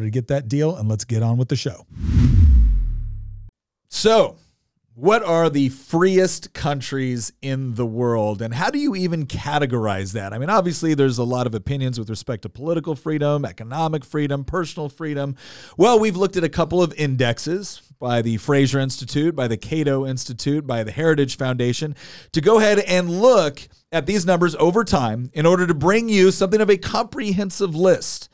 to get that deal, and let's get on with the show. So, what are the freest countries in the world, and how do you even categorize that? I mean, obviously, there's a lot of opinions with respect to political freedom, economic freedom, personal freedom. Well, we've looked at a couple of indexes by the Fraser Institute, by the Cato Institute, by the Heritage Foundation to go ahead and look at these numbers over time in order to bring you something of a comprehensive list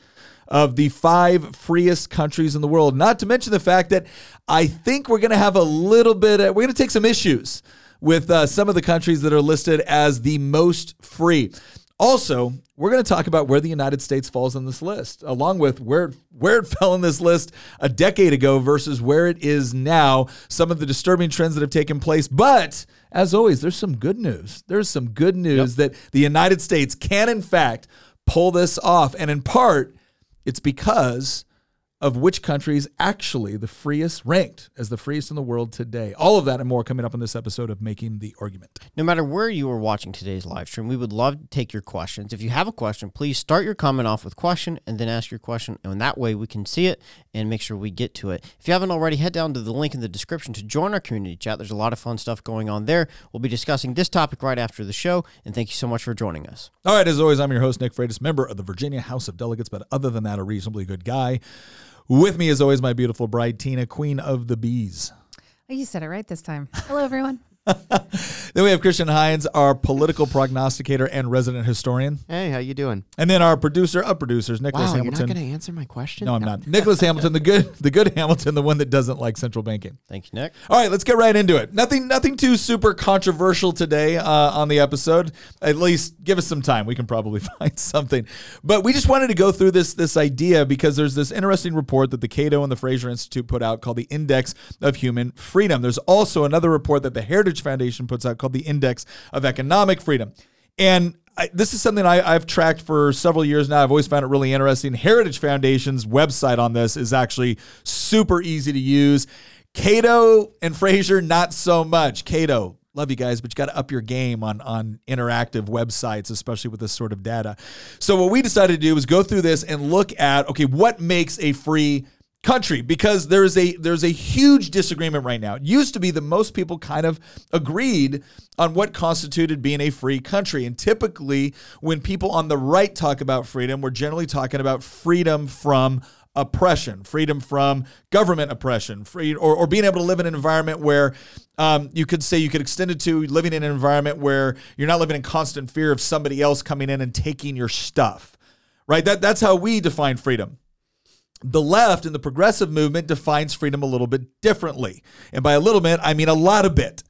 of the five freest countries in the world. Not to mention the fact that I think we're going to have a little bit, of, we're going to take some issues with uh, some of the countries that are listed as the most free. Also, we're going to talk about where the United States falls on this list, along with where where it fell in this list a decade ago versus where it is now. Some of the disturbing trends that have taken place, but as always, there's some good news. There's some good news yep. that the United States can, in fact, pull this off, and in part it's because of which country is actually the freest, ranked as the freest in the world today. All of that and more coming up in this episode of Making the Argument. No matter where you are watching today's live stream, we would love to take your questions. If you have a question, please start your comment off with question and then ask your question. And that way we can see it and make sure we get to it. If you haven't already, head down to the link in the description to join our community chat. There's a lot of fun stuff going on there. We'll be discussing this topic right after the show. And thank you so much for joining us. All right, as always, I'm your host, Nick Freitas, member of the Virginia House of Delegates, but other than that, a reasonably good guy. With me, as always, my beautiful bride, Tina, queen of the bees. Oh, you said it right this time. Hello, everyone. then we have Christian Heiens, our political prognosticator and resident historian. Hey, how you doing? And then our producer of producers, Nicholas wow, Hamilton. You're not going to answer my question? No, I'm not. Nicholas Hamilton, the good, the good Hamilton, the one that doesn't like central banking. Thank you, Nick. All right, let's get right into it. Nothing, nothing too super controversial today uh, on the episode. At least give us some time. We can probably find something. But we just wanted to go through this this idea because there's this interesting report that the Cato and the Fraser Institute put out called the Index of Human Freedom. There's also another report that the Heritage Foundation puts out called the Index of Economic Freedom. And I, this is something I, have tracked for several years now. I've always found it really interesting. Heritage Foundation's website on this is actually super easy to use. Cato and Fraser, not so much. Cato, love you guys, but you got to up your game on on interactive websites, especially with this sort of data. So what we decided to do was go through this and look at okay, what makes a free country because there's a there's a huge disagreement right now. It used to be that most people kind of agreed on what constituted being a free country. And typically when people on the right talk about freedom, we're generally talking about freedom from oppression, freedom from government oppression, free or, or being able to live in an environment where um, you could say you could extend it to living in an environment where you're not living in constant fear of somebody else coming in and taking your stuff. Right? That that's how we define freedom the left and the progressive movement defines freedom a little bit differently. And by a little bit, I mean a lot of bit.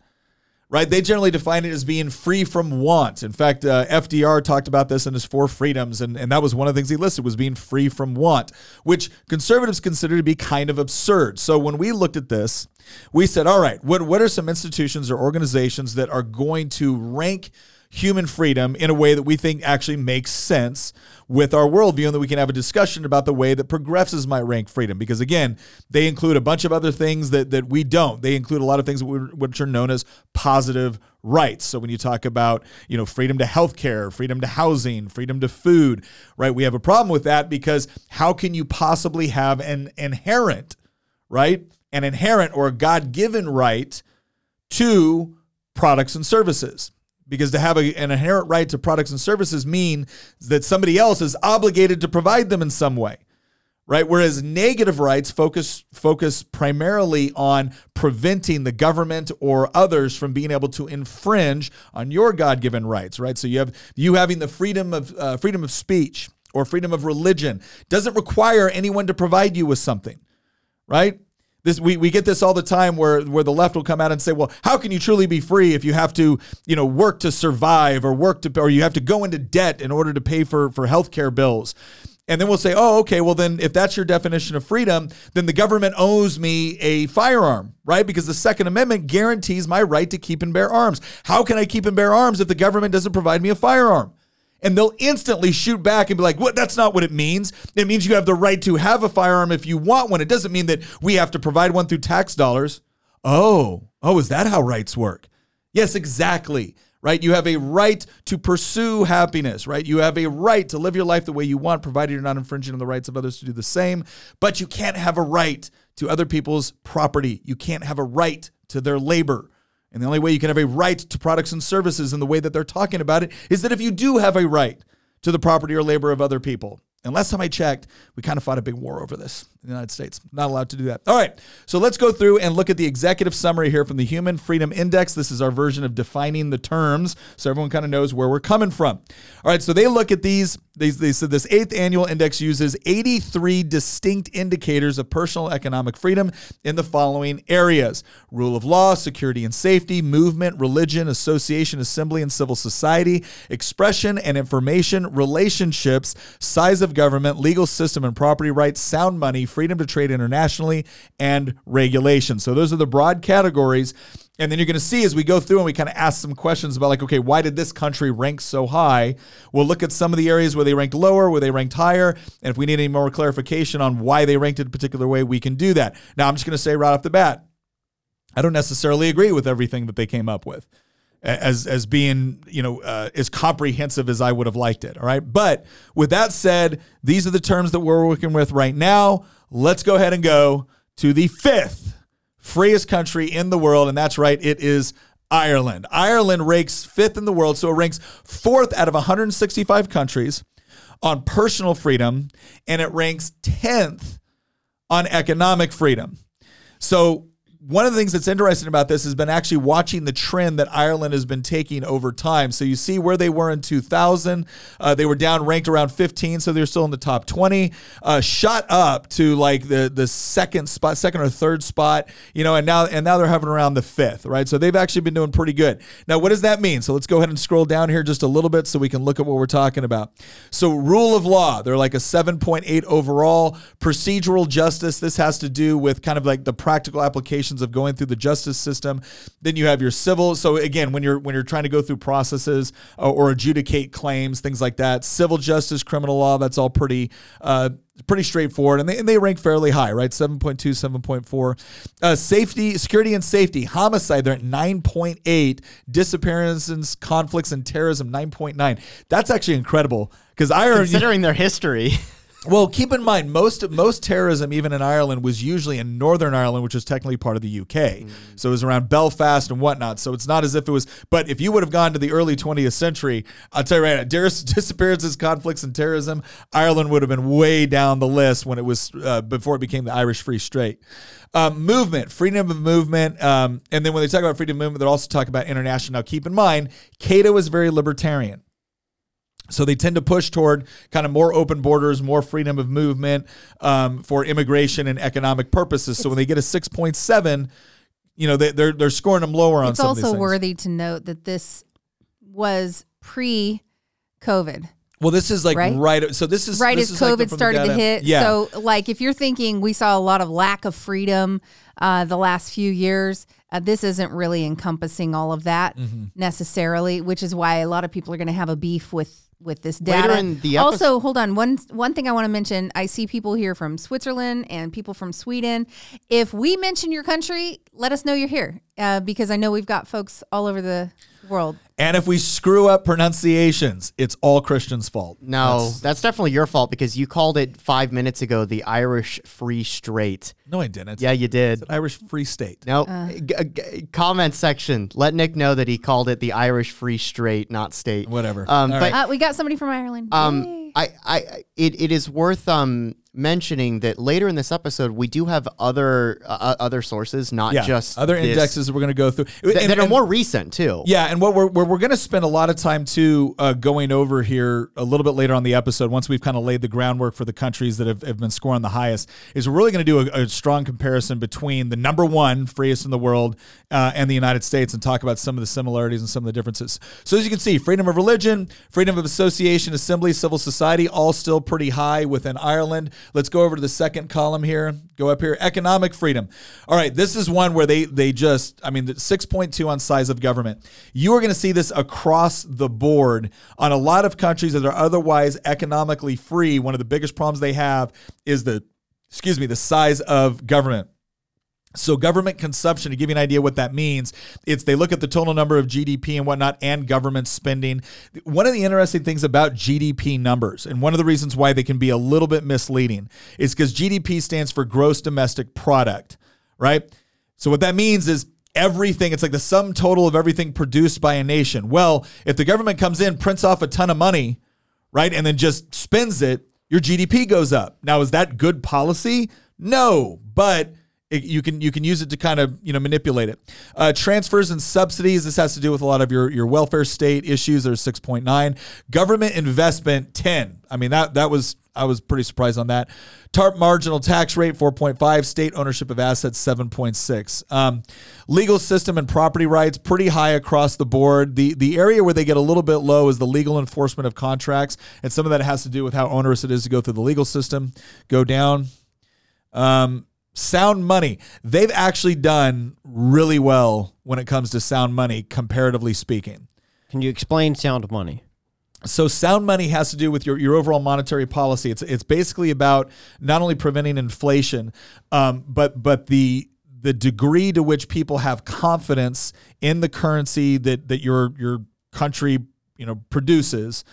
Right? They generally define it as being free from want. In fact, uh, FDR talked about this in his four freedoms, and, and that was one of the things he listed was being free from want, which conservatives consider to be kind of absurd. So when we looked at this, we said, all right, what, what are some institutions or organizations that are going to rank human freedom in a way that we think actually makes sense with our worldview and that we can have a discussion about the way that progressives might rank freedom. Because again, they include a bunch of other things that, that we don't. They include a lot of things which are known as positive rights. So when you talk about, you know, freedom to healthcare, freedom to housing, freedom to food, right? We have a problem with that because how can you possibly have an inherent, right? An inherent or a God-given right to products and services because to have a, an inherent right to products and services mean that somebody else is obligated to provide them in some way right? Whereas negative rights focus focus primarily on preventing the government or others from being able to infringe on your God-given rights, right? So you have you having the freedom of uh, freedom of speech or freedom of religion doesn't require anyone to provide you with something, right? This, we, we get this all the time where, where the left will come out and say, well, how can you truly be free if you have to, you know, work to survive or work to, or you have to go into debt in order to pay for, for healthcare bills? And then we'll say, oh, okay, well, then if that's your definition of freedom, then the government owes me a firearm, right? Because the Second Amendment guarantees my right to keep and bear arms. How can I keep and bear arms if the government doesn't provide me a firearm? And they'll instantly shoot back and be like, what? That's not what it means. It means you have the right to have a firearm if you want one. It doesn't mean that we have to provide one through tax dollars. Oh, oh, is that how rights work? Yes, exactly right? You have a right to pursue happiness, right? You have a right to live your life the way you want, provided you're not infringing on the rights of others to do the same. But you can't have a right to other people's property. You can't have a right to their labor. And the only way you can have a right to products and services in the way that they're talking about it is that if you do have a right to the property or labor of other people. And last time I checked, we kind of fought a big war over this the United States. Not allowed to do that. All right. So let's go through and look at the executive summary here from the Human Freedom Index. This is our version of defining the terms so everyone kind of knows where we're coming from. All right. So they look at these. They, they said this eighth annual index uses 83 distinct indicators of personal economic freedom in the following areas rule of law, security and safety, movement, religion, association, assembly, and civil society, expression and information, relationships, size of government, legal system and property rights, sound money, freedom to trade internationally, and regulation. So those are the broad categories. And then you're going to see as we go through and we kind of ask some questions about, like, okay, why did this country rank so high? We'll look at some of the areas where they ranked lower, where they ranked higher. And if we need any more clarification on why they ranked it a particular way, we can do that. Now, I'm just going to say right off the bat, I don't necessarily agree with everything that they came up with as as being you know uh, as comprehensive as I would have liked it. All right, but with that said, these are the terms that we're working with right now. Let's go ahead and go to the fifth freest country in the world, and that's right, it is Ireland. Ireland ranks fifth in the world, so it ranks fourth out of 165 countries on personal freedom, and it ranks 10th on economic freedom. So one of the things that's interesting about this has been actually watching the trend that Ireland has been taking over time. So you see where they were in 2000. Uh, they were down ranked around 15, so they're still in the top 20. Uh, shot up to like the the second spot, second or third spot, you know, and now and now they're having around the fifth, right? So they've actually been doing pretty good. Now, what does that mean? So let's go ahead and scroll down here just a little bit so we can look at what we're talking about. So rule of law, they're like a 7.8 overall. Procedural justice, this has to do with kind of like the practical of going through the justice system. Then you have your civil. So again, when you're when you're trying to go through processes uh, or adjudicate claims, things like that, civil justice, criminal law, that's all pretty. Uh, pretty straightforward and they, and they rank fairly high right 7.2 7.4 uh, safety security and safety homicide they're at 9.8 disappearances conflicts and terrorism 9.9 that's actually incredible because i considering their history well, keep in mind most most terrorism, even in Ireland, was usually in Northern Ireland, which is technically part of the UK. Mm. So it was around Belfast and whatnot. So it's not as if it was. But if you would have gone to the early 20th century, I'll tell you right now, disappearances, conflicts, and terrorism, Ireland would have been way down the list when it was uh, before it became the Irish Free State. Um, movement, freedom of movement, um, and then when they talk about freedom of movement, they're also talking about international. Now, keep in mind, Cato is very libertarian. So they tend to push toward kind of more open borders, more freedom of movement um, for immigration and economic purposes. So when they get a six point seven, you know they, they're they're scoring them lower on. It's also worthy to note that this was pre COVID. Well, this is like right. right so this is right this as COVID like started to hit. Yeah. So, like, if you're thinking we saw a lot of lack of freedom uh, the last few years, uh, this isn't really encompassing all of that mm-hmm. necessarily, which is why a lot of people are going to have a beef with with this data. Later in the also, hold on one one thing I want to mention. I see people here from Switzerland and people from Sweden. If we mention your country, let us know you're here uh, because I know we've got folks all over the world. And if we screw up pronunciations, it's all Christian's fault. No, that's, that's, definitely your fault because you called it five minutes ago the Irish Free Strait. No, I didn't. Yeah, you did. Irish Free State. No. Uh, g- g- comment section. Let Nick know that he called it the Irish Free Strait, not state. Whatever. Um, but right. uh, we got somebody from Ireland. Um, I, I, it, it is worth um mentioning that later in this episode we do have other uh, other sources, not Yeah, just other this- indexes we're going to go through that, And- that are and- more recent too. Yeah, and what we're we're, we're going to spend a lot of time too uh, going over here a little bit later on the episode once we've kind of laid the groundwork for the countries that have, have been scoring the highest is we're really going to do a, a strong comparison between the number one freest in the world uh, and the United States and talk about some of the similarities and some of the differences. So as you can see, freedom of religion, freedom of association, assembly, civil society, all still pretty high within Ireland. Let's go over to the second column here. Go up here, economic freedom. All right, this is one where they they just, I mean, 6.2 on size of government. You are going to see this across the board on a lot of countries that are otherwise economically free. One of the biggest problems they have is the, excuse me, the size of government. So government consumption, to give you an idea what that means, it's they look at the total number of GDP and whatnot and government spending. One of the interesting things about GDP numbers, and one of the reasons why they can be a little bit misleading, is because GDP stands for gross domestic product, right? So what that means is everything, it's like the sum total of everything produced by a nation. Well, if the government comes in, prints off a ton of money, right, and then just spends it, your GDP goes up. Now, is that good policy? No, but it, you can you can use it to kind of you know manipulate it. Uh, transfers and subsidies. This has to do with a lot of your your welfare state issues. There's six point nine. Government investment ten. I mean that that was I was pretty surprised on that. Top marginal tax rate four point five. State ownership of assets seven point six. Um, legal system and property rights pretty high across the board. The the area where they get a little bit low is the legal enforcement of contracts, and some of that has to do with how onerous it is to go through the legal system. Go down. Um, sound money. They've actually done really well when it comes to sound money, comparatively speaking. Can you explain sound money? So sound money has to do with your, your overall monetary policy. It's it's basically about not only preventing inflation, um, but but the the degree to which people have confidence in the currency that that your your country you know produces.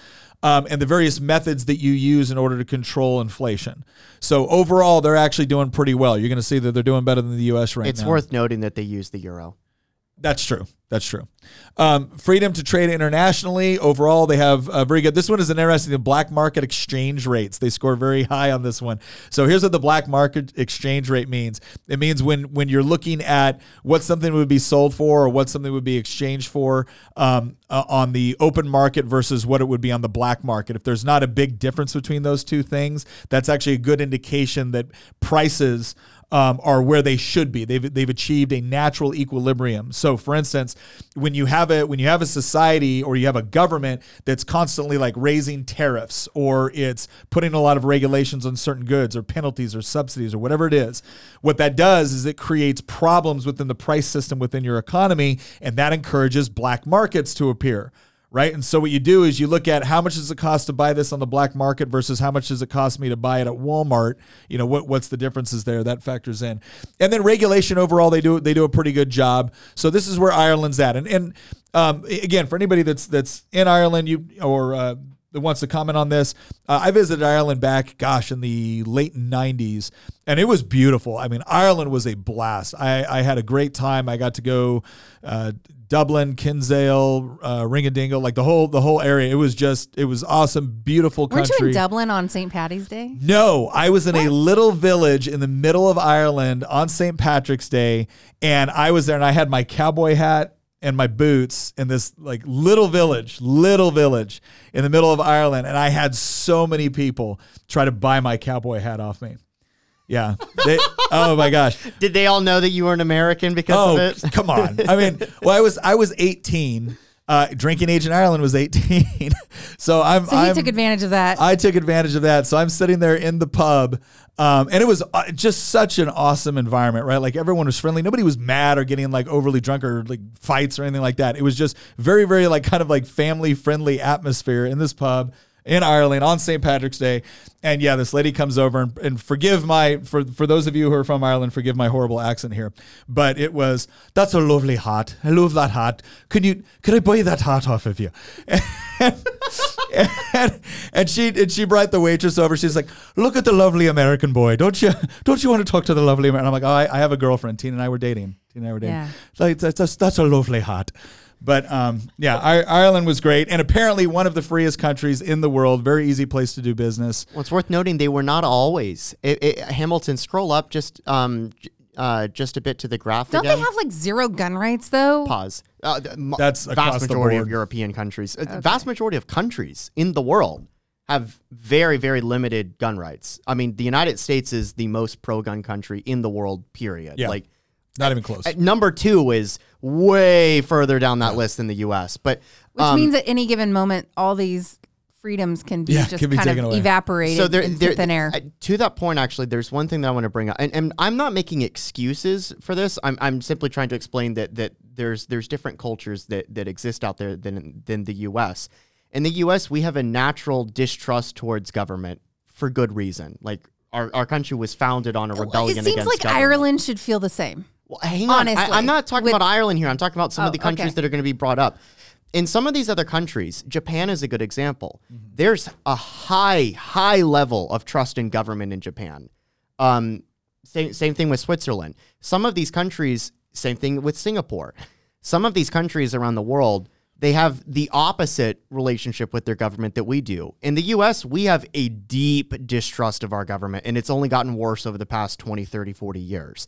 Um, and the various methods that you use in order to control inflation. So overall, they're actually doing pretty well. You're going to see that they're doing better than the U.S. right It's now. worth noting that they use the euro. That's true. That's true. Um, freedom to trade internationally. Overall, they have uh, very good. This one is an interesting. Black market exchange rates. They score very high on this one. So here's what the black market exchange rate means. It means when when you're looking at what something would be sold for or what something would be exchanged for um, uh, on the open market versus what it would be on the black market. If there's not a big difference between those two things, that's actually a good indication that prices um, are where they should be. They've they've achieved a natural equilibrium. So, for instance, when you have a when you have a society or you have a government that's constantly like raising tariffs or it's putting a lot of regulations on certain goods or penalties or subsidies or whatever it is, what that does is it creates problems within the price system within your economy, and that encourages black markets to appear right? And so what you do is you look at how much does it cost to buy this on the black market versus how much does it cost me to buy it at Walmart? You know, what what's the differences there? That factors in. And then regulation overall, they do they do a pretty good job. So this is where Ireland's at. And and um, again, for anybody that's that's in Ireland, you or uh, that wants to comment on this. Uh, I visited Ireland back, gosh, in the late 90s, and it was beautiful. I mean, Ireland was a blast. I, I had a great time. I got to go uh, Dublin, Kinsale, uh, Ringadingle, like the whole the whole area. It was just it was awesome, beautiful Weren't country. you in Dublin on St. Patty's Day? No, I was in a little village in the middle of Ireland on St. Patrick's Day, and I was there and I had my cowboy hat and my boots in this like little village, little village in the middle of Ireland, and I had so many people try to buy my cowboy hat off me. Yeah. They, oh my gosh. Did they all know that you were an American because Oh, of it? come on. I mean, well, I was I was 18. Uh, drinking age in Ireland was 18. so I'm So he I'm, took advantage of that. I took advantage of that. So I'm sitting there in the pub, um, and it was uh, just such an awesome environment, right? Like everyone was friendly. Nobody was mad or getting like overly drunk or like fights or anything like that. It was just very, very like kind of like family friendly atmosphere in this pub in Ireland on St. Patrick's Day. And yeah, this lady comes over and, and forgive my for for those of you who are from Ireland, forgive my horrible accent here. But it was that's a lovely hat. I love that hat. Could you could I buy that hat off of you? and, and she and she brought the waitress over. She's like, "Look at the lovely American boy. Don't you don't you want to talk to the lovely American?" I'm like, "Oh, I, I have a girlfriend. Tina and I were dating. Tina and I were dating. Yeah. Like that's that's, that's a lovely hat." But um, yeah, I, Ireland was great, and apparently one of the freest countries in the world. Very easy place to do business. Well, it's worth noting they were not always. It, it, Hamilton, scroll up just um, uh, just a bit to the graph Don't again. they have like zero gun rights though? Pause. Uh, the m- That's across vast majority board. of European countries. Uh, Vast majority of countries in the world have very, very limited gun rights. I mean, the United States is the most pro-gun country in the world. Period. Yeah. Like Not even close. uh, number two is way further down that list than the U.S. But Which um, means at any given moment, all these freedoms can be Yeah, just can be kind taken of away. evaporated so there, into there- thin air. to that point, actually, there's one thing that I want to bring up, and, and I'm not making excuses for this. I'm, I'm simply trying to explain that that there's there's different cultures that that exist out there than than the U.S. In the U.S., we have a natural distrust towards government for good reason. Like our, our country was founded on a rebellion it seems against like government. Ireland should feel the same. Well, hang on. Honestly, I, am not talking with- about Ireland here. I'm talking about some Oh, of the countries okay. that are going to be brought up. In some of these other countries, Japan is a good example. There's a high, high level of trust in government in Japan. Um, same, same thing with Switzerland. Some of these countries, same thing with Singapore. Some of these countries around the world, they have the opposite relationship with their government that we do. In the US, we have a deep distrust of our government, and it's only gotten worse over the past 20, 30, 40 years.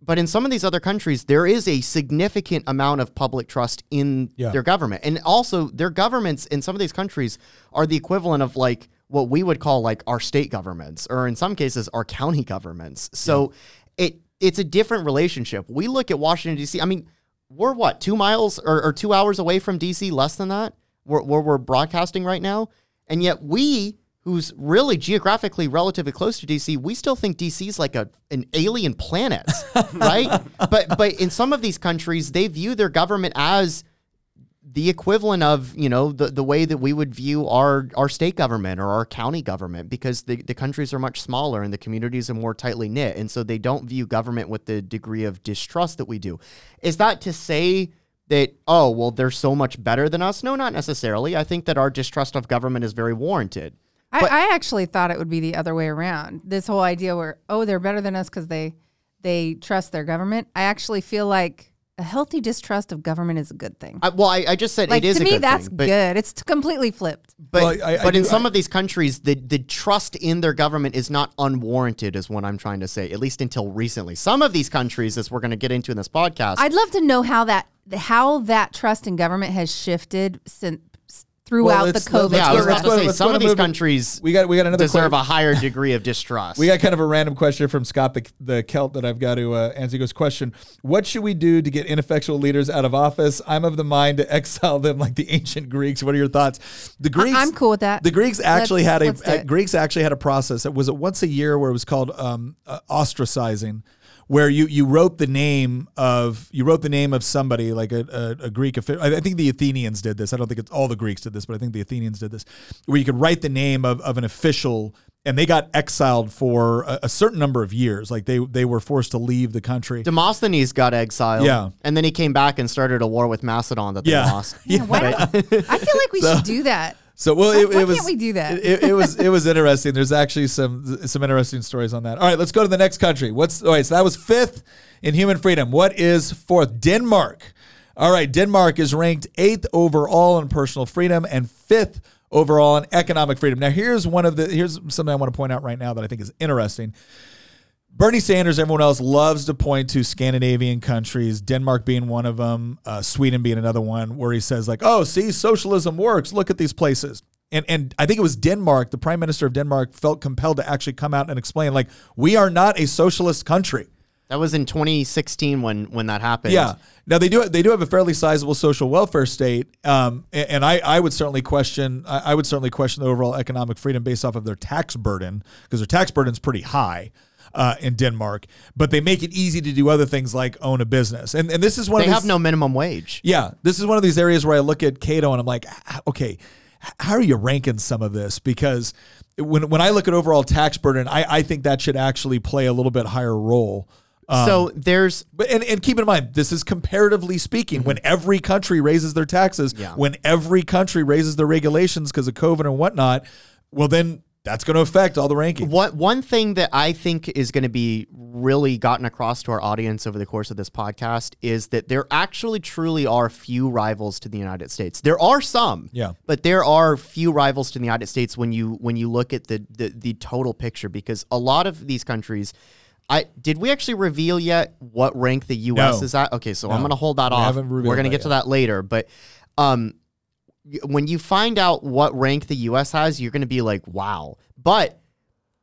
But in some of these other countries, there is a significant amount of public trust in Yeah. their government. And also, their governments in some of these countries are the equivalent of like what we would call like our state governments, or in some cases, our county governments. So it it's a different relationship. We look at Washington, D.C., I mean, we're what, two miles or, or two hours away from D.C., less than that, where, where we're broadcasting right now. And yet, we who's really geographically relatively close to DC, we still think DC is like a an alien planet, right? But but in some of these countries, they view their government as the equivalent of you know the, the way that we would view our our state government or our county government because the, the countries are much smaller and the communities are more tightly knit. And so they don't view government with the degree of distrust that we do. Is that to say that oh well they're so much better than us? No not necessarily. I think that our distrust of government is very warranted I, But- I actually thought it would be the other way around. This whole idea where oh they're better than us because they they trust their government. I actually feel like a healthy distrust of government is a good thing. I, well I, I just said Like it is to a me, good that's thing, but- good. It's completely flipped. But, Well, I- I but in do- some I- of these countries, the, the trust in their government is not unwarranted, is what I'm trying to say, at least until recently. Some of these countries, as we're going to get into in this podcast, I'd love to know how that how that trust in government has shifted since throughout the COVID. let's yeah, I was about to say, let's some of these countries we got we got another deserve que- a higher degree of distrust. We got kind of a random question from Scott the, the Celt that I've got to uh, answer. He goes, question: What should we do to get ineffectual leaders out of office? I'm of the mind to exile them like the ancient Greeks. What are your thoughts? The Greeks. I'm cool with that. The Greeks actually Let's- had a let's do uh, it. Greeks actually had a process that was it once a year where it was called um, uh, ostracizing, where you you wrote the name of you wrote the name of somebody like a, a, a Greek official. I I think the Athenians did this. I don't think it's all the Greeks did this, but I think the Athenians did this, where you could write the name of, of an official. And they got exiled for a, a certain number of years. Like they they were forced to leave the country. Demosthenes got exiled. Yeah. And then he came back and started a war with Macedon that they Yeah. lost. Yeah, why don't- I feel like we should do that. So well, Why- it, why it was. can't we do that? It, it was it was interesting. There's actually some some interesting stories on that. All right, let's go to the next country. What's all right? So that was fifth in human freedom. What is fourth? Denmark. All right, Denmark is ranked eighth overall in personal freedom and fifth overall in economic freedom. Now, here's one of the here's something I want to point out right now that I think is interesting. Bernie Sanders, everyone else loves to point to Scandinavian countries, Denmark being one of them, uh, Sweden being another one, where he says like, "Oh, see, socialism works. Look at these places." And and I think it was Denmark. The prime minister of Denmark felt compelled to actually come out and explain like, "We are not a socialist country." That was in 2016 when when that happened. Yeah. Now they do they do have a fairly sizable social welfare state, um, and, and I, I would certainly question I, I would certainly question the overall economic freedom based off of their tax burden because their tax burden is pretty high. Uh, in Denmark, but they make it easy to do other things like own a business, and and this is one They of have these, no minimum wage. yeah, this is one of these areas where I look at Cato and I'm like, okay, how are you ranking some of this? Because when when I look at overall tax burden, I, I think that should actually play a little bit higher role. Um, so there's but and, and keep in mind, this is comparatively speaking. When every country raises their taxes, Mm-hmm. Yeah. when every country raises their regulations because of COVID and whatnot, well then that's going to affect all the rankings. What one thing that I think is going to be really gotten across to our audience over the course of this podcast is that there actually truly are few rivals to the United States. There are some, Yeah. but there are few rivals to the United States when you when you look at the the, the total picture because a lot of these countries. I did we actually reveal yet what rank the U.S. No. is at? Okay, so I'm going to hold that We off. We're going to get to that later, but um, when you find out what rank the U.S. has, you're going to be like, wow. But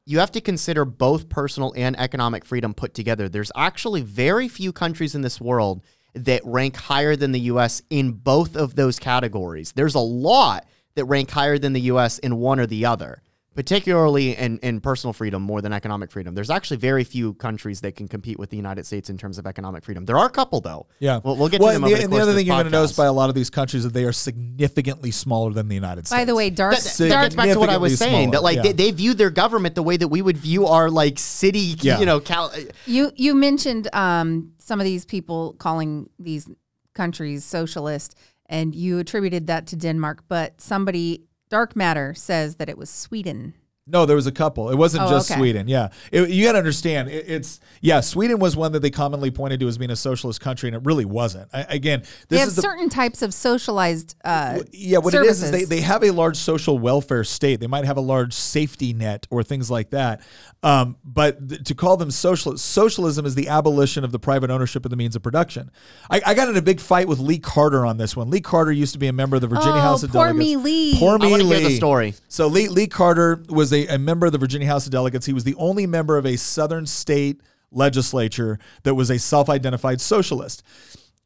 you have to consider both personal and economic freedom put together. There's actually very few countries in this world that rank higher than the US in both of those categories. There's a lot that rank higher than the US in one or the other, particularly in, in personal freedom more than economic freedom. There's actually very few countries that can compete with the United States in terms of economic freedom. There are a couple, though. Yeah, We'll, we'll get well, to them and over the, the, and the other of thing you're going to notice by a lot of these countries is that they are significantly smaller than the United States. By the way, dark. That, that gets back to what I was significantly saying. That like smaller, they, yeah. they view their government the way that we would view our like city, Yeah. you know, cal- You you mentioned um, some of these people calling these countries socialist, and you attributed that to Denmark. But somebody, Dark Matter, says that it was Sweden. No, there was a couple. It wasn't Oh, just okay. Sweden. Yeah, It- you got to understand. It, it's yeah. Sweden was one that they commonly pointed to as being a socialist country, and it really wasn't. I, again, They have is the certain types of socialized. Uh, yeah. What it is is they, they have a large social welfare state. They might have a large safety net or things like that. Um, but th- to call them socialist, socialism is the abolition of the private ownership of the means of production. I, I got in a big fight with Lee Carter on this one. Lee Carter used to be a member of the Virginia Oh, House of poor Delegates. me, Lee. Poor me, wanna hear the story. So Lee, Lee Carter was a, a member of the Virginia House of Delegates. He was the only member of a Southern state legislature that was a self-identified socialist.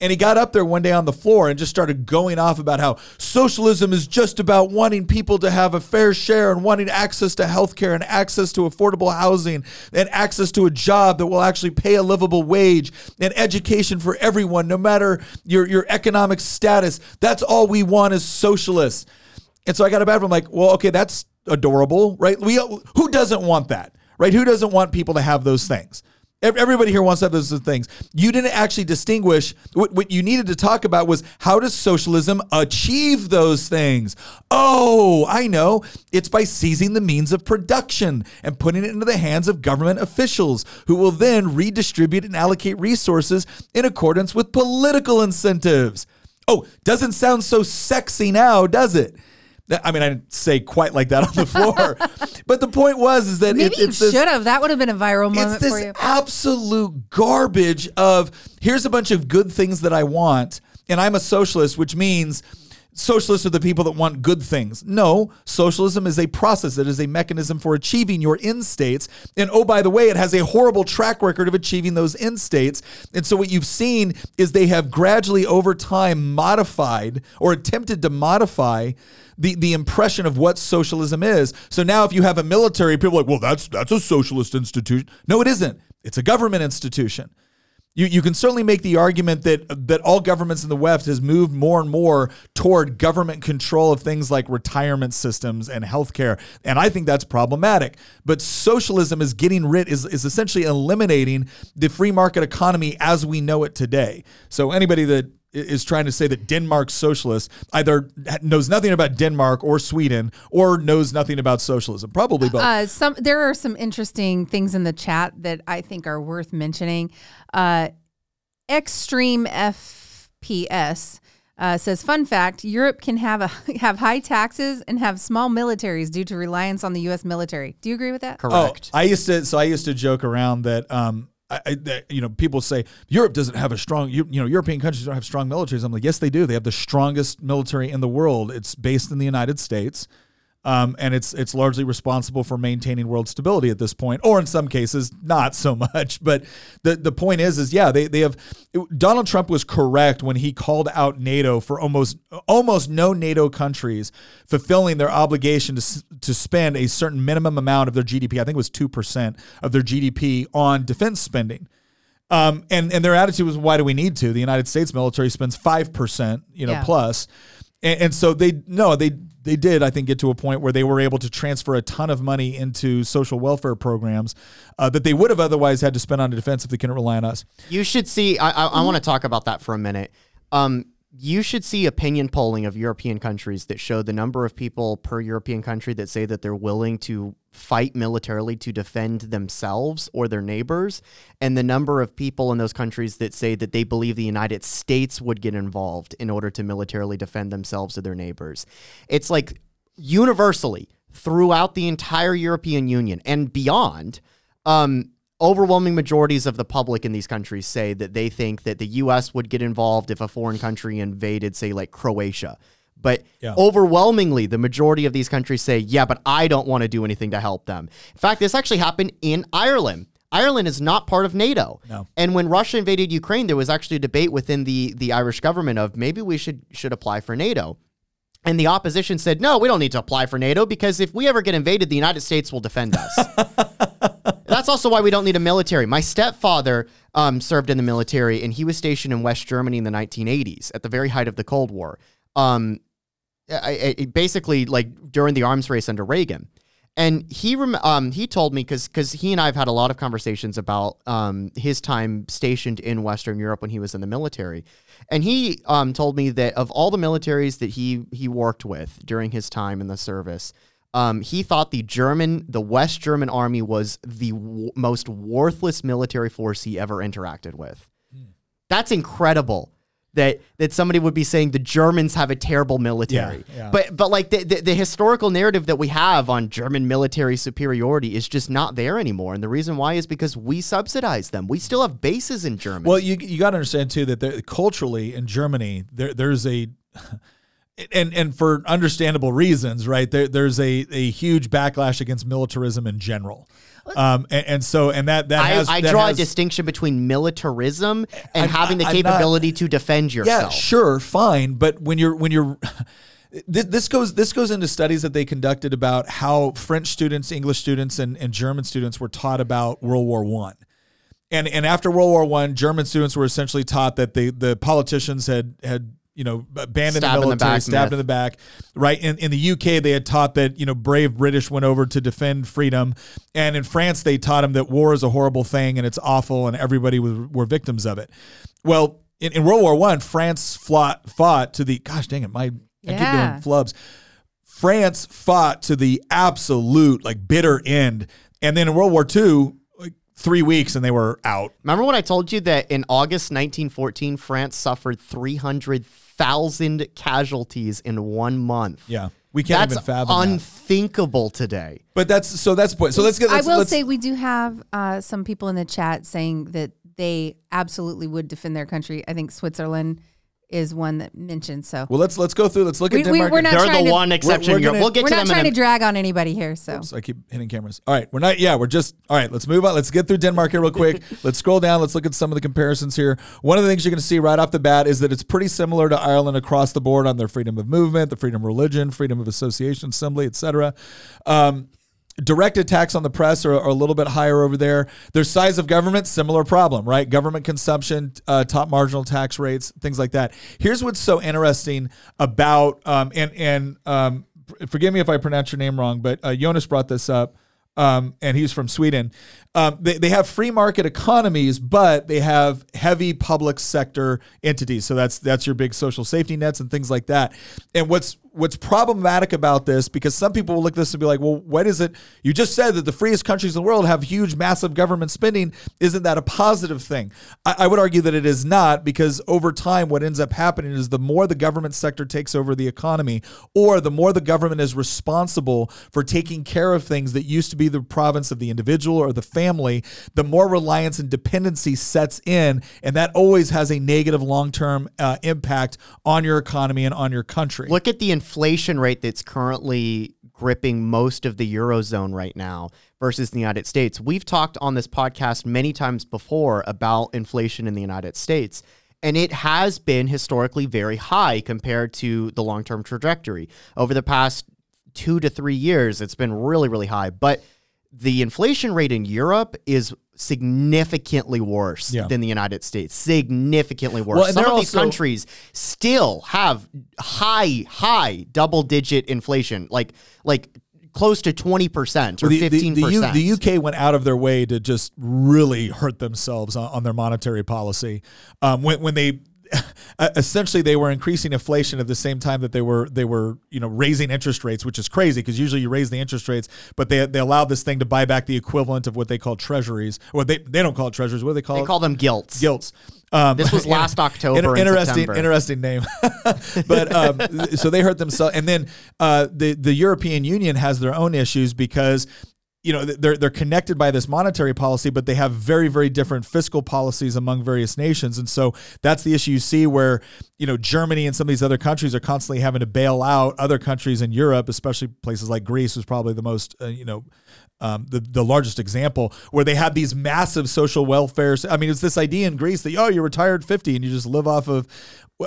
And he got up there one day on the floor and just started going off about how socialism is just about wanting people to have a fair share and wanting access to health care and access to affordable housing and access to a job that will actually pay a livable wage and education for everyone, no matter your, your economic status. That's all we want as socialists. And so I got a bad from like, well, okay, that's adorable, right? We uh, who doesn't want that, right? Who doesn't want people to have those things? Everybody here wants to have those things. You didn't actually distinguish what, what you needed to talk about was how does socialism achieve those things? Oh, I know. It's by seizing the means of production and putting it into the hands of government officials who will then redistribute and allocate resources in accordance with political incentives. Oh, doesn't sound so sexy now, does it? I mean, I didn't say quite like that on the floor, but the point was is that Maybe it, you it's should have. That would have been a viral it's moment this for you. It's this absolute garbage of here's a bunch of good things that I want, and I'm a socialist, which means socialists are the people that want good things. No, socialism is a process. It is a mechanism for achieving your end states. And oh, by the way, it has a horrible track record of achieving those end states. And so what you've seen is they have gradually over time modified or attempted to modify the, the impression of what socialism is. So now if you have a military, people are like, well, that's that's a socialist institution. No, it isn't. It's a government institution. You, you can certainly make the argument that that all governments in the West has moved more and more toward government control of things like retirement systems and healthcare, and I think that's problematic. But socialism is getting rid is is essentially eliminating the free market economy as we know it today. So anybody that is trying to say that Denmark's socialist either knows nothing about Denmark or Sweden or knows nothing about socialism. Probably both. Uh, some there are some interesting things in the chat that I think are worth mentioning. Uh, Extreme FPS uh, says, "Fun fact: Europe can have a have high taxes and have small militaries due to reliance on the U.S. military. Do you agree with that? Correct. Oh, I used to. So I used to joke around that. Um, I, I you know, people say Europe doesn't have a strong. You, you know, European countries don't have strong militaries. I'm like, yes, they do. They have the strongest military in the world. It's based in the United States. Um, and it's it's largely responsible for maintaining world stability at this point, or in some cases not so much. But the the point is, is yeah, they they have. Donald Trump was correct when he called out NATO for almost almost no NATO countries fulfilling their obligation to to spend a certain minimum amount of their GDP. I think it was two percent of their GDP on defense spending. Um, and and their attitude was, why do we need to? The United States military spends five percent, you know, Yeah. plus, and, and so they no, they they did, I think, get to a point where they were able to transfer a ton of money into social welfare programs uh, that they would have otherwise had to spend on defense if they couldn't rely on us. You should see. I I, I want to talk about that for a minute. Um, you should see opinion polling of European countries that show the number of people per European country that say that they're willing to fight militarily to defend themselves or their neighbors, and the number of people in those countries that say that they believe the United States would get involved in order to militarily defend themselves or their neighbors. It's like universally throughout the entire European Union and beyond. Um, overwhelming majorities of the public in these countries say that they think that the US would get involved if a foreign country invaded, say, like Croatia. But Yeah. overwhelmingly, the majority of these countries say, yeah, but I don't want to do anything to help them. In fact, this actually happened in Ireland. Ireland is not part of NATO. No. And when Russia invaded Ukraine, there was actually a debate within the, the Irish government of maybe we should should apply for NATO. And the opposition said, no, we don't need to apply for NATO because if we ever get invaded, the United States will defend us. That's also why we don't need a military. My stepfather um, served in the military, and he was stationed in West Germany in the 1980s at the very height of the Cold War. Um, I, I, basically, like during the arms race under Reagan. And he um, he told me because because he and I have had a lot of conversations about um, his time stationed in Western Europe when he was in the military, and he um, told me that of all the militaries that he he worked with during his time in the service, um, he thought the German the West German army was the w- most worthless military force he ever interacted with. That's incredible. That that somebody would be saying the Germans have a terrible military, Yeah, yeah. but but like the, the the historical narrative that we have on German military superiority is just not there anymore, and the reason why is because we subsidize them. We still have bases in Germany. Well, you you got to understand too that there, culturally in Germany there there's a and and for understandable reasons, right? There there's a a huge backlash against militarism in general. Um and, and so and that that I, has I that draw has- a distinction between militarism and I'm- having the I'm not- capability to defend yourself. Yeah, sure, fine, but when you're when you're this, this goes this goes into studies that they conducted about how French students, English students, and, and German students were taught about World War One. And and after World War One, German students were essentially taught that the the politicians had had you know abandoned Stab in the the military, back stabbed myth. in the back. Right in in the UK, they had taught that you know brave British went over to defend freedom, and in France, they taught them that war is a horrible thing and it's awful, and everybody was, were victims of it. Well, in, in World War One, France fought fought to the gosh dang it, my I keep doing flubs. France fought to the absolute like bitter end, and then in World War II, like three weeks and they were out. Remember when I told you that in August 1914, France suffered 300,000 casualties in one month? Yeah, we can't That's even fathom that. unthinkable today. But that's so that's the point. So let's get. Let's, I will let's, say we do have uh, some people in the chat saying that they absolutely would defend their country. I think Switzerland is one that mentioned. So Well, let's let's go through. Let's look We- at we- Denmark. we're not They're trying the to- one exception. we're in Europe. gonna- we'll get we're to not them trying in to a, drag on anybody here. So So I keep hitting cameras. All right, we're not. Yeah, we're just. All right, let's move on. Let's get through Denmark here real quick. let's scroll down. Let's look at some of the comparisons here. One of the things you're going to see right off the bat is that it's pretty similar to Ireland across the board on their freedom of movement, the freedom of religion, freedom of association, assembly, etc. Um, direct attacks on the press are, are a little bit higher over there. Their size of government, similar problem, right? Government consumption, uh, top marginal tax rates, things like that. Here's what's so interesting about, um, and and um, forgive me if I pronounce your name wrong, but uh, Jonas brought this up. Um, and he's from Sweden. Um, they, they have free market economies, but they have heavy public sector entities. So that's that's your big social safety nets and things like that. And what's what's problematic about this because some people will look at this and be like, well, what is it? You just said that the freest countries in the world have huge, massive government spending. Isn't that a positive thing? I, I would argue that it is not because over time, what ends up happening is the more the government sector takes over the economy, or the more the government is responsible for taking care of things that used to be the province of the individual or the family, the more reliance and dependency sets in. And that always has a negative long term uh, impact on your economy and on your country. look at the inflation rate that's currently gripping most of the Eurozone right now versus the United States. We've talked on this podcast many times before about inflation in the United States. And it has been historically very high compared to the long term trajectory. Over the past two to three years, it's been really, really high. But the inflation rate in Europe is significantly worse Yeah. than the United States. Significantly worse. Well, Some of these countries still have high, high double digit inflation, like like close to twenty percent or the, the- fifteen the, U- percent. the UK went out of their way to just really hurt themselves on, on their monetary policy um, when, when they essentially they were increasing inflation at the same time that they were they were you know raising interest rates, which is crazy because usually you raise the interest rates, but they they allowed this thing to buy back the equivalent of what they call treasuries, or they they don't call it treasuries. What do they call They it? call them gilts. Gilts. Um, This was last October in interesting, interesting name. but um, so they hurt themselves, and then uh, the the European Union has their own issues because you know they're they're connected by this monetary policy, but they have very very different fiscal policies among various nations, and so that's the issue you see where you know Germany and some of these other countries are constantly having to bail out other countries in Europe, especially places like Greece was probably the most uh, you know um, the the largest example where they had these massive social welfare. I mean, it's this idea in Greece that oh, you're retired 50 and you just live off of.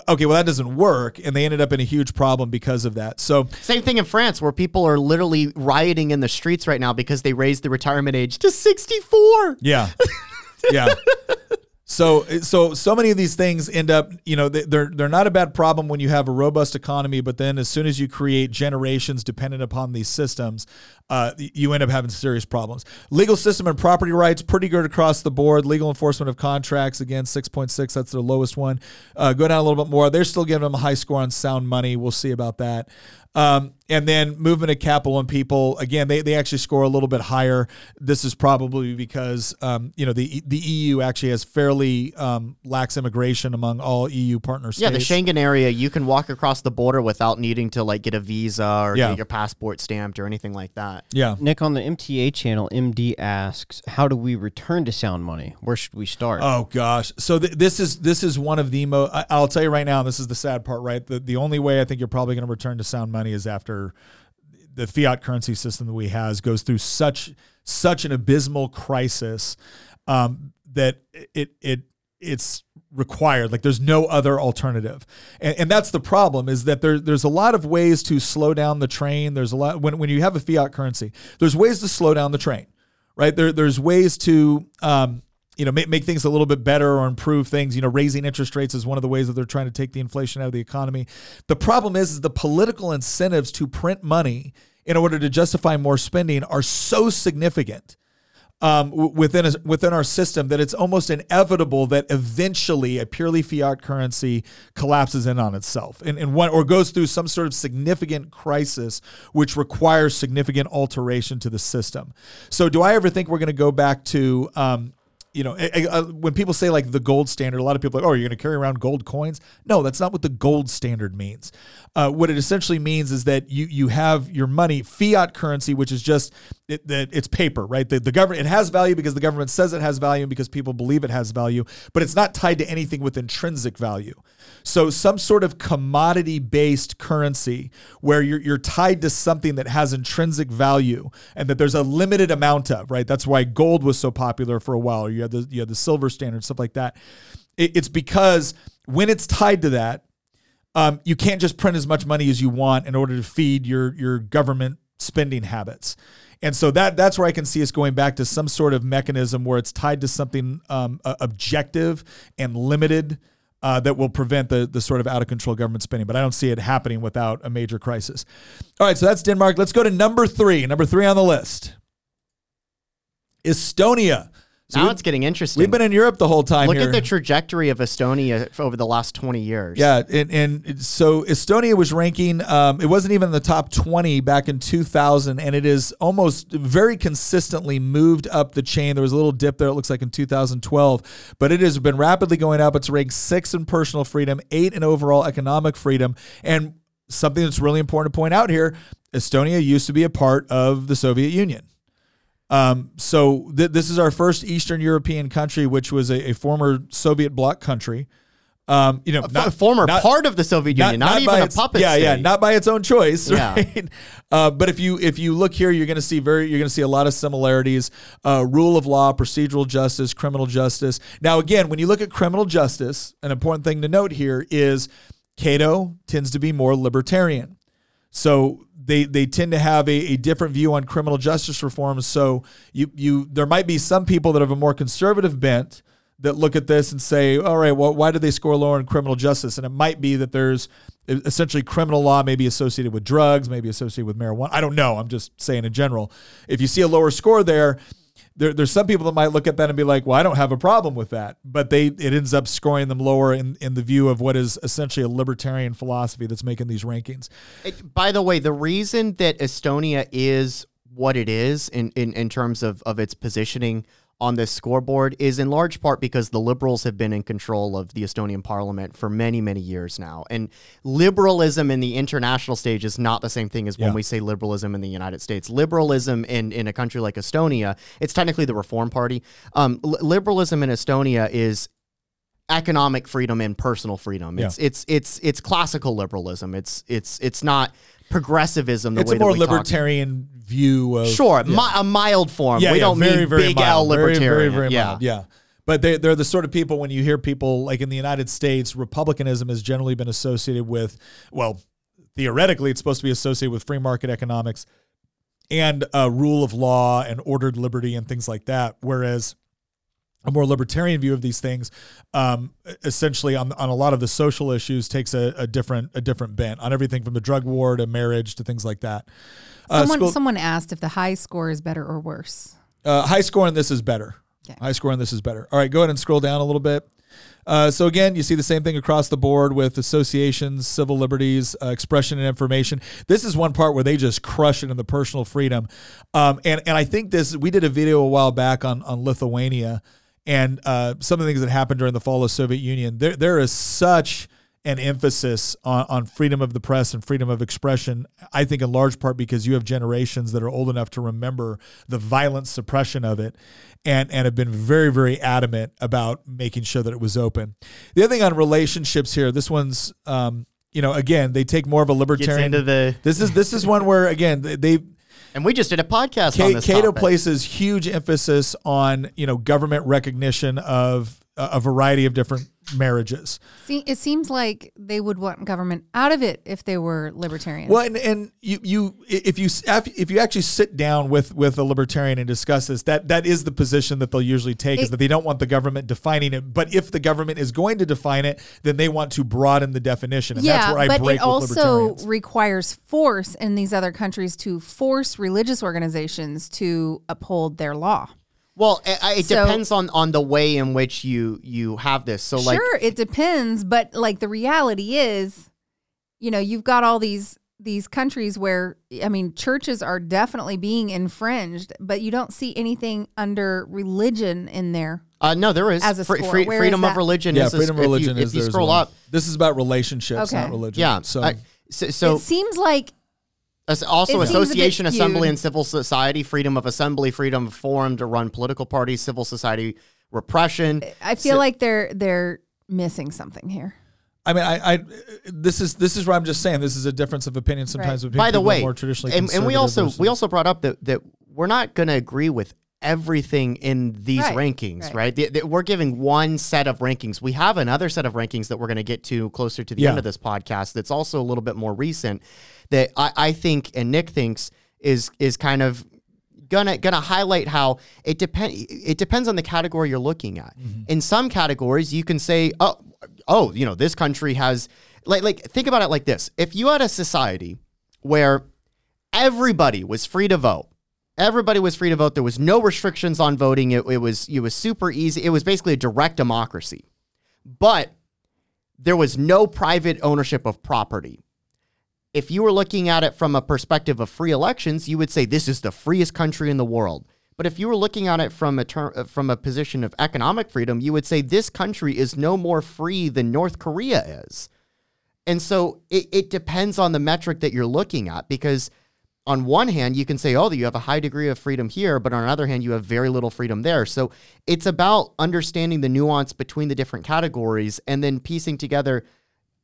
Okay, well that doesn't work, and they ended up in a huge problem because of that. So Same thing in France, where people are literally rioting in the streets right now because they raised the retirement age to 64. Yeah. Yeah. So so so many of these things end up, you know, they- they're they're not a bad problem when you have a robust economy, but then as soon as you create generations dependent upon these systems, uh, you end up having serious problems. Legal system and property rights pretty good across the board. Legal enforcement of contracts again six point six, that's their lowest one. Uh, go down a little bit more. They're still giving them a high score on sound money. We'll see about that. Um, and then movement of capital and people again they, they actually score a little bit higher this is probably because um, you know the the EU actually has fairly um, lax immigration among all EU partner states Yeah, the Schengen area, you can walk across the border without needing to like get a visa or Yeah. get your passport stamped or anything like that. yeah Nick on the MTA channel, MD asks, "How do we return to sound money? Where should we start?" Oh gosh. So th- this is this is one of the mo. I- I'll tell you right now. This is the sad part, right? The the only way I think you're probably going to return to sound money is after the fiat currency system that we has goes through such such an abysmal crisis um, that it it it's required. Like there's no other alternative. And, and that's the problem is that there, there's a lot of ways to slow down the train. There's a lot when, when you have a fiat currency there's ways to slow down the train right? There there's ways to um, you know make, make things a little bit better or improve things you know raising interest rates is one of the ways that they're trying to take the inflation out of the economy the problem is, is the political incentives to print money in order to justify more spending are so significant um, within a, within our system that it's almost inevitable that eventually a purely fiat currency collapses in on itself and, and one or goes through some sort of significant crisis which requires significant alteration to the system. So, do I ever think we're going to go back to um, you know, a- a- when people say like the gold standard, a lot of people are like, oh, you're going to carry around gold coins. No, that's not what the gold standard means. Uh, what it essentially means is that you you have your money fiat currency, which is just it, that it's paper, right? The, the government it has value because the government says it has value and because people believe it has value, but it's not tied to anything with intrinsic value. So some sort of commodity based currency where you're you're tied to something that has intrinsic value and that there's a limited amount of, right? That's why gold was so popular for a while. You had the you had the silver standard, stuff like that. It- it's because when it's tied to that, um, you can't just print as much money as you want in order to feed your your government spending habits. And so that that's where I can see us going back to some sort of mechanism where it's tied to something um, objective and limited uh, that will prevent the the sort of out of control government spending. But I don't see it happening without a major crisis. All right, so that's Denmark. Let's go to number three. Number three on the list, Estonia. So now it's getting interesting. we've been in Europe the whole time. Look here. at the trajectory of Estonia over the last 20 years. Yeah, and, and so Estonia was ranking. Um, it wasn't even in the top twenty back in two thousand, and it is almost very consistently moved up the chain. There was a little dip there. It looks like in two thousand twelve, but it has been rapidly going up. It's ranked six in personal freedom, eight in overall economic freedom, and something that's really important to point out here: Estonia used to be a part of the Soviet Union. Um, so th- this is our first Eastern European country, which was a, a former Soviet bloc country. Um, you know, A former part of the Soviet Union, not, even a its- puppet Yeah, yeah, not by its own choice, Yeah. right? Uh, but if you if you look here, you're going to see very you're going to see a lot of similarities: uh, rule of law, procedural justice, criminal justice. Now, again, when you look at criminal justice, an important thing to note here is Cato tends to be more libertarian. So they they tend to have a, a different view on criminal justice reforms. So you you there might be some people that have a more conservative bent that look at this and say, all right, well, why do they score lower in criminal justice? And it might be that there's essentially criminal law may be associated with drugs, maybe associated with marijuana. I don't know. I'm just saying in general. If you see a lower score there, there, there's some people that might look at that and be like, well, I don't have a problem with that. But they it ends up scoring them lower in, in the view of what is essentially a libertarian philosophy that's making these rankings. It, by the way, the reason that Estonia is what it is in, in, in terms of, of its positioning on this scoreboard is in large part because the liberals have been in control of the Estonian parliament for many, many years now. And liberalism in the international stage is not the same thing as when we say liberalism in the United States. Liberalism in, in a country like Estonia, it's technically the Reform Party. Um, li- liberalism in Estonia is economic freedom and personal freedom. It's it's it's it's classical liberalism. It's it's it's not progressivism. The It's way a more that we talk. libertarian view of Sure, yeah. mi- a mild form. Yeah, we yeah, don't very, mean very big mild. L Very, libertarian. Very, very, yeah. mild. Yeah. But they, they're the sort of people when you hear people like in the United States, Republicanism has generally been associated with, well, theoretically, it's supposed to be associated with free market economics and uh, rule of law and ordered liberty and things like that. Whereas a more libertarian view of these things, um, essentially on on a lot of the social issues, takes a, a different a different bent on everything from the drug war to marriage to things like that. Uh, Someone school- someone asked if the high score is better or worse. uh, high score on this is better. Okay. High score on this is better. All right, go ahead and scroll down a little bit. Uh, so again, you see the same thing across the board with associations, civil liberties, uh, expression and information. This is one part where they just crush it in the personal freedom. Um, and and I think this we did a video a while back on on Lithuania and uh, some of the things that happened during the fall of Soviet Union. There there is such an emphasis on, on freedom of the press and freedom of expression. I think in large part because you have generations that are old enough to remember the violent suppression of it and, and have been very, very adamant about making sure that it was open. The other thing on relationships here, this one's, um, you know, again, they take more of a libertarian. the this is this is one where again they, they and we just did a podcast on this Cato topic. places huge emphasis on you know government recognition of a a variety of different marriages. See, it seems like they would want government out of it if they were libertarian. Well, and, and you you if you if you actually sit down with with a libertarian and discuss this, that that is the position that they'll usually take is that they don't want the government defining it. But if the government is going to define it, then they want to broaden the definition, and that's yeah, where I but break it also requires force in these other countries to force religious organizations to uphold their law. Well, it, I- it So- depends on on the way in which you you have this. So like sure, it depends, but like the reality is, you know, you've got all these these countries where I mean, churches are definitely being infringed, but you don't see anything under religion in there. uh, no, there is As a Free- score. free- freedom is of religion. yeah, is freedom of if you- religion if is you there as scroll well. up. This is about relationships, Okay. not religion. Yeah. So I- so, so it seems like As- Also, It seems a bit association, assembly, and civil society, freedom of assembly, freedom of forum to run political parties, civil society repression. I feel So- like they're they're missing something here. I mean, I, I this is this is where I'm just saying this is a difference of opinion sometimes. Right. Between By the way, more traditionally and, and we also versus- we also brought up that that we're not going to agree with everything in these Right, rankings, right. right? The- the- we're giving one set of rankings. We have another set of rankings that we're going to get to closer to the Yeah. end of this podcast. That's also a little bit more recent. That I, I think and Nick thinks is is kind of gonna gonna highlight how it depend it depends on the category you're looking at. Mm-hmm. In some categories, you can say, oh, oh, you know, this country has like like think about it like this: if you had a society where everybody was free to vote. Everybody was free to vote. There was no restrictions on voting. It, it was it was super easy. It was basically a direct democracy. But there was no private ownership of property. If you were looking at it from a perspective of free elections, you would say this is the freest country in the world. But if you were looking at it from a ter- uh, from a position of economic freedom, you would say this country is no more free than North Korea is. And so it, it depends on the metric that you're looking at because on one hand, you can say, oh, you have a high degree of freedom here, but on the other hand, you have very little freedom there. So it's about understanding the nuance between the different categories and then piecing together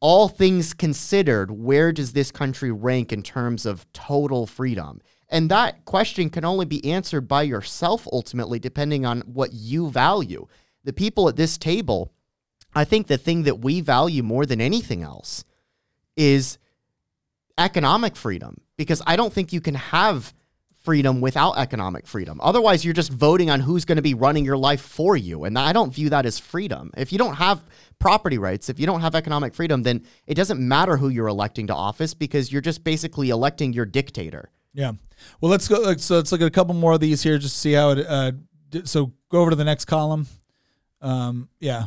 all things considered, where does this country rank in terms of total freedom? And that question can only be answered by yourself ultimately, depending on what you value. The people at this table, I think the thing that we value more than anything else is economic freedom because I don't think you can have freedom without economic freedom. Otherwise, you're just voting on who's going to be running your life for you. And I don't view that as freedom. If you don't have property rights, if you don't have economic freedom, then it doesn't matter who you're electing to office because you're just basically electing your dictator. Yeah. Well, let's go. So let's look at a couple more of these here, just to see how it uh, so go over to the next column. Um, yeah.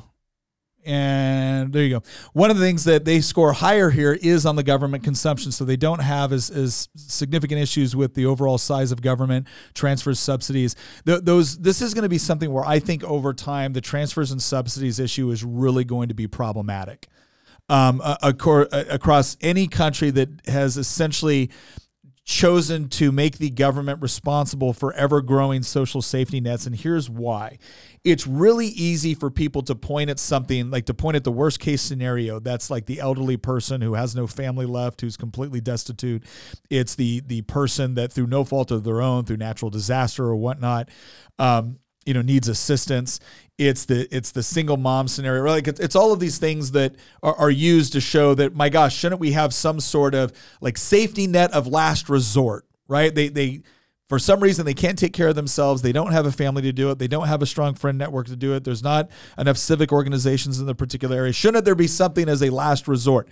And there you go. One of the things that they score higher here is on the government consumption. So they don't have as, as significant issues with the overall size of government, transfers, subsidies. Th- those This is going to be something where I think over time, the transfers and subsidies issue is really going to be problematic. Um, across any country that has essentially chosen to make the government responsible for ever growing social safety nets. And here's why it's really easy for people to point at something like to point at the worst case scenario that's like the elderly person who has no family left who's completely destitute it's the the person that through no fault of their own through natural disaster or whatnot um, you know needs assistance. It's the it's the single mom scenario like it's, it's all of these things that are, are used to show that my gosh shouldn't we have some sort of like safety net of last resort right? They they for some reason they can't take care of themselves. They don't have a family to do it. They don't have a strong friend network to do it. There's not enough civic organizations in the particular area. Shouldn't there be something as a last resort?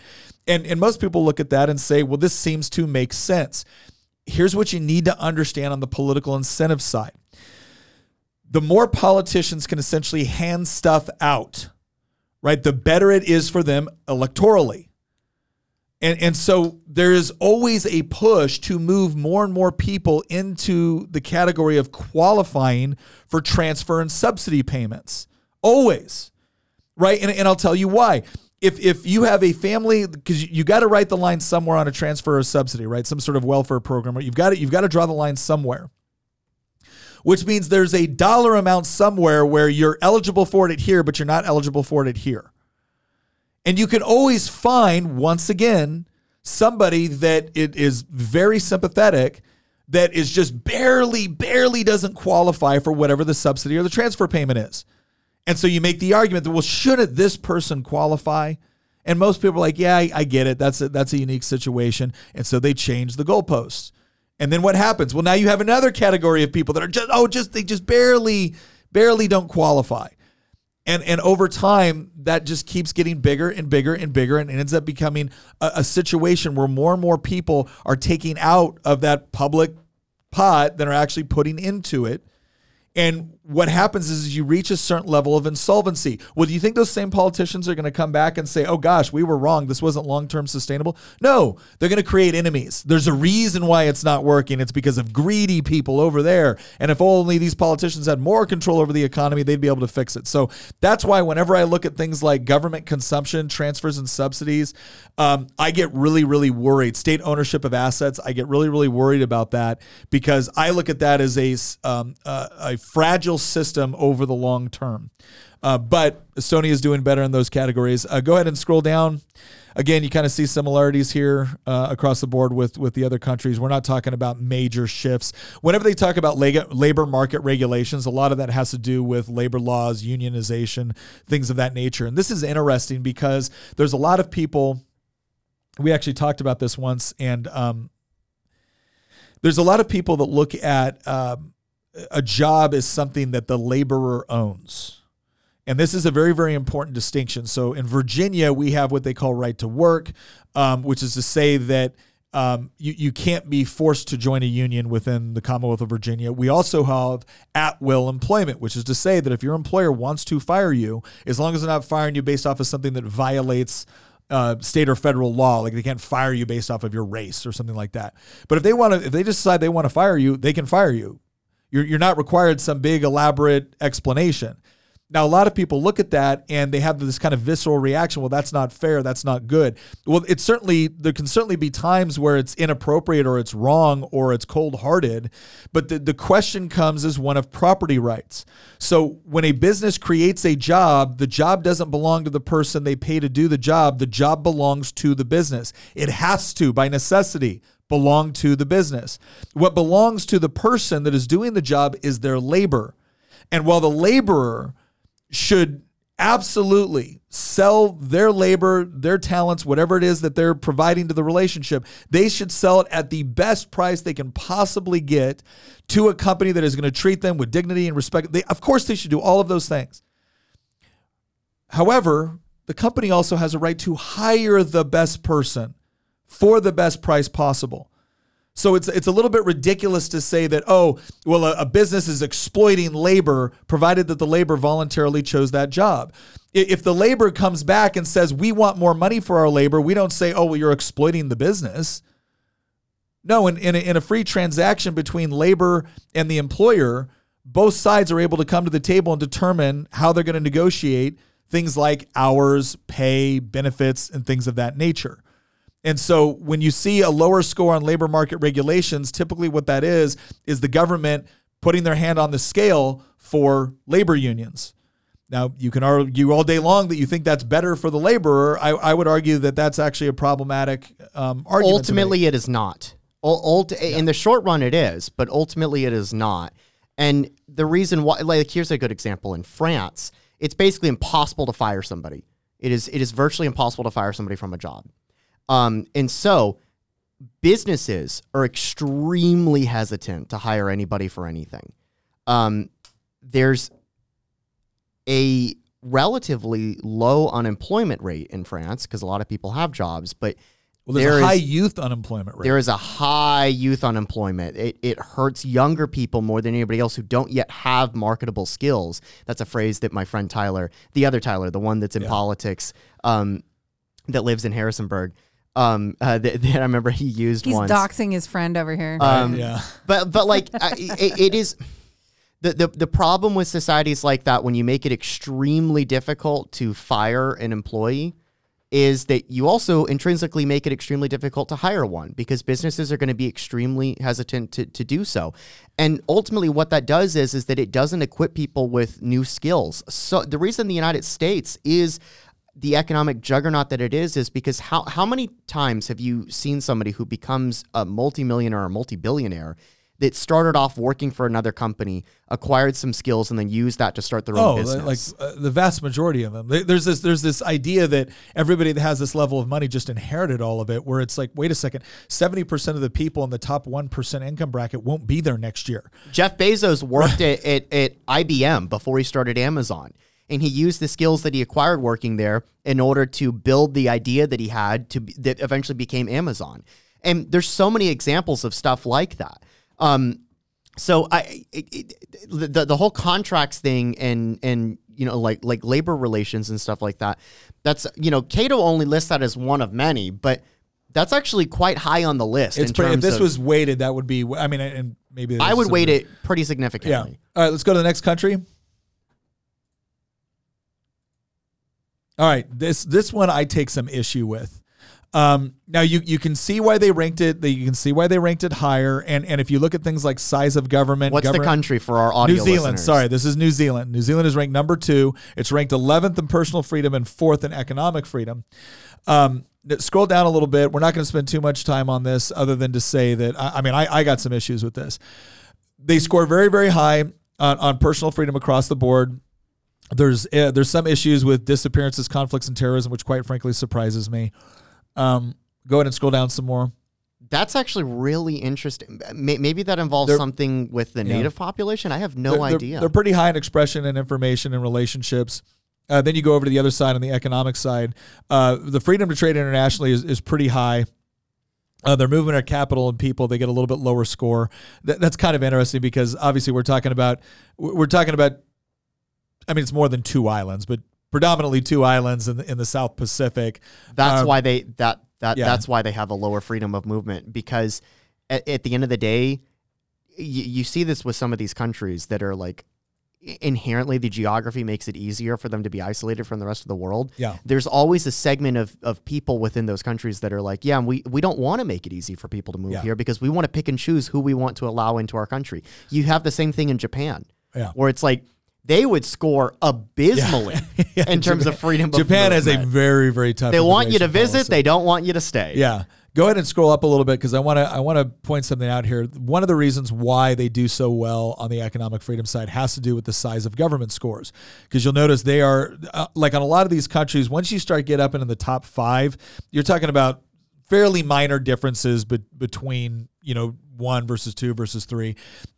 And and most people look at that and say well this seems to make sense. Here's what you need to understand on the political incentive side the more politicians can essentially hand stuff out, right, the better it is for them electorally. And, and so there is always a push to move more and more people into the category of qualifying for transfer and subsidy payments. Always. Right. And, and I'll tell you why. If, if you have a family, because you, you got to write the line somewhere on a transfer or subsidy, right? Some sort of welfare program. You've got to, you've got to draw the line somewhere which means there's a dollar amount somewhere where you're eligible for it here, but you're not eligible for it here. And you can always find, once again, somebody that it is very sympathetic that is just barely, barely doesn't qualify for whatever the subsidy or the transfer payment is. And so you make the argument that, well, shouldn't this person qualify? And most people are like, yeah, I, I get it. That's a, that's a unique situation. And so they change the goalposts. And then what happens? Well, now you have another category of people that are just oh, just they just barely barely don't qualify. And and over time that just keeps getting bigger and bigger and bigger and ends up becoming a, a situation where more and more people are taking out of that public pot than are actually putting into it. And what happens is you reach a certain level of insolvency. Well, do you think those same politicians are going to come back and say, oh gosh, we were wrong. This wasn't long term sustainable? No, they're going to create enemies. There's a reason why it's not working. It's because of greedy people over there. And if only these politicians had more control over the economy, they'd be able to fix it. So that's why whenever I look at things like government consumption, transfers, and subsidies, um, I get really, really worried. State ownership of assets, I get really, really worried about that because I look at that as a, um, uh, a fragile system over the long term. Uh, but Estonia is doing better in those categories. Uh, go ahead and scroll down. Again, you kind of see similarities here uh, across the board with with the other countries. We're not talking about major shifts. Whenever they talk about labor market regulations, a lot of that has to do with labor laws, unionization, things of that nature. And this is interesting because there's a lot of people. We actually talked about this once, and um, there's a lot of people that look at um, a job is something that the laborer owns. And this is a very, very important distinction. So in Virginia, we have what they call right to work, um, which is to say that um, you, you can't be forced to join a union within the Commonwealth of Virginia. We also have at will employment, which is to say that if your employer wants to fire you, as long as they're not firing you based off of something that violates uh, state or federal law. Like they can't fire you based off of your race or something like that. But if they want to, if they just decide they want to fire you, they can fire you. You're, you're not required some big elaborate explanation. Now, a lot of people look at that and they have this kind of visceral reaction. Well, that's not fair. That's not good. Well, it's certainly, there can certainly be times where it's inappropriate or it's wrong or it's cold hearted. But the, the question comes as one of property rights. So when a business creates a job, the job doesn't belong to the person they pay to do the job. The job belongs to the business. It has to, by necessity, belong to the business. What belongs to the person that is doing the job is their labor. And while the laborer should absolutely sell their labor, their talents, whatever it is that they're providing to the relationship, they should sell it at the best price they can possibly get to a company that is going to treat them with dignity and respect. They, of course, they should do all of those things. However, the company also has a right to hire the best person for the best price possible. So it's it's a little bit ridiculous to say that oh well a, a business is exploiting labor provided that the labor voluntarily chose that job. If the labor comes back and says we want more money for our labor, we don't say oh well you're exploiting the business. No, in, in, a, in a free transaction between labor and the employer, both sides are able to come to the table and determine how they're going to negotiate things like hours, pay, benefits, and things of that nature. And so when you see a lower score on labor market regulations, typically what that is, is the government putting their hand on the scale for labor unions. Now, you can argue all day long that you think that's better for the laborer. I, I would argue that that's actually a problematic um, argument. ultimately it is not Ul- ult- in the short run it is but ultimately it is not and the reason why like here's a good example in france it's basically impossible to fire somebody it is it is virtually impossible to fire somebody from a job um, and so businesses are extremely hesitant to hire anybody for anything um, there's a relatively low unemployment rate in france because a lot of people have jobs but Well, there's there a high is- youth unemployment rate. there is a high youth unemployment. It, it hurts younger people more than anybody else who don't yet have marketable skills. That's a phrase that my friend Tyler, the other Tyler, the one that's in politics, um, that lives in Harrisonburg, um, uh, that, that I remember he used He's once. doxing his friend over here. Um, yeah. But but like I, it, it is the, the the problem with societies like that when you make it extremely difficult to fire an employee is that you also intrinsically make it extremely difficult to hire one because businesses are going to be extremely hesitant to, to do so. And ultimately what that does is is that it doesn't equip people with new skills. So the reason the United States is the economic juggernaut that it is is because how how many times have you seen somebody who becomes a multimillionaire or multi-billionaire that started off working for another company, acquired some skills, and then used that to start their Oh, own business? like uh, the vast majority of them. There's this there's this idea that everybody that has this level of money just inherited all of it. Where it's like, wait a second, seventy percent of the people in the top one percent income bracket won't be there next year. Jeff Bezos worked at, at, at IBM before he started Amazon. And he used the skills that he acquired working there in order to build the idea that he had to be, that eventually became Amazon. And there's so many examples of stuff like that. Um, so I it, it, the the whole contracts thing and and you know like like labor relations and stuff like that. That's you know Cato only lists that as one of many, but that's actually quite high on the list. It's pretty, if this of- was weighted, that would be. I mean, and maybe I would weight it pretty significantly. Yeah. significantly. All right, let's go to the next country. All right, this this one I take some issue with. Um, now you you can see why they ranked it. You can see why they ranked it higher. And and if you look at things like size of government, What's the country for our audio New Zealand. listeners? Sorry, this is New Zealand. New Zealand is ranked number two. It's ranked 11th in personal freedom and fourth in economic freedom. Um, scroll down a little bit. We're not going to spend too much time on this, other than to say that I, I mean I, I got some issues with this. They score very very high on, on personal freedom across the board. There's uh, there's some issues with disappearances, conflicts, and terrorism, which quite frankly surprises me. Um, go ahead and scroll down some more. That's actually really interesting. Maybe that involves They're- something with the Yeah. native population. I have no They're- they're- idea. They're, pretty high in expression and information and relationships. Uh, then you go over to the other side on the economic side. Uh, the freedom to trade internationally is, is pretty high. Uh, their movement of capital and people, they get a little bit lower score. That, that's kind of interesting because obviously we're talking about we're talking about. I mean, it's more than two islands, but predominantly two islands in the, in the South Pacific. that's um, why they that that yeah. that's why they have a lower freedom of movement because at, at the end of the day, you, you see this with some of these countries that are like inherently the geography makes it easier for them to be isolated from the rest of the world. Yeah. There's always a segment of, of people within those countries that are like, yeah, we, we don't want to make it easy for people to move Yeah. here because we want to pick and choose who we want to allow into our country. You have the same thing in Japan. Yeah. Where it's like they would score abysmally Yeah, in terms of freedom Japan has a very very tough. They want you to visit, policy. they don't want you to stay. Yeah. Go ahead and scroll up a little bit because I want to I want to point something out here. One of the reasons why they do so well on the economic freedom side has to do with the size of government scores. Because you'll notice they are uh, like on a lot of these countries. Once you start get up into the top five, you're talking about fairly minor differences be- between you know one versus two versus three.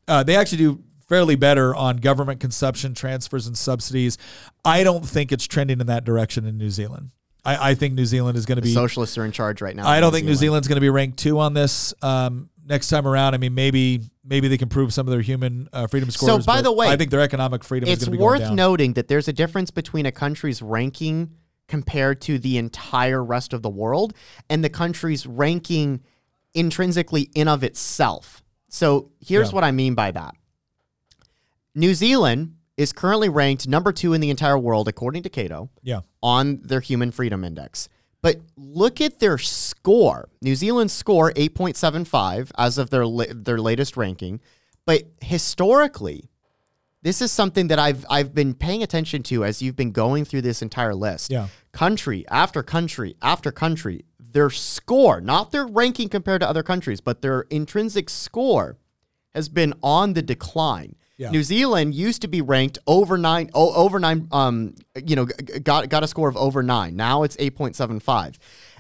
Uh, they actually do fairly better on government consumption transfers and subsidies. I don't think it's trending in that direction in New Zealand. I, I think New Zealand is going to The be socialists are in charge right now. I don't think New Zealand. Zealand's going to be ranked two on this. Um, next time around, I mean, maybe maybe they can prove some of their human uh, freedom scores. So, by the way, I think their economic freedom is it's going to be worth noting that there's a difference between a country's ranking compared to the entire rest of the world and the country's ranking intrinsically in of itself. So here's Yeah. what I mean by that. New Zealand is currently ranked number 2 in the entire world according to Cato yeah, on their human freedom index. But look at their score. New Zealand's score 8.75 as of their la- their latest ranking. But historically, this is something that I've I've been paying attention to as you've been going through this entire list. Yeah. Country after country after country, their score, not their ranking compared to other countries, but their intrinsic score has been on the decline. Yeah. New Zealand used to be ranked over nine, oh, over nine. Um, you know, got got a score of over nine. Now it's eight point seven five,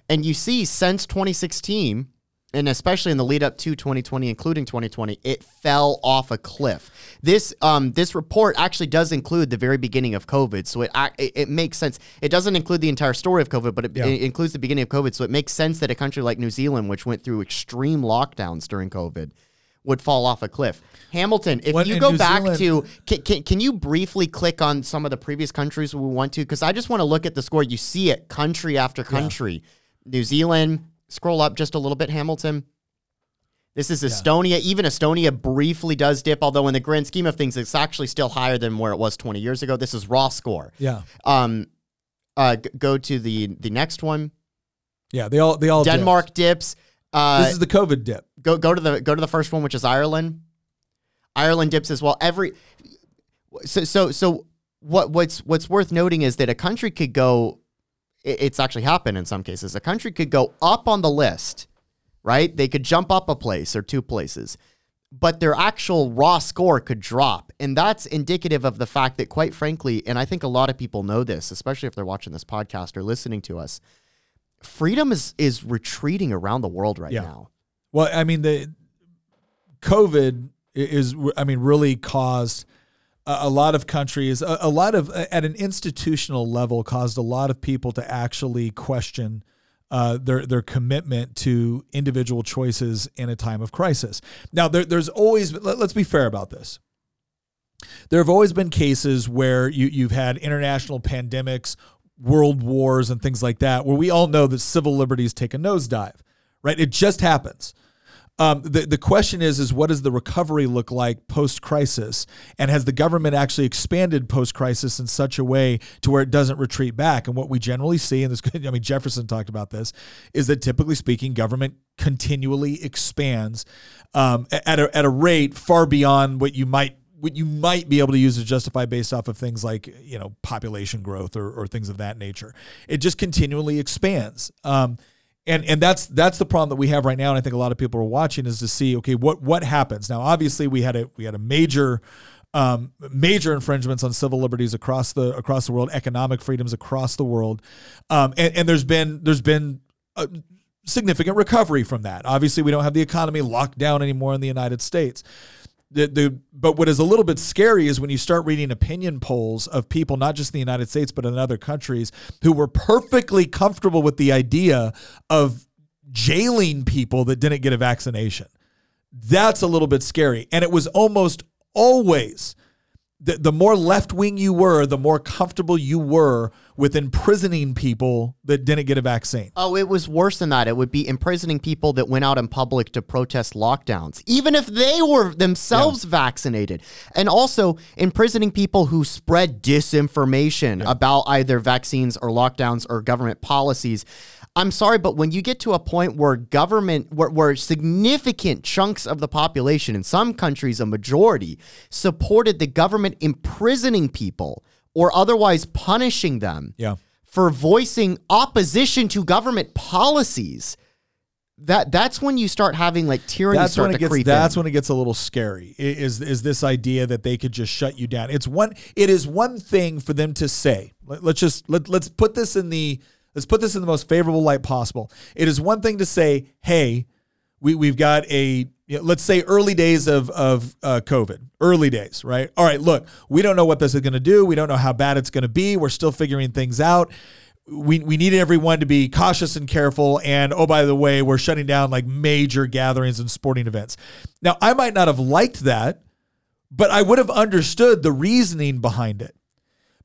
and you see since 2016, and especially in the lead up to 2020, including 2020, it fell off a cliff. This um this report actually does include the very beginning of COVID, so it it, it makes sense. It doesn't include the entire story of COVID, but it, Yeah. it includes the beginning of COVID, so it makes sense that a country like New Zealand, which went through extreme lockdowns during COVID, would fall off a cliff. Hamilton, if What- you go New back Zealand- to, can, can, can you briefly click on some of the previous countries we want to? Because I just want to look at the score. You see it country after country. New Zealand, scroll up just a little bit, Hamilton. This is Estonia. Even Estonia briefly does dip, although in the grand scheme of things, it's actually still higher than where it was 20 years ago. This is raw score. yeah, Um, uh, g- go to the the next one. yeah. They all they all dipped. Denmark dips. Uh, This is the COVID dip. go go to the go to the first one, which is Ireland. Ireland dips as well. Every so so so what what's what's worth noting is that a country could go. it- It's actually happened in some cases. A country could go up on the list, right? They could jump up a place or two places, but their actual raw score could drop, and that's indicative of the fact that, quite frankly, and I think a lot of people know this, especially if they're watching this podcast or listening to us. Freedom is is retreating around the world right Yeah. now. Well, I mean, the COVID is, I mean, really caused a, lot of countries, a, a lot of, at an institutional level, caused a lot of people to actually question uh, their their commitment to individual choices in a time of crisis. Now, there, there's always, let, let's be fair about this. There have always been cases where you, you've had international pandemics, world wars, and things like that, where we all know that civil liberties take a nosedive, right? It just happens. Um, the, the question is, is what does the recovery look like post crisis? And has the government actually expanded post crisis in such a way to where it doesn't retreat back? And what we generally see, and this, I mean, Jefferson talked about this, is that typically speaking, government continually expands um, at, a, at a rate far beyond what you might what you might be able to use to justify based off of things like you know population growth or, or things of that nature. It just continually expands. Um, and and that's that's the problem that we have right now and i think a lot of people are watching is to see okay what what happens now obviously we had a we had a major um, major infringements on civil liberties across the across the world economic freedoms across the world um, and, and there's been there's been a significant recovery from that obviously we don't have the economy locked down anymore in the united states the, the but what is a little bit scary is when you start reading opinion polls of people not just in the United States but in other countries who were perfectly comfortable with the idea of jailing people that didn't get a vaccination. That's a little bit scary. And it was almost always the, the more left wing you were, the more comfortable you were with imprisoning people that didn't get a vaccine. Oh, it was worse than that. It would be imprisoning people that went out in public to protest lockdowns, even if they were themselves vaccinated. And also imprisoning people who spread disinformation about either vaccines or lockdowns or government policies. I'm sorry, but when you get to a point where government, where, where significant chunks of the population, in some countries, a majority, supported the government imprisoning people or otherwise punishing them Yeah. for voicing opposition to government policies. That that's when you start having like tyranny that's when it gets creep that's in. when it gets a little scary is is this idea that they could just shut you down it's one it is one thing for them to say let, us just let, let's put this in the let's put this in the most favorable light possible it is one thing to say hey we, we've got a you know, let's say early days of of uh, covid early days right all right look we don't know what this is going to do we don't know how bad it's going to be we're still figuring things out we, we needed everyone to be cautious and careful. And oh, by the way, we're shutting down like major gatherings and sporting events. Now, I might not have liked that, but I would have understood the reasoning behind it.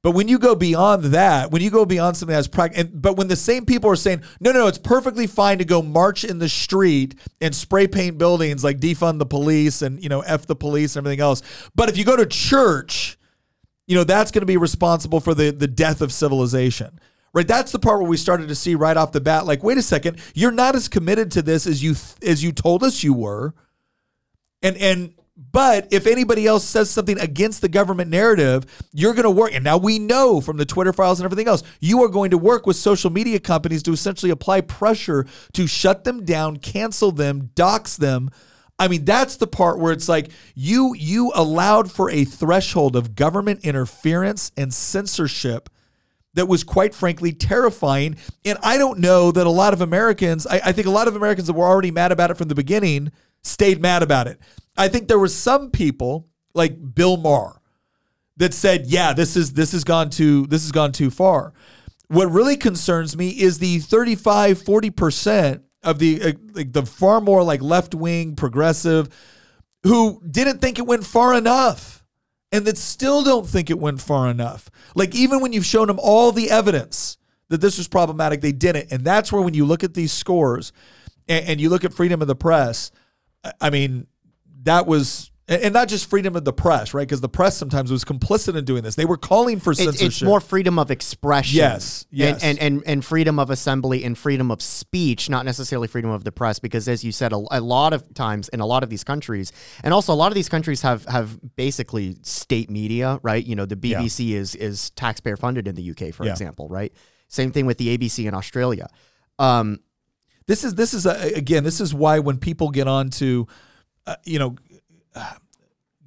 But when you go beyond that, when you go beyond something that's practical, but when the same people are saying, no, no, no, it's perfectly fine to go march in the street and spray paint buildings, like defund the police and, you know, F the police and everything else. But if you go to church, you know, that's going to be responsible for the, the death of civilization. Right, that's the part where we started to see right off the bat, like, wait a second, you're not as committed to this as you as you told us you were, and and but if anybody else says something against the government narrative, you're going to work. And now we know from the Twitter files and everything else, you are going to work with social media companies to essentially apply pressure to shut them down, cancel them, dox them. I mean, that's the part where it's like you you allowed for a threshold of government interference and censorship that was quite frankly terrifying. And I don't know that a lot of Americans, I, I think a lot of Americans that were already mad about it from the beginning stayed mad about it. I think there were some people like Bill Maher that said, "Yeah, this is this has gone too this has gone too far." What really concerns me is the 35 40% of the uh, like the far more like left-wing progressive who didn't think it went far enough and that still don't think it went far enough. Like even when you've shown them all the evidence that this was problematic, they didn't. And that's where when you look at these scores and, and you look at freedom of the press, I mean, that was and not just freedom of the press, right? Because the press sometimes was complicit in doing this. They were calling for censorship. It's, more freedom of expression. Yes, yes. And, and, and, and, freedom of assembly and freedom of speech, not necessarily freedom of the press. Because as you said, a, a, lot of times in a lot of these countries, and also a lot of these countries have have basically state media, right? You know, the BBC yeah. is is taxpayer funded in the UK, for yeah. example, right? Same thing with the ABC in Australia. Um, this is this is a, again, this is why when people get on to uh, you know,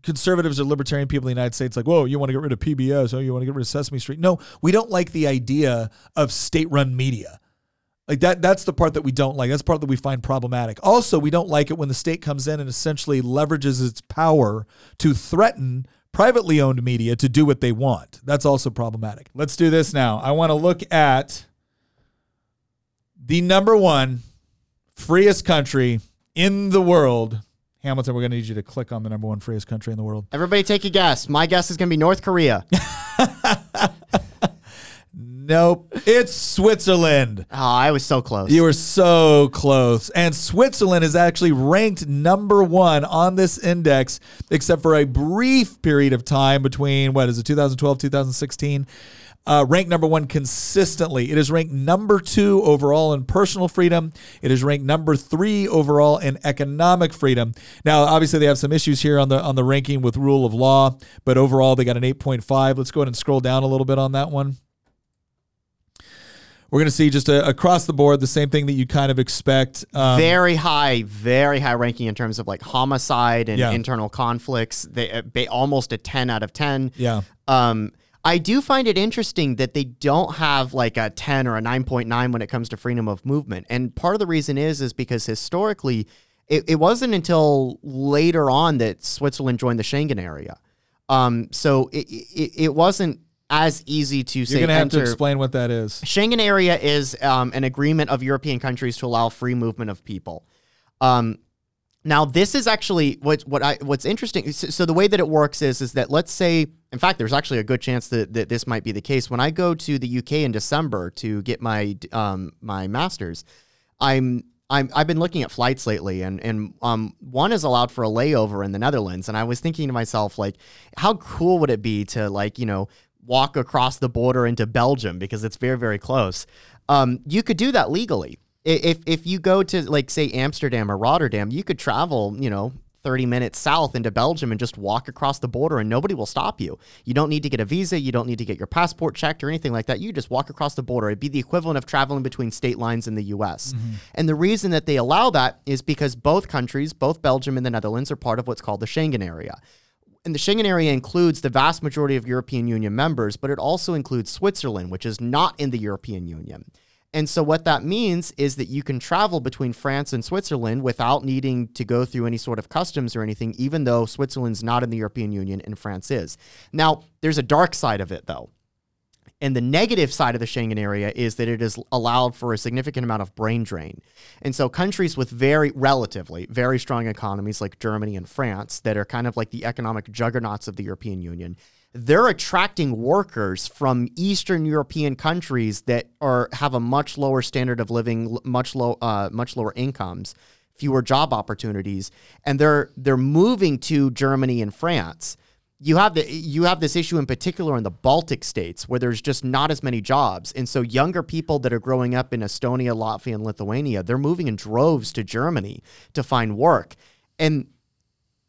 conservatives or libertarian people in the United States like, whoa, you want to get rid of PBS? Oh, you want to get rid of Sesame Street? No, we don't like the idea of state-run media. Like that, that's the part that we don't like. That's the part that we find problematic. Also, we don't like it when the state comes in and essentially leverages its power to threaten privately owned media to do what they want. That's also problematic. Let's do this now. I want to look at the number one freest country in the world Hamilton, we're going to need you to click on the number one freest country in the world. Everybody take a guess. My guess is going to be North Korea. nope. It's Switzerland. Oh, I was so close. You were so close. And Switzerland is actually ranked number one on this index, except for a brief period of time between, what is it, 2012, 2016? uh, ranked number one consistently. It is ranked number two overall in personal freedom. It is ranked number three overall in economic freedom. Now, obviously, they have some issues here on the on the ranking with rule of law, but overall, they got an 8.5. Let's go ahead and scroll down a little bit on that one. We're going to see just a, across the board the same thing that you kind of expect. Um, very high, very high ranking in terms of like homicide and yeah. internal conflicts. They, they almost a 10 out of 10. Yeah. Um, I do find it interesting that they don't have like a 10 or a 9.9 when it comes to freedom of movement. And part of the reason is is because historically it, it wasn't until later on that Switzerland joined the Schengen area. Um, so it, it, it wasn't as easy to say. You're going to have to explain what that is. Schengen area is um, an agreement of European countries to allow free movement of people. Um, now, this is actually what what I what's interesting. So, so, the way that it works is is that let's say, in fact, there's actually a good chance that, that this might be the case. When I go to the UK in December to get my um, my masters, I'm I'm I've been looking at flights lately, and and um one is allowed for a layover in the Netherlands, and I was thinking to myself like, how cool would it be to like you know walk across the border into Belgium because it's very very close. Um, you could do that legally if if you go to like say Amsterdam or Rotterdam, you could travel, you know, 30 minutes south into Belgium and just walk across the border and nobody will stop you. You don't need to get a visa, you don't need to get your passport checked or anything like that. You just walk across the border. It'd be the equivalent of traveling between state lines in the US. Mm-hmm. And the reason that they allow that is because both countries, both Belgium and the Netherlands are part of what's called the Schengen area. And the Schengen area includes the vast majority of European Union members, but it also includes Switzerland, which is not in the European Union. And so, what that means is that you can travel between France and Switzerland without needing to go through any sort of customs or anything, even though Switzerland's not in the European Union and France is. Now, there's a dark side of it, though. And the negative side of the Schengen area is that it has allowed for a significant amount of brain drain. And so countries with very relatively very strong economies like Germany and France that are kind of like the economic juggernauts of the European Union, they're attracting workers from Eastern European countries that are have a much lower standard of living, much low uh, much lower incomes, fewer job opportunities, and they're they're moving to Germany and France you have the you have this issue in particular in the Baltic states where there's just not as many jobs, and so younger people that are growing up in Estonia, Latvia, and Lithuania, they're moving in droves to Germany to find work, and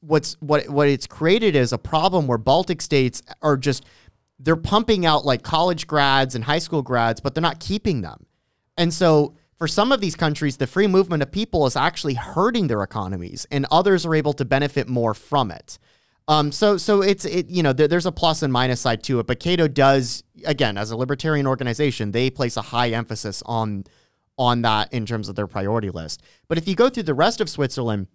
what's what what it's created is a problem where Baltic states are just they're pumping out like college grads and high school grads, but they're not keeping them, and so. For some of these countries, the free movement of people is actually hurting their economies, and others are able to benefit more from it. Um, so so it's it you know there, there's a plus and minus side to it, but Cato does again as a libertarian organization they place a high emphasis on on that in terms of their priority list. But if you go through the rest of Switzerland,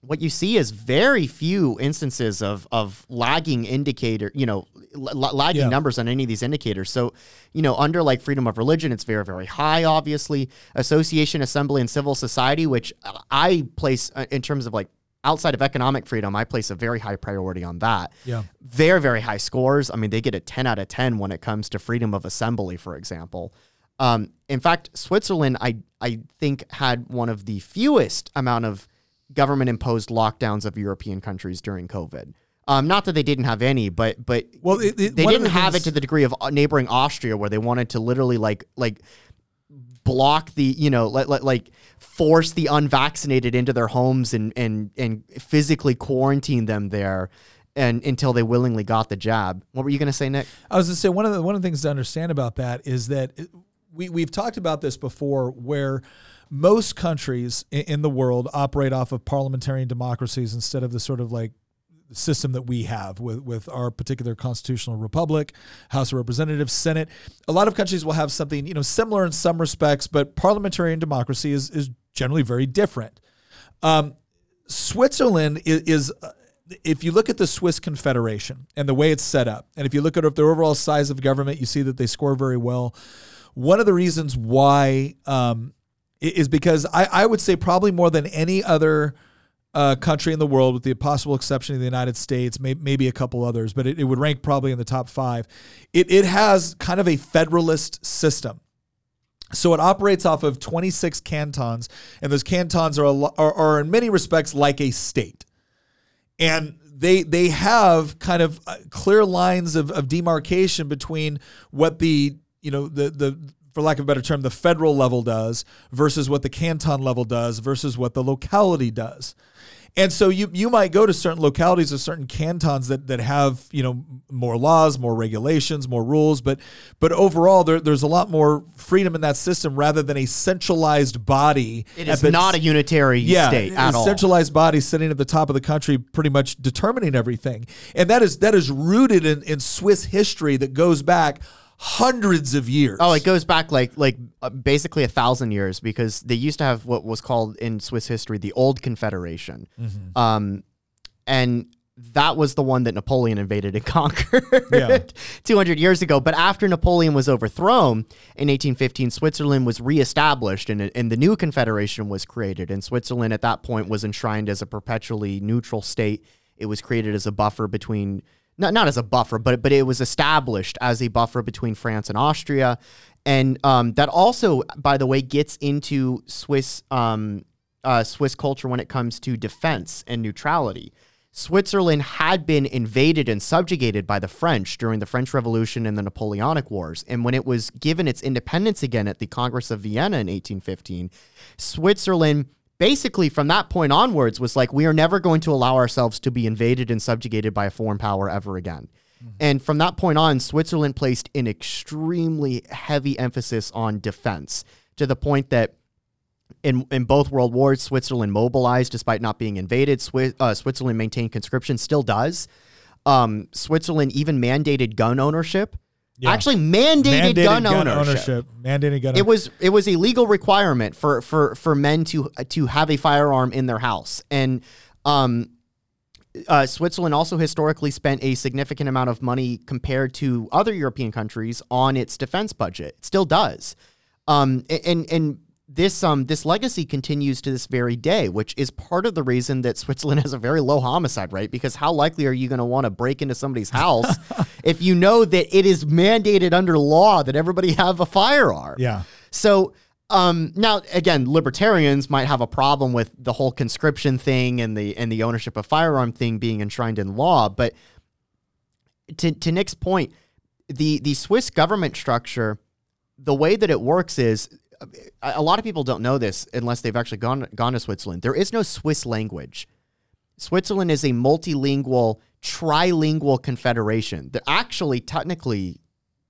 what you see is very few instances of of lagging indicator, you know, l- lagging Yeah. numbers on any of these indicators. So, you know, under like freedom of religion, it's very very high. Obviously, association, assembly, and civil society, which I place uh, in terms of like outside of economic freedom, I place a very high priority on that. Yeah. Very very high scores. I mean, they get a ten out of ten when it comes to freedom of assembly, for example. Um, in fact, Switzerland, I I think had one of the fewest amount of government imposed lockdowns of European countries during COVID. Um, not that they didn't have any, but but Well, it- it- they didn't the have things- it to the degree of uh, neighboring Austria, where they wanted to literally like like block the you know like like, force the unvaccinated into their homes and and and physically quarantine them there. And until they willingly got the jab, what were you going to say, Nick? I was going to say one of the one of the things to understand about that is that we we've talked about this before, where most countries in the world operate off of parliamentarian democracies instead of the sort of like system that we have with with our particular constitutional republic, House of Representatives, Senate. A lot of countries will have something you know similar in some respects, but parliamentarian democracy is is generally very different. Um, Switzerland is, is uh, if you look at the Swiss Confederation and the way it's set up, and if you look at their overall size of government, you see that they score very well. One of the reasons why um, is because I, I would say probably more than any other uh, country in the world, with the possible exception of the United States, may, maybe a couple others, but it, it would rank probably in the top five. It, it has kind of a federalist system. So it operates off of 26 cantons, and those cantons are, are, are in many respects like a state. And they they have kind of uh, clear lines of, of demarcation between what the you know the the for lack of a better term the federal level does versus what the canton level does versus what the locality does. And so you you might go to certain localities or certain cantons that that have you know more laws, more regulations, more rules, but but overall there, there's a lot more freedom in that system rather than a centralized body. It is the- not a unitary yeah, state at a all. centralized body sitting at the top of the country, pretty much determining everything, and that is that is rooted in, in Swiss history that goes back hundreds of years. Oh, it goes back like like uh, basically a thousand years because they used to have what was called in Swiss history the Old Confederation, Mm-hmm. um, and that was the one that Napoleon invaded and conquered Yeah. 200 years ago. But after Napoleon was overthrown in 1815, Switzerland was reestablished and, and the new confederation was created. And Switzerland at that point was enshrined as a perpetually neutral state. It was created as a buffer between not not as a buffer, but but it was established as a buffer between France and Austria, and um, that also, by the way, gets into Swiss um, uh, Swiss culture when it comes to defense and neutrality. Switzerland had been invaded and subjugated by the French during the French Revolution and the Napoleonic Wars. And when it was given its independence again at the Congress of Vienna in 1815, Switzerland basically from that point onwards was like, we are never going to allow ourselves to be invaded and subjugated by a foreign power ever again. And from that point on, Switzerland placed an extremely heavy emphasis on defense to the point that in, in both world wars, Switzerland mobilized despite not being invaded. Swi- uh, Switzerland maintained conscription, still does. Um, Switzerland even mandated gun ownership. Yeah. Actually, mandated, mandated gun, ownership. mandated gun. It was it was a legal requirement for for for men to to have a firearm in their house, and um, Uh, Switzerland also historically spent a significant amount of money compared to other European countries on its defense budget. It still does. Um, and and this um this legacy continues to this very day, which is part of the reason that Switzerland has a very low homicide rate. Because how likely are you going to want to break into somebody's house if you know that it is mandated under law that everybody have a firearm? Yeah. So um, now again, libertarians might have a problem with the whole conscription thing and the and the ownership of firearm thing being enshrined in law, but to to Nick's point, the the Swiss government structure, the way that it works is a lot of people don't know this unless they've actually gone gone to Switzerland. There is no Swiss language. Switzerland is a multilingual, trilingual confederation. There actually, technically,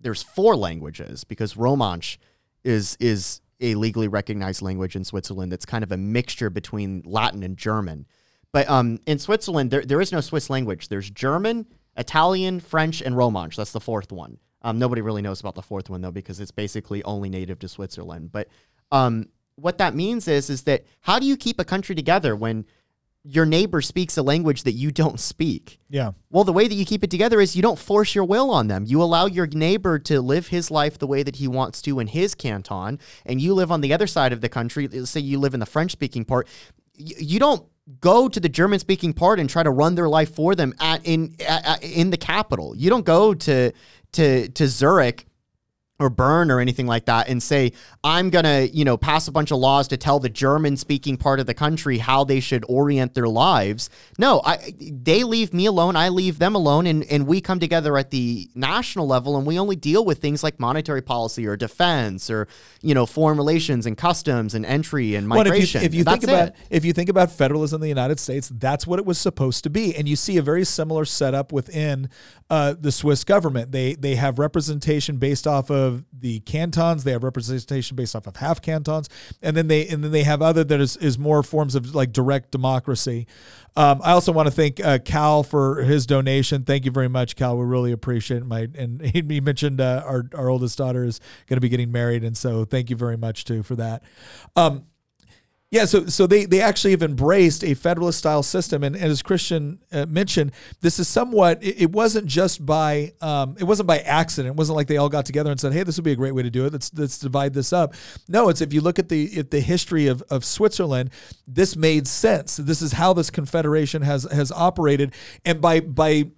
there's four languages because Romansh is is a legally recognized language in Switzerland. That's kind of a mixture between Latin and German. But um, in Switzerland, there, there is no Swiss language. There's German, Italian, French, and Romansh. That's the fourth one. Um, nobody really knows about the fourth one though because it's basically only native to Switzerland. But um, what that means is is that how do you keep a country together when your neighbor speaks a language that you don't speak? Yeah. Well, the way that you keep it together is you don't force your will on them. You allow your neighbor to live his life the way that he wants to in his canton, and you live on the other side of the country. Let's say you live in the French speaking part. You don't go to the German speaking part and try to run their life for them at in at- in the capital. You don't go to to to Zurich or Bern or anything like that and say, I'm going to, you know, pass a bunch of laws to tell the German speaking part of the country how they should orient their lives. No, I, they leave me alone. I leave them alone. And, and we come together at the national level and we only deal with things like monetary policy or defense or, you know, foreign relations and customs and entry and Well, migration. if you, if you think about it. if you think about federalism in the United States, that's what it was supposed to be, and you see a very similar setup within uh, the Swiss government. They they have representation based off of the cantons. They have representation based off of half cantons, and then they and then they have other that is is more forms of like direct democracy. Um, I also want to thank uh, Cal for his donation. Thank you very much, Cal. We really appreciate it. My and he, he mentioned uh, our our oldest daughter is going to be getting married, and so thank you very much too for that. Um, yeah, so so they they actually have embraced a federalist style system, and, and as Christian uh, mentioned, this is somewhat. It, it wasn't just by um, it wasn't by accident. It wasn't like they all got together and said, "Hey, this would be a great way to do it. Let's let's divide this up." No, it's if you look at the at the history of, of Switzerland, this made sense. This is how this confederation has has operated, and by by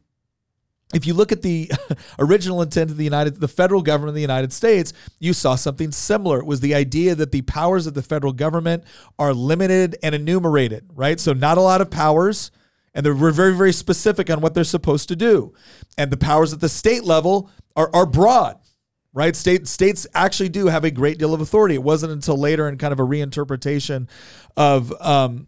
if you look at the original intent of the United, the federal government of the United States, you saw something similar. It was the idea that the powers of the federal government are limited and enumerated, right? So not a lot of powers, and they're very, very specific on what they're supposed to do. And the powers at the state level are, are broad, right? State states actually do have a great deal of authority. It wasn't until later in kind of a reinterpretation of um,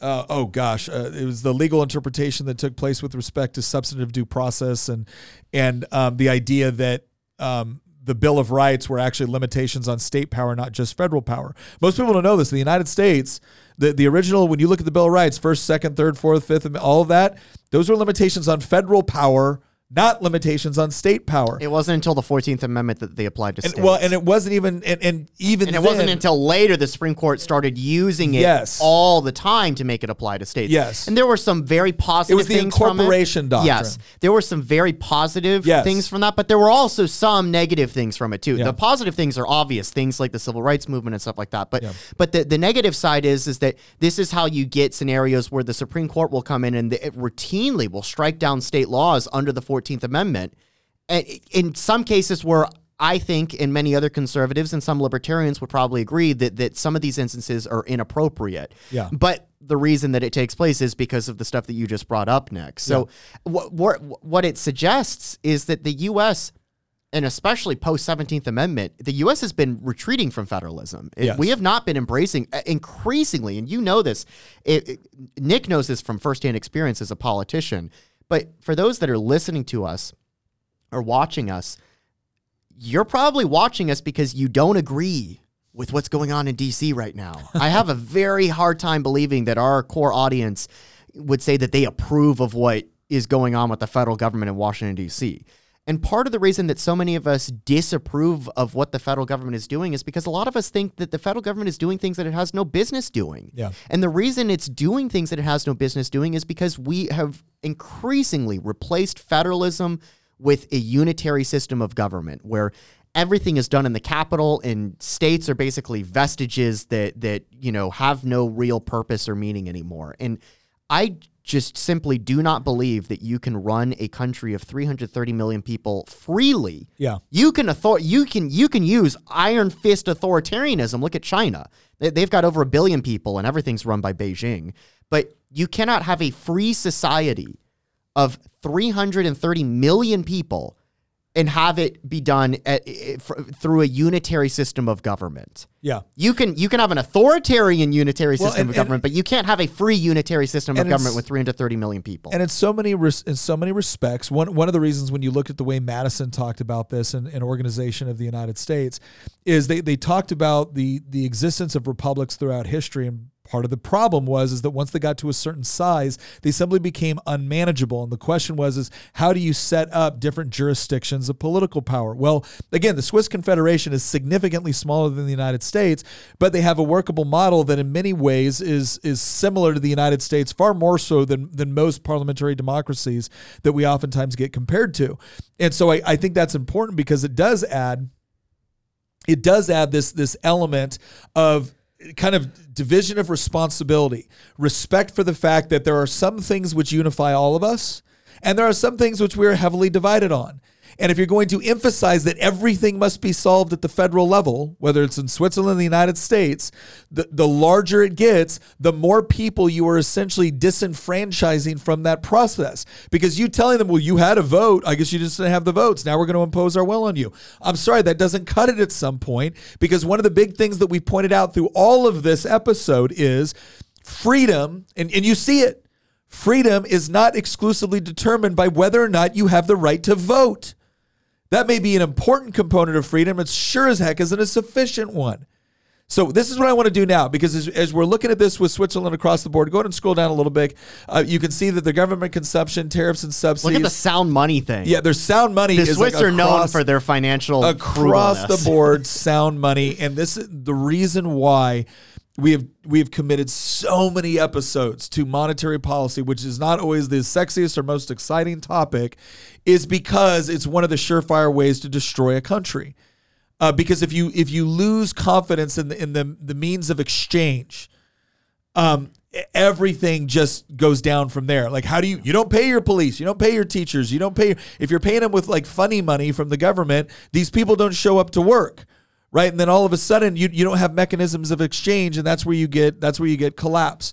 uh, oh gosh, uh, it was the legal interpretation that took place with respect to substantive due process and and um, the idea that um, the Bill of Rights were actually limitations on state power, not just federal power. Most people don't know this. In the United States, the the original when you look at the Bill of Rights, first, second, third, fourth, fifth, and all of that, those were limitations on federal power, not limitations on state power. It wasn't until the 14th Amendment that they applied to and, states. well, and it wasn't even and, and even And it wasn't until later the Supreme Court started using it Yes. all the time to make it apply to states. Yes. And there were some very positive It was the things from incorporation doctrine. Yes. There were some very positive Yes. things from that, but there were also some negative things from it too. Yeah. The positive things are obvious, things like the civil rights movement and stuff like that. But Yeah. but the, the negative side is is that this is how you get scenarios where the Supreme Court will come in and it routinely will strike down state laws under the 14th Amendment. And in some cases where I think, and many other conservatives and some libertarians would probably agree that that some of these instances are inappropriate. Yeah. But the reason that it takes place is because of the stuff that you just brought up, Nick. So what what what it suggests is that the U.S. and especially post Seventeenth Amendment, the U.S. has been retreating from federalism. Yes. We have not been embracing uh, increasingly, and you know this. It, it- Nick knows this from firsthand experience as a politician. But for those that are listening to us or watching us, you're probably watching us because you don't agree with what's going on in DC right now. I have a very hard time believing that our core audience would say that they approve of what is going on with the federal government in Washington DC. And part of the reason that so many of us disapprove of what the federal government is doing is because a lot of us think that the federal government is doing things that it has no business doing. Yeah. And the reason it's doing things that it has no business doing is because we have increasingly replaced federalism with a unitary system of government where everything is done in the capital and states are basically vestiges that that you know have no real purpose or meaning anymore. And I just simply do not believe that you can run a country of 330 million people freely. Yeah. You can author you can you can use iron fist authoritarianism. Look at China. They, they've got over a billion people and everything's run by Beijing. But you cannot have a free society of 330 million people and have it be done at, through a unitary system of government. Yeah. You can you can have an authoritarian unitary Well, system and- of government, and- but you can't have a free unitary system of government with 330 million people. And in so many res- in so many respects, one one of the reasons when you look at the way Madison talked about this in, in Organization of the United States is they, they talked about the the existence of republics throughout history and part of the problem was is that once they got to a certain size they simply became unmanageable. And the question was is how do you set up different jurisdictions of political power? Well again the swiss confederation is significantly smaller than the united states but they have a workable model that in many ways is is similar to the united states far more so than than most parliamentary democracies that we oftentimes get compared to. And so i, I think that's important because it does add it does add this this element of kind of division of responsibility, respect for the fact that there are some things which unify all of us, and there are some things which we are heavily divided on. And if you're going to emphasize that everything must be solved at the federal level, whether it's in Switzerland, the United States, the, the larger it gets, the more people you are essentially disenfranchising from that process. Because you telling them, well, you had a vote, I guess you just didn't have the votes. Now we're going to impose our will on you. I'm sorry, that doesn't cut it at some point. Because one of the big things that we pointed out through all of this episode is freedom, and, and you see it. Freedom is not exclusively determined by whether or not you have the right to vote. That may be an important component of freedom. It sure as heck isn't a sufficient one. So this is what I want to do now, because as, as we're looking at this with Switzerland across the board, go ahead and scroll down a little bit. Uh, you can see that the government consumption, tariffs, and subsidies. Look at the sound money thing. yeah, their sound money. the is Swiss like are known for their financial across the board sound money and this is the reason why we have we have committed so many episodes to monetary policy which is not always the sexiest or most exciting topic is because it's one of the surefire ways to destroy a country uh, because if you if you lose confidence in the in the, the means of exchange um, everything just goes down from there. Like, how do you, you don't pay your police, you don't pay your teachers, you don't pay, if you're paying them with like funny money from the government, these people don't show up to work. Right. And then all of a sudden you, you don't have mechanisms of exchange. And that's where you get, that's where you get collapse.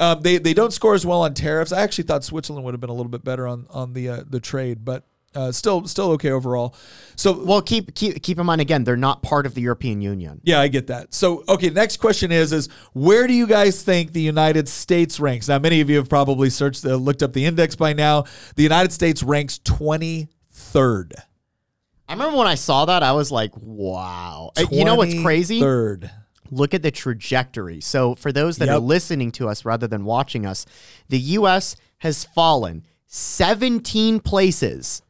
Um, they, they don't score as well on tariffs. I actually thought Switzerland would have been a little bit better on, on the, uh, the trade, but uh, still, still okay overall. So Well, keep keep keep in mind again, they're not part of the European Union. yeah, I get that. So, okay, next question is is where do you guys think the United States ranks? Now, many of you have probably searched uh, looked up the index by now. The United States ranks 23rd. I remember when I saw that, I was like, "Wow!" Uh, You know what's crazy? Third. Look at the trajectory. So, for those that are listening to us rather than watching us, the U.S. has fallen 17 places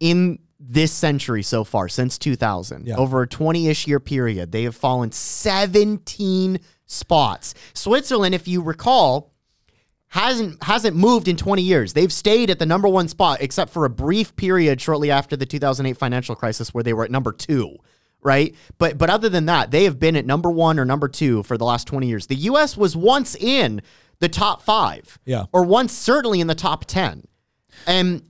in this century so far since 2000. Yeah. Over a 20-ish year period, they have fallen 17 spots. Switzerland, if you recall, hasn't hasn't moved in 20 years. They've stayed at the number 1 spot except for a brief period shortly after the 2008 financial crisis where they were at number 2, right? But but other than that, they have been at number 1 or number 2 for the last 20 years. The US was once in the top 5. Yeah. Or once certainly in the top 10. And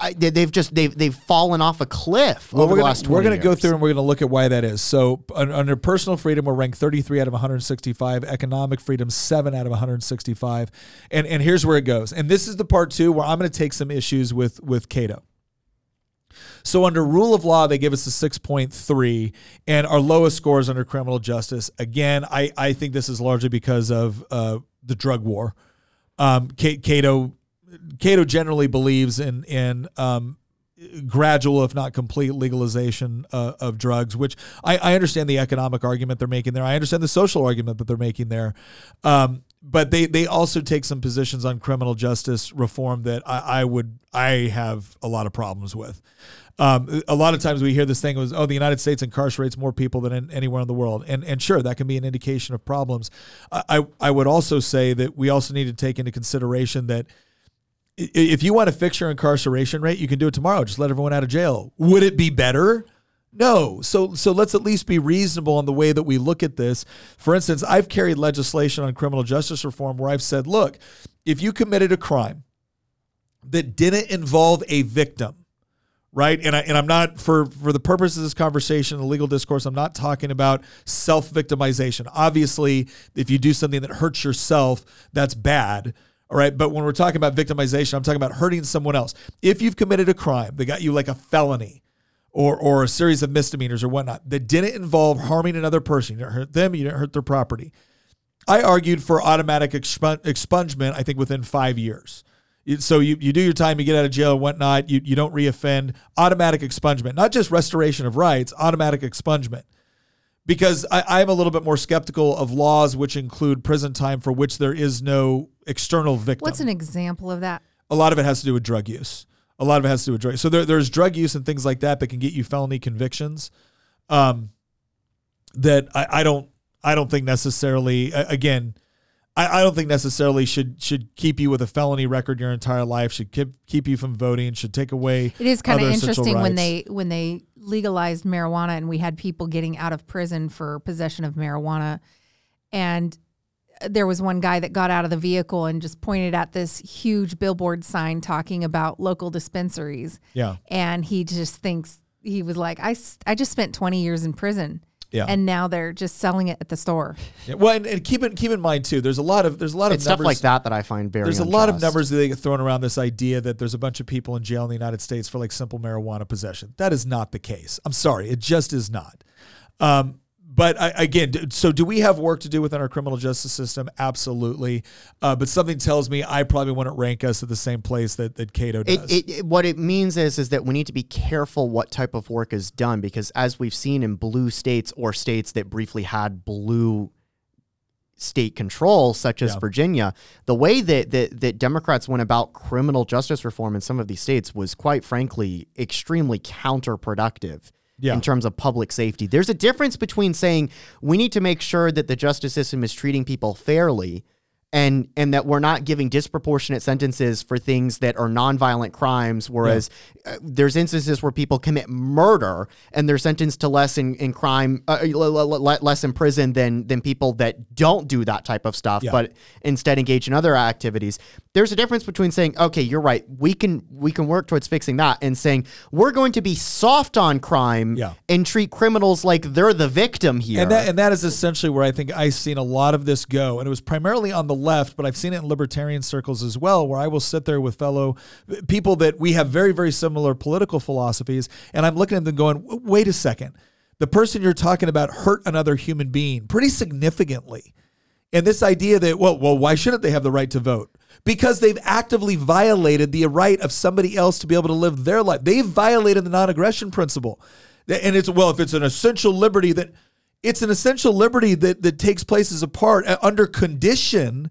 I, they- they've just they've they've fallen off a cliff Well, over we're the gonna, last 20 we're going to go through and we're going to look at why that is. So, under personal freedom, we're ranked 33 out of 165. Economic freedom, 7 out of 165. And and here's where it goes. And this is the part two where I'm going to take some issues with with Cato. So under rule of law, they give us a 6.3, and our lowest scores under criminal justice. Again, I, I think this is largely because of uh, the drug war. Um, Cato Cato generally believes in in um, gradual, if not complete, legalization uh, of drugs. Which I, I understand the economic argument they're making there. I understand the social argument that they're making there. Um, but they they also take some positions on criminal justice reform that I, I would I have a lot of problems with. Um, a lot of times we hear this thing was, oh, the United States incarcerates more people than in, anywhere in the world, and and sure that can be an indication of problems. I I, would also say that we also need to take into consideration that if you want to fix your incarceration rate, you can do it tomorrow. Just let everyone out of jail. Would it be better? No. So so let's at least be reasonable in the way that we look at this. For instance, I've carried legislation on criminal justice reform where I've said, look, if you committed a crime that didn't involve a victim, right? And I and I'm not for for the purpose of this conversation, the legal discourse, I'm not talking about self-victimization. Obviously, if you do something that hurts yourself, that's bad. All right. But when we're talking about victimization, I'm talking about hurting someone else. If you've committed a crime, they got you like a felony or or a series of misdemeanors or whatnot that didn't involve harming another person. You didn't hurt them, you didn't hurt their property. I argued for automatic expu- expungement, I think within five years. So you, you do your time, you get out of jail and whatnot, you, you don't reoffend, automatic expungement, not just restoration of rights, automatic expungement. Because I, I'm a little bit more skeptical of laws which include prison time for which there is no external victim What's an example of that? a lot of it has to do with drug use. A lot of it has to do with drug. So there, there's drug use and things like that that can get you felony convictions. Um, that I, I don't I don't think necessarily again I, I don't think necessarily should should keep you with a felony record your entire life should keep keep you from voting should take away It is kind of interesting when they when they legalized marijuana and we had people getting out of prison for possession of marijuana and there was one guy that got out of the vehicle and just pointed at this huge billboard sign talking about local dispensaries yeah and he just thinks he was like I, I just spent 20 years in prison yeah. and now they're just selling it at the store Yeah. well and, and keep it keep in mind too there's a lot of there's a lot It's of stuff numbers like that that I find very. there's a lot of numbers that they get thrown around this idea that there's a bunch of people in jail in the United States for like simple marijuana possession. That is not the case. I'm sorry, it just is not. Um, but I, again, so do we have work to do within our criminal justice system? Absolutely. Uh, but something tells me I probably wouldn't rank us at the same place that, that Cato does. It, it, what it means is is that we need to be careful what type of work is done because as we've seen in blue states or states that briefly had blue state control such as Yeah. Virginia the way that, that that Democrats went about criminal justice reform in some of these states was quite frankly extremely counterproductive Yeah. in terms of public safety there's a difference between saying we need to make sure that the justice system is treating people fairly and and that we're not giving disproportionate sentences for things that are nonviolent crimes whereas uh, there's instances where people commit murder and they're sentenced to less in, in crime uh, l- l- l- less in prison than than people that don't do that type of stuff Yeah. but instead engage in other activities there's a difference between saying okay you're right we can we can work towards fixing that and saying we're going to be soft on crime Yeah. and treat criminals like they're the victim here And that, and that is essentially where I think I've seen a lot of this go. And it was primarily on the left, but I've seen it in libertarian circles as well, where I will sit there with fellow people that we have very, very similar political philosophies. And I'm looking at them going, wait a second. The person you're talking about hurt another human being pretty significantly. And this idea that, well, well, why shouldn't they have the right to vote? Because they've actively violated the right of somebody else to be able to live their life. They've violated the non aggression principle. And it's, well, if it's an essential liberty that it's an essential liberty that, that takes place as a part uh, under condition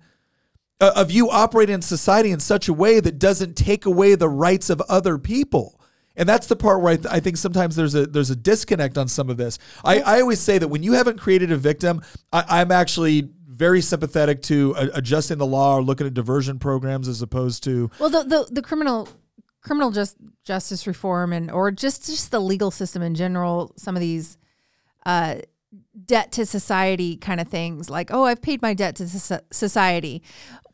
uh, of you operating in society in such a way that doesn't take away the rights of other people. And that's the part where I, th- I think sometimes there's a there's a disconnect on some of this. I, I always say that when you haven't created a victim, I, I'm actually very sympathetic to uh, adjusting the law or looking at diversion programs as opposed to Well, the the, the criminal criminal just justice reform and or just just the legal system in general. Some of these uh, debt to society kind of things, like oh, I've paid my debt to society.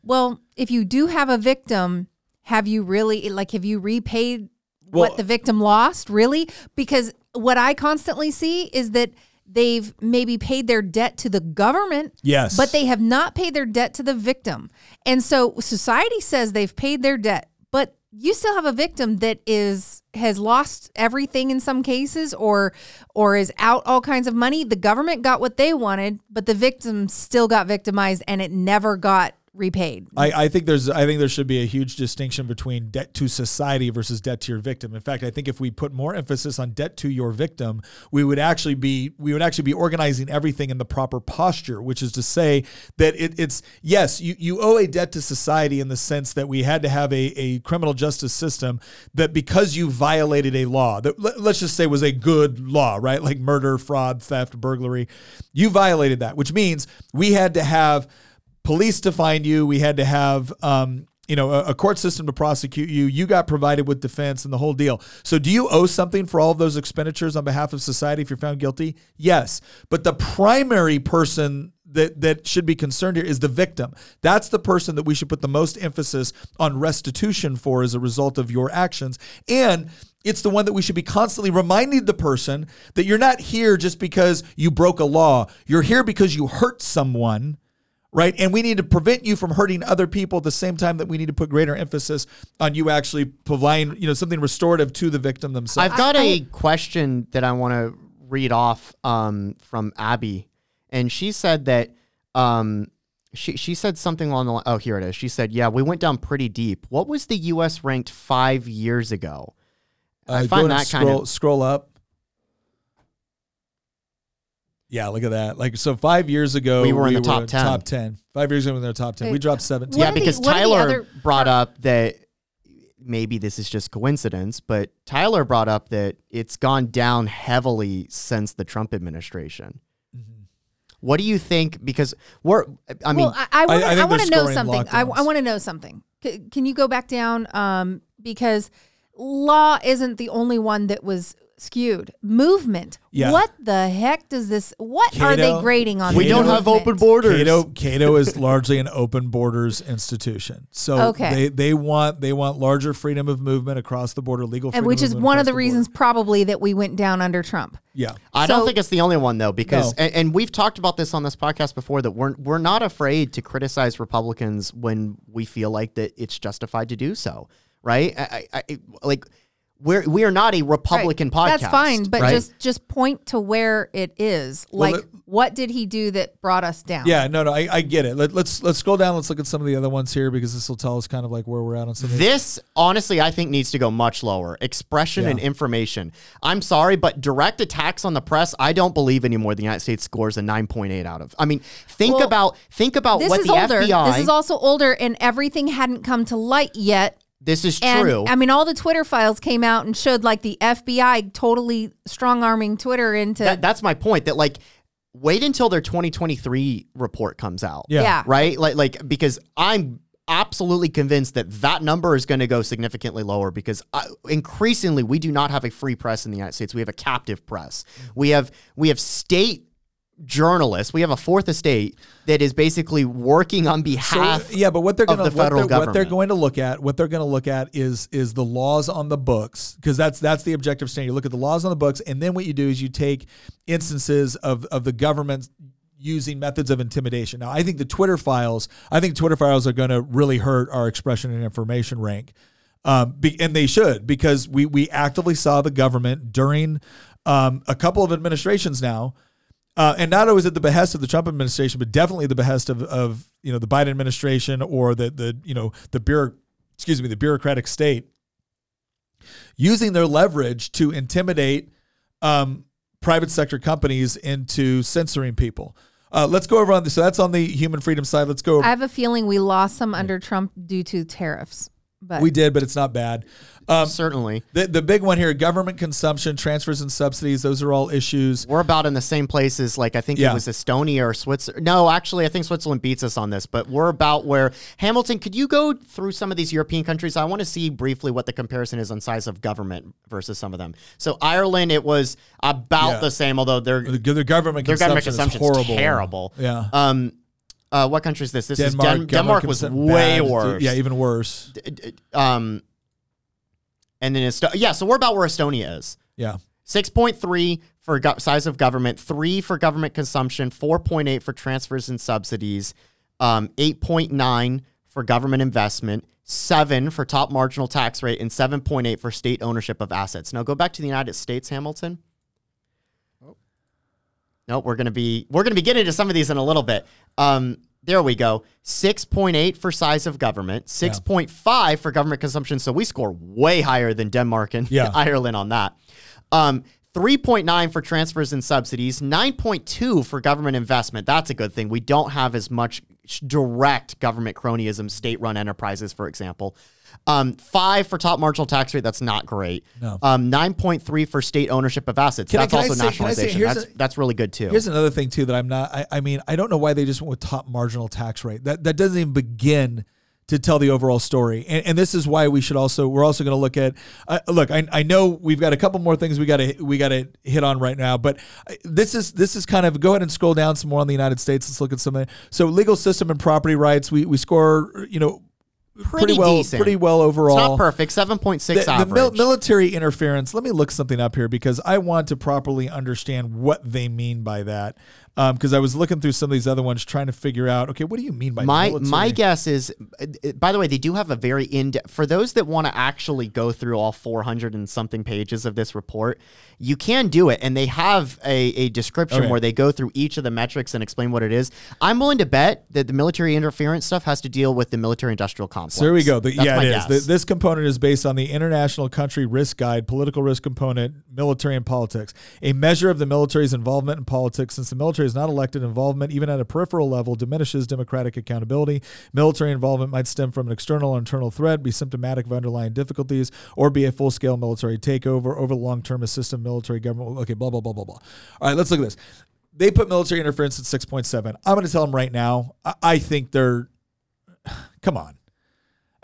Well, if you do have a victim, have you really like have you repaid Well- what the victim lost? Really? Because what I constantly see is that they've maybe paid their debt to the government yes, but they have not paid their debt to the victim. And so society says they've paid their debt, but you still have a victim that is has lost everything in some cases or or is out all kinds of money. The government got what they wanted, but the victim still got victimized and it never got repaid. I, I think there's I think there should be a huge distinction between debt to society versus debt to your victim. In fact, I think if we put more emphasis on debt to your victim, we would actually be we would actually be organizing everything in the proper posture, which is to say that it, it's yes, you, you owe a debt to society in the sense that we had to have a, a criminal justice system that because you violated a law that let- let's just say was a good law, right? Like murder, fraud, theft, burglary, you violated that, which means we had to have police to find you. We had to have, um, you know, a, court system to prosecute you. You got provided with defense and the whole deal. So, do you owe something for all of those expenditures on behalf of society if you're found guilty? Yes, but the primary person that that should be concerned here is the victim. That's the person that we should put the most emphasis on restitution for as a result of your actions. And it's the one that we should be constantly reminding the person that you're not here just because you broke a law. You're here because you hurt someone right? And we need to prevent you from hurting other people at the same time that we need to put greater emphasis on you actually providing, you know, something restorative to the victim themselves. I've got a question that I want to read off um, from Abby, and she said that um, she she said something along the line. Oh, here it is. She said, "Yeah, we went down pretty deep. What was the U.S. ranked five years ago?" I Uh, go find and that kind scroll, of scroll up. Yeah, look at that. Like so, five years ago We were in the top 10. Top ten. Five years ago, we were in the top ten. We dropped seventeen. What yeah are the- because what are the Tyler other- brought up that maybe this is just coincidence, but Tyler brought up that it's gone down heavily since the Trump administration. Mm-hmm. What do you think? Because we're, I mean, well, I, I want I I, think want they're to know scoring something. I, lockdowns. I want to know something. C- can you go back down? Um, because law isn't the only one that was skewed. Movement. Yeah. What the heck does this? What are they grading on? we don't have open borders. Cato, Cato is largely an open borders institution. So Okay. they, they want they want larger freedom of movement across the border, legal freedom and which of is one of across the border. reasons probably that we went down under Trump. Yeah. I don't think it's the only one though, because No. and, and we've talked about this on this podcast before that we're we're not afraid to criticize Republicans when we feel like that it's justified to do so, right? I, I, I like we're we are not a Republican Right. podcast. That's fine, but right? just just point to where it is. Well, Like, what did he do that brought us down? Yeah, no, no, I, I get it. Let, let's let's scroll down. Let's look at some of the other ones here because this will tell us kind of like where we're at on some. This honestly, I think needs to go much lower. Expression Yeah. and information. I'm sorry, but direct attacks on the press, I don't believe anymore. The United States scores a 9.8 out of. I mean, think Well, about think about This what is the older. FBI. This is also older, and everything hadn't come to light yet. This is And true. I mean, all the Twitter files came out and showed like the FBI totally strong arming Twitter into. That, that's my point. That like, wait until their 2023 report comes out. Yeah. yeah. Right. Like like because I'm absolutely convinced that that number is going to go significantly lower because uh, increasingly we do not have a free press in the United States. We have a captive press. We have we have state journalists. We have a fourth estate that is basically working on So, behalf. yeah, but what they're of going to the federal what they're, what they're going to look at, what they're going to look at is is the laws on the books because that's that's the objective standard. You look at the laws on the books, and then what you do is you take instances of of the government using methods of intimidation. Now, I think the Twitter files, I think Twitter files are going to really hurt our expression and information rank. Um, be, and they should because we we actively saw the government during um, a couple of administrations now uh, and not always at the behest of the Trump administration, but definitely the behest of, of you know the Biden administration or the the you know the bureau, excuse me, the bureaucratic state, using their leverage to intimidate um, private sector companies into censoring people. Uh, let's go over on this. So that's on the human freedom side. Let's go. I have a feeling we lost some under Trump due to tariffs. But we did, but it's not bad. Um, Certainly, the the big one here: government consumption, transfers, and subsidies. Those are all issues. we're about in the same places. Like I think Yeah. it was Estonia or Switzerland. No, actually, I think Switzerland beats us on this. But we're about where Hamilton. Could you go through some of these European countries? I want to see briefly what the comparison is on size of government versus some of them. So Ireland, it was about Yeah. the same, although they're The, the government their government consumption consumption is horrible. terrible. Yeah. Um, uh, what country is this? This Denmark, is Den- Denmark government was way bad. worse. Yeah, even worse. Um, and then Esto- yeah, so we're about where Estonia is. Yeah. 6.3 for go- size of government, 3 for government consumption, 4.8 for transfers and subsidies, um, 8.9 for government investment, 7 for top marginal tax rate, and 7.8 for state ownership of assets. Now go back to the United States, Hamilton. No, we're gonna be we're gonna be getting into some of these in a little bit. Um, there we go. 6.8 for size of government, 6.5 for government consumption. So we score way higher than Denmark and Yeah. Ireland on that. Um, 3.9 for transfers and subsidies, 9.2 for government investment. That's a good thing. We don't have as much direct government cronyism, state run enterprises, for example. Um, five for top marginal tax rate. That's not great. No. Um, 9.3 for state ownership of assets. Can that's I also say- nationalization. that's, a- that's really good too. Here's another thing too that I'm not. I, I mean, I don't know why they just went with top marginal tax rate. That that doesn't even begin to tell the overall story. And, and this is why we should also we're also going to look at. Uh, look, I, I know we've got a couple more things we got to we got to hit on right now, but this is this is kind of go ahead and scroll down some more on the United States. Let's look at some of so legal system and property rights. We we score you know pretty, Pretty well decent. pretty well overall. It's not perfect. 7.6 the, the mil- military interference. Let me look something up here because I want to properly understand what they mean by that. Because I was looking through some of these other ones, trying to figure out, okay, what do you mean by my military? my guess is uh, by the way they do have a very in for those that want to actually go through all 400 and something pages of this report you can do it and they have a, a description Okay. where they go through each of the metrics and explain what it is i'm willing to bet that the military interference stuff has to deal with the military industrial complex So here we go. The, yeah, it is. guess. The- this component is based on the International Country Risk Guide, Political Risk Component, Military and Politics, a measure of the military's involvement in politics. Since the military is not elected, involvement, even at a peripheral level, diminishes democratic accountability. Military involvement might stem from an external or internal threat, be symptomatic of underlying difficulties, or be a full scale military takeover over the long term assistant military government. Okay, blah, blah, blah, blah, blah. All right, let's look at this. They put military interference at 6.7. I'm going to tell them right now, I, I think they're, come on.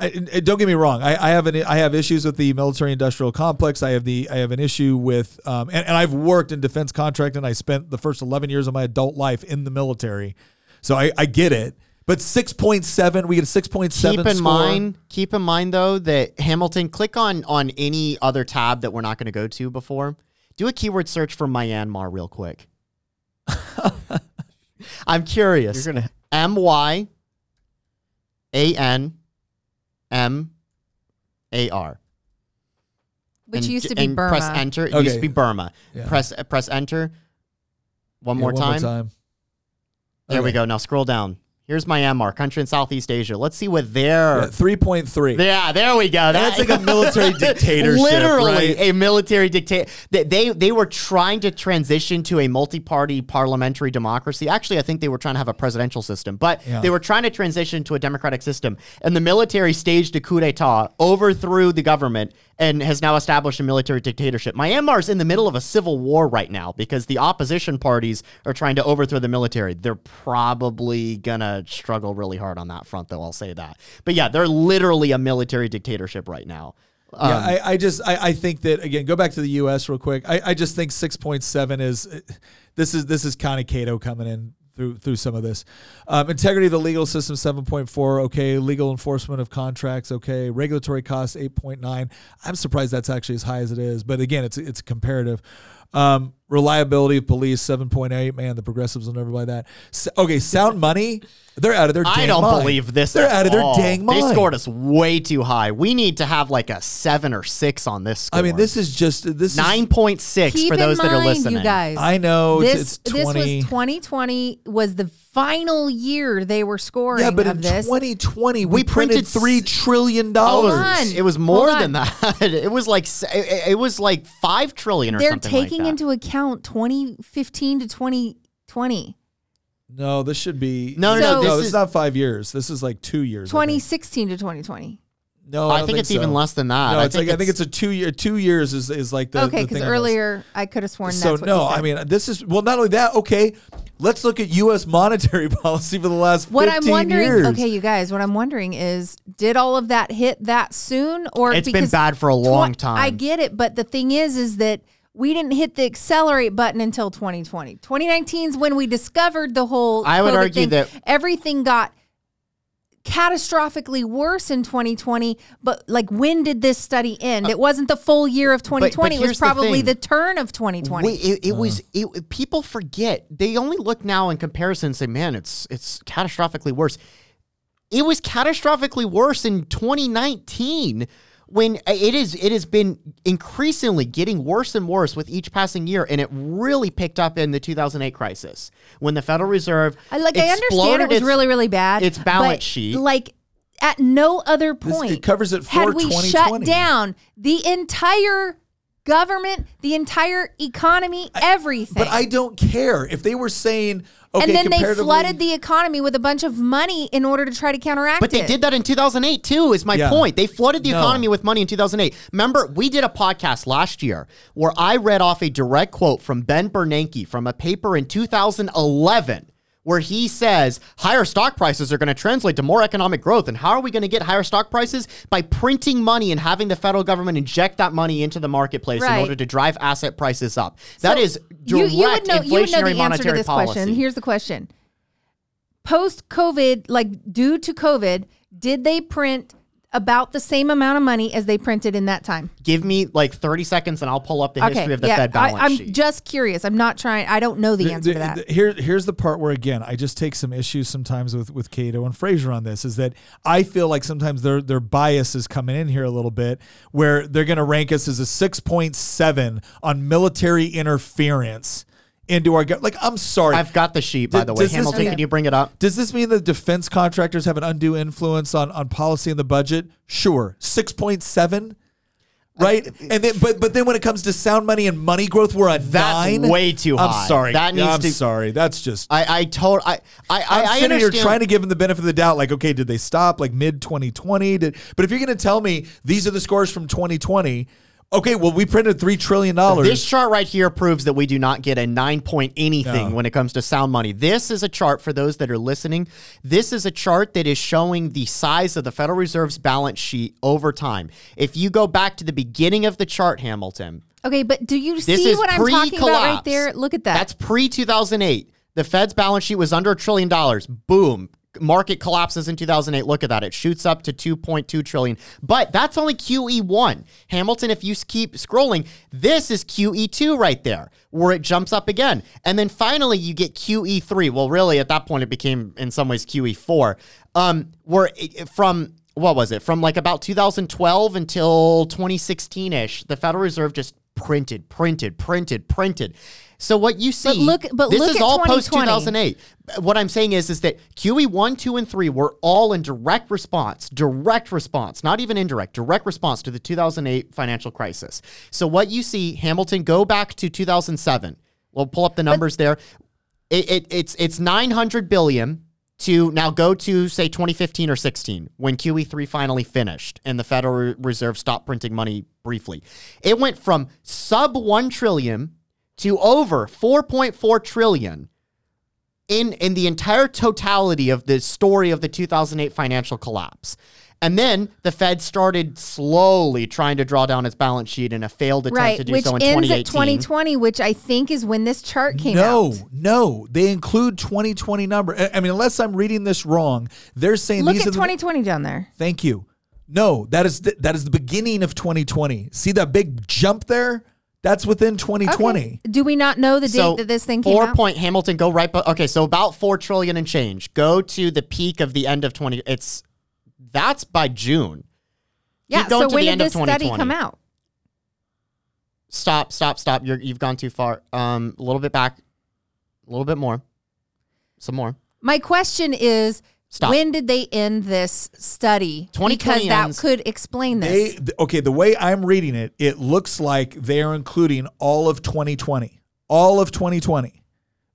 I, and don't get me wrong. I, I have an I have issues with the military industrial complex. I have the I have an issue with um, and, and I've worked in defense contracting. I spent the first eleven years of my adult life in the military, so I, I get it. But six point seven, we get a six point seven. keep in mind keep in mind though that hamilton click on on any other tab that we're not going to go to before do a keyword search for myanmar real quick i'm curious You're gonna M Y A N M A R. which And used to be and Burma. Press enter. It used to be Burma. Yeah. Press uh, press enter. One, Yeah, more, one time. more time. There we go. Now scroll down. Here's Myanmar, country in Southeast Asia. Let's see what their point three. yeah, there we go. That's like a military dictatorship, Literally right? a military dictator. They, they they were trying to transition to a multi-party parliamentary democracy. Actually, I think they were trying to have a presidential system, but Yeah. they were trying to transition to a democratic system. And the military staged a coup d'état, overthrew the government, and has now established a military dictatorship. Myanmar's in the middle of a civil war right now because the opposition parties are trying to overthrow the military. They're probably gonna struggle really hard on that front, though. I'll say that. But yeah, they're literally a military dictatorship right now. Yeah, Um, I, I just I, I think that again, go back to the U.S. real quick. I, I just think six point seven is this is this is kind of Cato coming in through through some of this. Um, integrity of the legal system seven point four. Okay, legal enforcement of contracts. Okay, regulatory costs eight point nine. I'm surprised that's actually as high as it is, but again, it's it's comparative. Um, reliability of police seven point eight. Man, the progressives will never buy that. S- okay, sound money. They're out of their. I dang don't mind. believe this. They're at out of their dang mind. They scored us way too high. We need to have like a seven or six on this score. I mean, this is just this nine point six for those in that are listening. you guys. I know this it's, it's this was 2020 was the final year they were scoring Yeah, but of in this. 2020, we, We printed printed three s- trillion dollars. on. it was more Hold than that. It was like it it was like five trillion or They're something taking like that. into account 2015 to 2020. No, this should be No, no, no, no. this This is- is not five years. This is like two years. 2016 to 2020. No, I don't think, it's so. even less than that. No, it's like I think it's a two year. Two years is, is like the okay, because thing on this. earlier I could have sworn that. So that's what no, you said. I mean this is well. Not only that, okay. Let's look at U.S. monetary policy for the last what 15 I'm wondering, years. okay, you guys, what I'm wondering is, did all of that hit that soon, or It's been bad for a long time. I get it, but the thing is, is that we didn't hit the accelerate button until 2020. 2019 is when we discovered the whole. I would COVID argue thing. that- everything got catastrophically worse in 2020 but like when did this study end it wasn't the full year of 2020 it was probably thing. the turn of 2020 Wait, it, it was it, people forget. They only look now in comparison and say, "Man, it's it's catastrophically worse." It was catastrophically worse in 2019 when uh, it is it has been increasingly getting worse and worse with each passing year and it really picked up in the 2008 crisis when the Federal Reserve I like I understand it was its- really really bad. its balance but, sheet. Like at no other This- point it covers it for had we shut down the entire government, the entire economy, everything. But I don't care if they were saying okay. and then they flooded the economy with a bunch of money in order to try to counteract But they it. did that in 2008 too, is my Yeah. point. They flooded the No. economy with money in 2008. Remember, we did a podcast last year where I read off a direct quote from Ben Bernanke from a paper in 2011 where he says higher stock prices are going to translate to more economic growth. And how are we going to get higher stock prices? By printing money and having the federal government inject that money into the marketplace in order to drive asset prices up. That So is you, direct you would know inflationary you would know the answer monetary to this policy. question. Here's the question: Post COVID, like due to COVID, did they print about the same amount of money as they printed in that time? Give me like 30 seconds and I'll pull up the history of the yeah, Fed balance I, I'm sheet. just curious. I'm not trying. I don't know the, The- answer the- to that. the- here, here's the part where again, I just take some issues sometimes with with Cato and Fraser on this. Is that I feel like sometimes their their bias is coming in here a little bit, where they're going to rank us as a six point seven on military interference into our go- like. I'm sorry, I've got the sheet, by Does- the way. Hamilton, mean- can you bring it up? Does this mean that defense contractors have an undue influence on, on policy in the budget? Sure. 6.7? Right? And then but but then when it comes to sound money and money growth, we're a That's nine. way too high. I'm sorry. That needs I'm to- sorry. That's just I I told I I I'm I, I sitting here trying to give them the benefit of the doubt. Like, okay, did they stop like mid 2020? Did but if you're going to tell me these are the scores from 2020, okay, well we printed three trillion dollars. this chart right here proves that we do not get a nine point anything No. when it comes to sound money. This is a chart for those that are listening. This is a chart that is showing the size of the Federal Reserve's balance sheet over time. If you go back to the beginning of the chart, Hamilton, Okay, but do you see what I'm talking about right there? Look at that. That's pre 2008. The Fed's balance sheet was under a trillion dollars. Boom. Market collapses in 2008. Look at that. It shoots up to 2.2 trillion. But that's only QE1. Hamilton, if you keep scrolling, this is QE2 right there, where it jumps up again. And then finally you get QE3. Well, really, at that point, it became in some ways QE4. Um, where it, from what was it? From like about 2012 until 2016 ish, the Federal Reserve just printed, printed, printed, printed. So what you see, but look- but this look is at all post 2008. What I'm saying is, is that QE one, two, and three were all in direct response, direct response, not even indirect, direct response to the 2008 financial crisis. So what you see, Hamilton, go back to 2007. We'll pull up the numbers there. It, it, it's it's 900 billion to now go to say 2015 or 16 when QE3 finally finished and the Federal Reserve stopped printing money briefly. It went from sub 1 trillion to over 4.4 trillion in in the entire totality of the story of the 2008 financial collapse. And then the Fed started slowly trying to draw down its balance sheet in a failed attempt right, to do which so in ends 2018. at 2020, which I think is when this chart came no, out. no, no, they include 2020 number. I mean, unless I'm reading this wrong, they're saying Look these at are the, 2020 down there. Thank you. No, that is the, that is the beginning of 2020. See that big jump there? That's within 2020. Okay. Do we not know the date that this thing came four out? point Hamilton go right. bu- Okay, so about four trillion and change. Go to the peak of the end of twenty. It's that's by June. yeah. going So to when the did end this study come out? Stop, stop, stop. You're you've gone too far. Um, a little bit back, a little bit more, some more. My question is, Stop. when did they end this study? 2020 Because that ends- could explain They this. th- okay, the way I'm reading it, it looks like they are including all of 2020. All of 2020.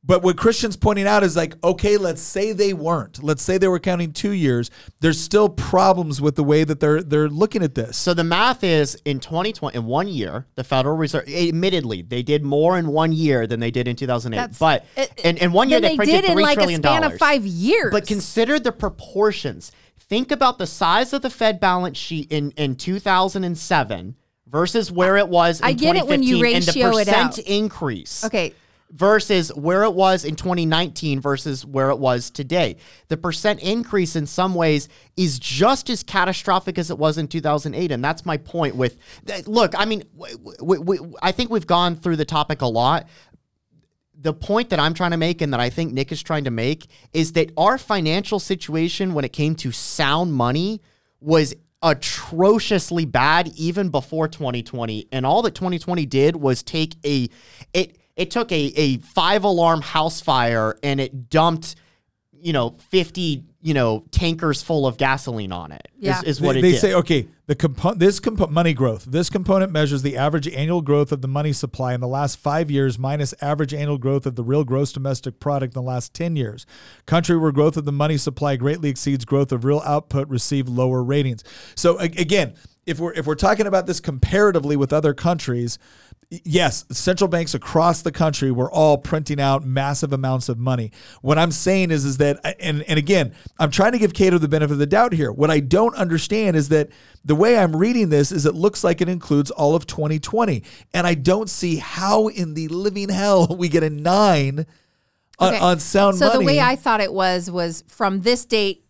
But what Christian's pointing out is like, okay, let's say they weren't. Let's say they were counting 2 years. There's still problems with the way that they're they're looking at this. So the math is in 2020, in one year, the Federal Reserve, admittedly, they did more in one year than they did in 2008. That's- but it- in, in one year, they they printed did in three like a span dollars. of five years. But consider the proportions. Think about the size of the Fed balance sheet in, in 2007 versus where it was in I get it when you 2015 and the ratio it percent out. increase okay, versus where it was in 2019 versus where it was today. The percent increase in some ways is just as catastrophic as it was in 2008 and that's my point with look, I mean we, we, I think we've gone through the topic a lot. The point that I'm trying to make and that I think Nick is trying to make is that our financial situation when it came to sound money was atrociously bad even before 2020. And all that 2020 did was take a it it took a a five alarm house fire and it dumped you know 50 you know tankers full of gasoline on it. Is Yeah. is what they, it they did. say okay the compo- this compo- money growth this component measures the average annual growth of the money supply in the last five years minus average annual growth of the real gross domestic product in the last 10 years country where growth of the money supply greatly exceeds growth of real output receive lower ratings so a- again if we're if we're talking about this comparatively with other countries yes, central banks across the country were all printing out massive amounts of money. What I'm saying is, is that, and and again, I'm trying to give Cato the benefit of the doubt here. What I don't understand is that the way I'm reading this is it looks like it includes all of 2020, and I don't see how in the living hell we get a nine on, Okay. on sound so money. the way I thought it was was from this date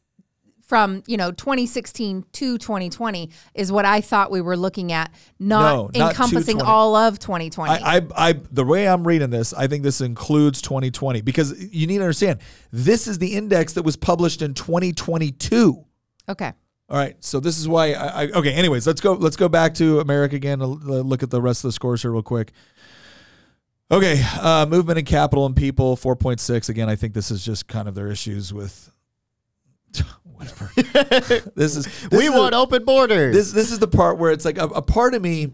from you know 2016 to 2020 is what I thought we were looking at, not, No, not encompassing all of 2020. I, I, I, the way I'm reading this, I think this includes 2020 because you need to understand this is the index that was published in 2022. okay. All right, so this is why I, I okay. Anyways, let's go. Let's go back to America again. Look at the rest of the scores here real quick. Okay, uh, movement and capital and people four point six. Again, I think this is just kind of their issues with whatever. this is this we is want a- open borders. this this is the part where it's like a, a part of me.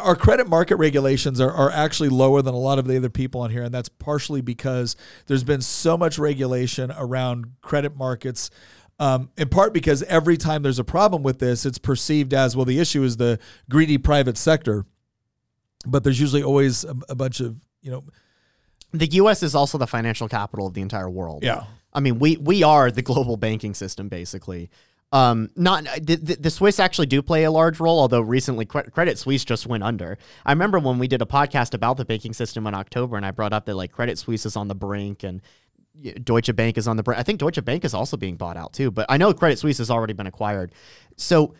Our credit market regulations are, are actually lower than a lot of the other people on here, and that's partially because there's been so much regulation around credit markets. Um, in part because every time there's a problem with this, it's perceived as well. The issue is the greedy private sector, but there's usually always a, a bunch of you know, the U.S. is also the financial capital of the entire world. yeah, I mean, we we are the global banking system, basically. Um, not the, the, Swiss actually do play a large role, although recently Credit Suisse just went under. I remember when we did a podcast about the banking system in October, and I brought up that like Credit Suisse is on the brink and Deutsche Bank is on the brink. I think Deutsche Bank is also being bought out too, but I know Credit Suisse has already been acquired. So,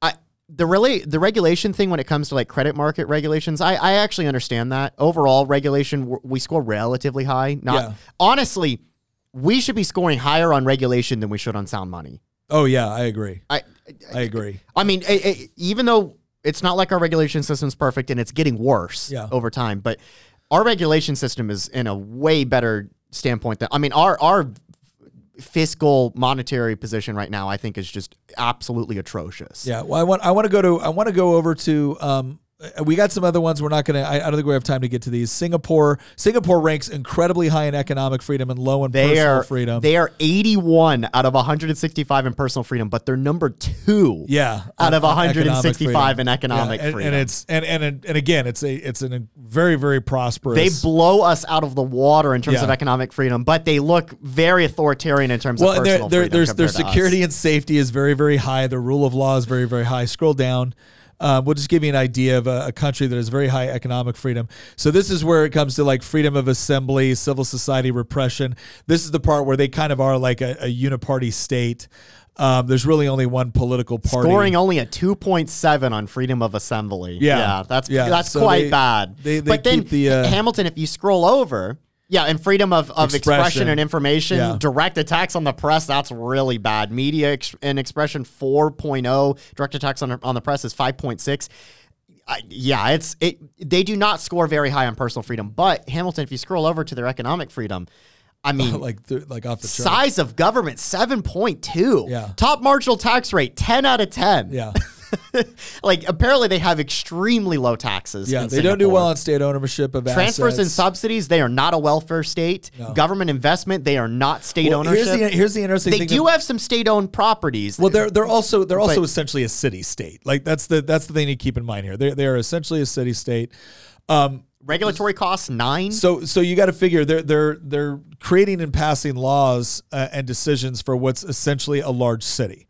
I the really the regulation thing when it comes to like credit market regulations, I I actually understand that overall regulation we score relatively high. Not Yeah. honestly we should be scoring higher on regulation than we should on sound money. oh yeah, I agree. I, I agree. I mean, eh, eh, even though it's not like our regulation system's perfect and it's getting worse Yeah. over time, but our regulation system is in a way better standpoint than I mean, our our fiscal monetary position right now, I think, is just absolutely atrocious. Yeah, well, I want I want to go to I want to go over to um Uh, we got some other ones we're not gonna I, I don't think we have time to get to these. Singapore Singapore ranks incredibly high in economic freedom and low in They personal are freedom. they are 81 out of 165 in personal freedom, but they're number two. yeah, out of on- on economic 165 in economic Yeah, and, freedom. and it's and, and and again it's a it's an very very prosperous. They blow us out of the water in terms Yeah. of economic freedom, but they look very authoritarian in terms well, of personal their, their, freedom. their to us. security and safety is very very high. The rule of law is very very high. Scroll down. Um, we'll just give you an idea of a, a country that has very high economic freedom. So this is where it comes to like freedom of assembly, civil society repression. This is the part where they kind of are like a, a uniparty state. Um, there's really only one political party. Scoring only a 2.7 on freedom of assembly. Yeah. that's Yeah. that's So quite they- bad. they- they but then the, uh, Hamilton, if you scroll over, yeah, and freedom of, of expression. Expression. and information, Yeah. direct attacks on the press, that's really bad. Media ex- and expression 4.0, direct attacks on, on the press is 5.6. I, yeah, it's it. They do not score very high on personal freedom, but Hamilton, if you scroll over to their economic freedom, I mean, like th- like off the size of government 7.2 Yeah. top marginal tax rate 10 out of 10 Yeah, like apparently they have extremely low taxes yeah. They don't do well on state ownership of transfers and subsidies they are not a welfare state government investment they are not state Well, ownership here's the here's the interesting they thing. do that- have some state-owned properties Well, they're they're also they're also But- essentially a city state. Like that's the that's the thing to keep in mind here. They they are essentially a city state. Um, regulatory costs nine so so you got to figure they're they're they're creating and passing laws uh, and decisions for what's essentially a large city.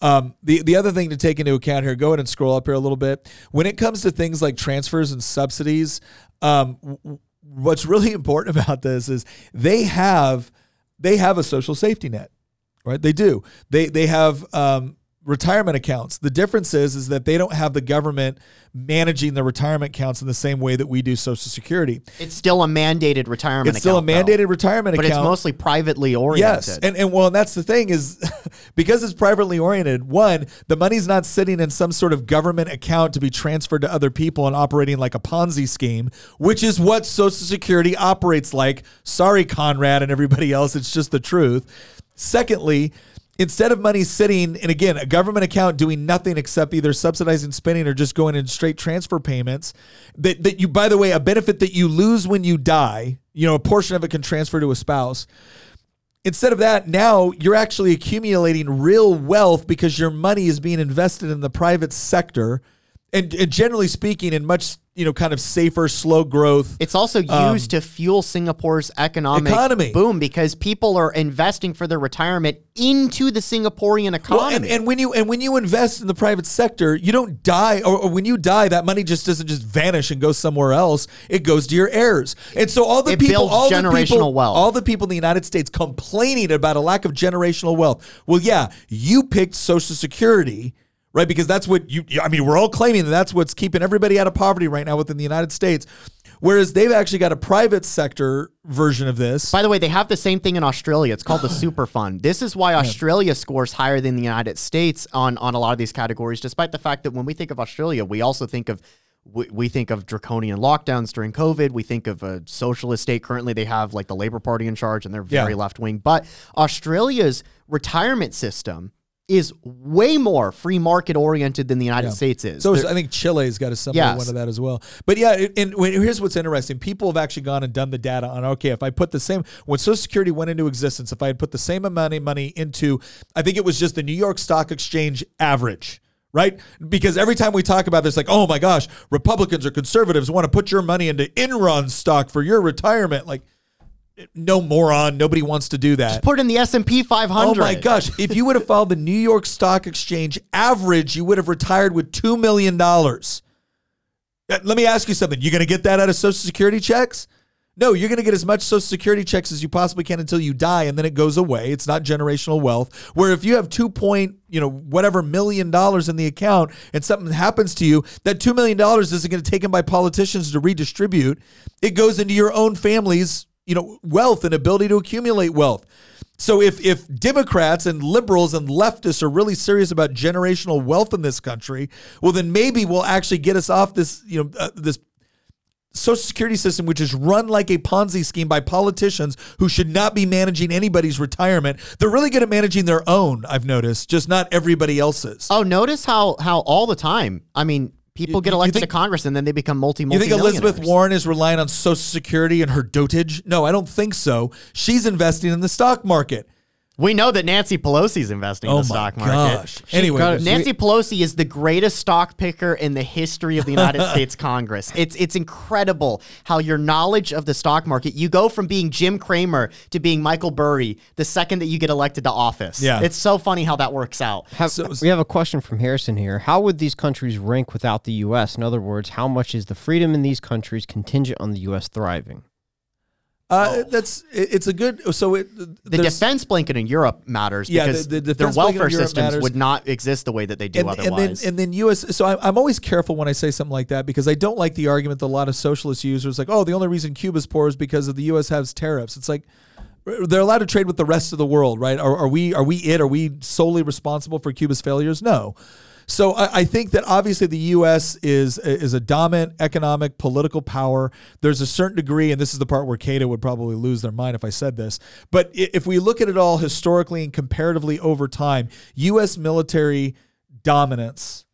Um, the the other thing to take into account here, go ahead and scroll up here a little bit. When it comes to things like transfers and subsidies, um, w- what's really important about this is they have they have a social safety net, right? They do. They they have um, retirement accounts. The difference is is that they don't have the government managing the retirement accounts in the same way that we do Social Security. It's still a mandated retirement. It's still a account, though. mandated retirement but account. it's mostly privately oriented. Yes, and and well, and that's the thing is because it's privately oriented. One, the money's not sitting in some sort of government account to be transferred to other people and operating like a Ponzi scheme, which is what Social Security operates like. Sorry, Conrad and everybody else, it's just the truth. Secondly. Instead of money sitting in again a government account doing nothing except either subsidizing spending or just going in straight transfer payments, that, that you by the way a benefit that you lose when you die, you know a portion of it can transfer to a spouse instead of that, now you're actually accumulating real wealth because your money is being invested in the private sector. And, and generally speaking, in much you know kind of safer, slow growth. It's also used to fuel Singapore's economic Um, Economy. boom because people are investing for their retirement into the Singaporean economy. Well, and, and when you and when you invest in the private sector, you don't die, or, or when you die, that money just doesn't just vanish and go somewhere else. It goes to your heirs, and so all the It people, all the people, wealth. all the people in the United States complaining about a lack of generational wealth. Well, yeah, you picked Social Security. Right, because that's what you. I mean, we're all claiming that that's what's keeping everybody out of poverty right now within the United States. Whereas they've actually got a private sector version of this. By the way, they have the same thing in Australia. It's called the super fund. This is why Australia scores higher than the United States on on a lot of these categories, despite the fact that when we think of Australia, we also think of we, we think of draconian lockdowns during COVID. We think of a socialist state. Currently, they have like the Labor Party in charge, and they're very Yeah. left wing. But Australia's retirement system is way more free market oriented than the United States is. So They're- I think Chile's got a similar Yes. one of that as well. But yeah, and when, here's what's interesting: people have actually gone and done the data on. Okay, if I put the same when Social Security went into existence, if I had put the same amount of money into, I think it was just the New York Stock Exchange average. Right? Because every time we talk about this, like, oh my gosh, Republicans or conservatives want to put your money into Enron stock for your retirement. Like, no moron. Nobody wants to do that. put in the S and P 500. Oh my gosh. If you would have followed the New York Stock Exchange average, you would have retired with $2 million. Uh, Let me ask you something. You're going to get that out of Social Security checks? No, you're going to get as much Social Security checks as you possibly can until you die, and then it goes away. It's not generational wealth. Where if you have two point, you know, whatever million dollars in the account, and something happens to you, that two million dollars isn't going to be taken by politicians to redistribute. It goes into your own family's, you know, wealth and ability to accumulate wealth. So if if Democrats and liberals and leftists are really serious about generational wealth in this country, well then maybe we'll actually get us off this, you know, uh, this social security system which is run like a Ponzi scheme by politicians who should not be managing anybody's retirement. They're really good at managing their own, I've noticed, just not everybody else's. Oh, notice how how all the time. I mean, people You- get elected think- to Congress and then they become multi You think Elizabeth Warren is relying on Social Security and her dotage? No, I don't think so. She's investing in the stock market. We know that Nancy Pelosi's investing in Oh the my stock market. gosh. Anyway, got it. Nancy Pelosi is the greatest stock picker in the history of the United States Congress. It's it's incredible how your knowledge of the stock market, you go from being Jim Cramer to being Michael Burry the second that you get elected to office. Yeah. It's so funny how that works out. Have, So- we have a question from Harrison here. How would these countries rank without the U.S.? In other words, how much is the freedom in these countries contingent on the U.S. thriving? Uh, that's it- it's a good. So it The defense blanket in Europe matters Yeah, because the- the their defense blanket in welfare systems matters. would not exist the way that they do and, otherwise. and then and then U.S. So I, I'm always careful when I say something like that because I don't like the argument that a lot of socialist users like, oh, the only reason Cuba's poor is because of the U.S. has tariffs. It's like they're allowed to trade with the rest of the world, right? Are, are we are we it? Are we solely responsible for Cuba's failures? No. So I, I think that obviously the U.S. is is a dominant economic political power. There's a certain degree, and this is the part where Cato would probably lose their mind if I said this. But if we look at it all historically and comparatively over time, U.S. military dominance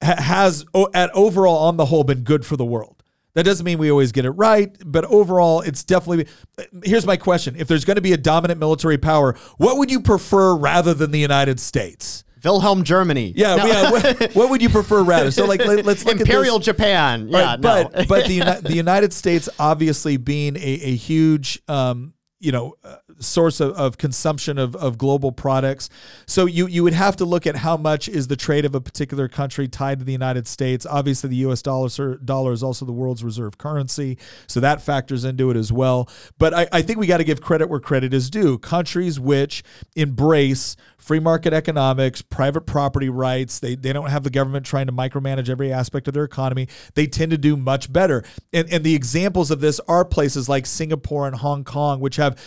has at overall on the whole been good for the world. That doesn't mean we always get it right, but overall it's definitely uh, Here's my question. If there's going to be a dominant military power, what would you prefer rather than the United States? Wilhelm Germany. Yeah, No. yeah. What, what would you prefer rather? So like let, us look Imperial. Japan. Yeah, Right, no. but but the the United States obviously being a, a huge um, you know uh, source of, of consumption of, of global products so you you would have to look at how much is the trade of a particular country tied to the United States obviously the US dollar dollar is also the world's reserve currency so that factors into it as well but I, I think we got to give credit where credit is due countries which embrace free market economics, private property rights. They, they don't have the government trying to micromanage every aspect of their economy. They tend to do much better. And, and the examples of this are places like Singapore and Hong Kong, which have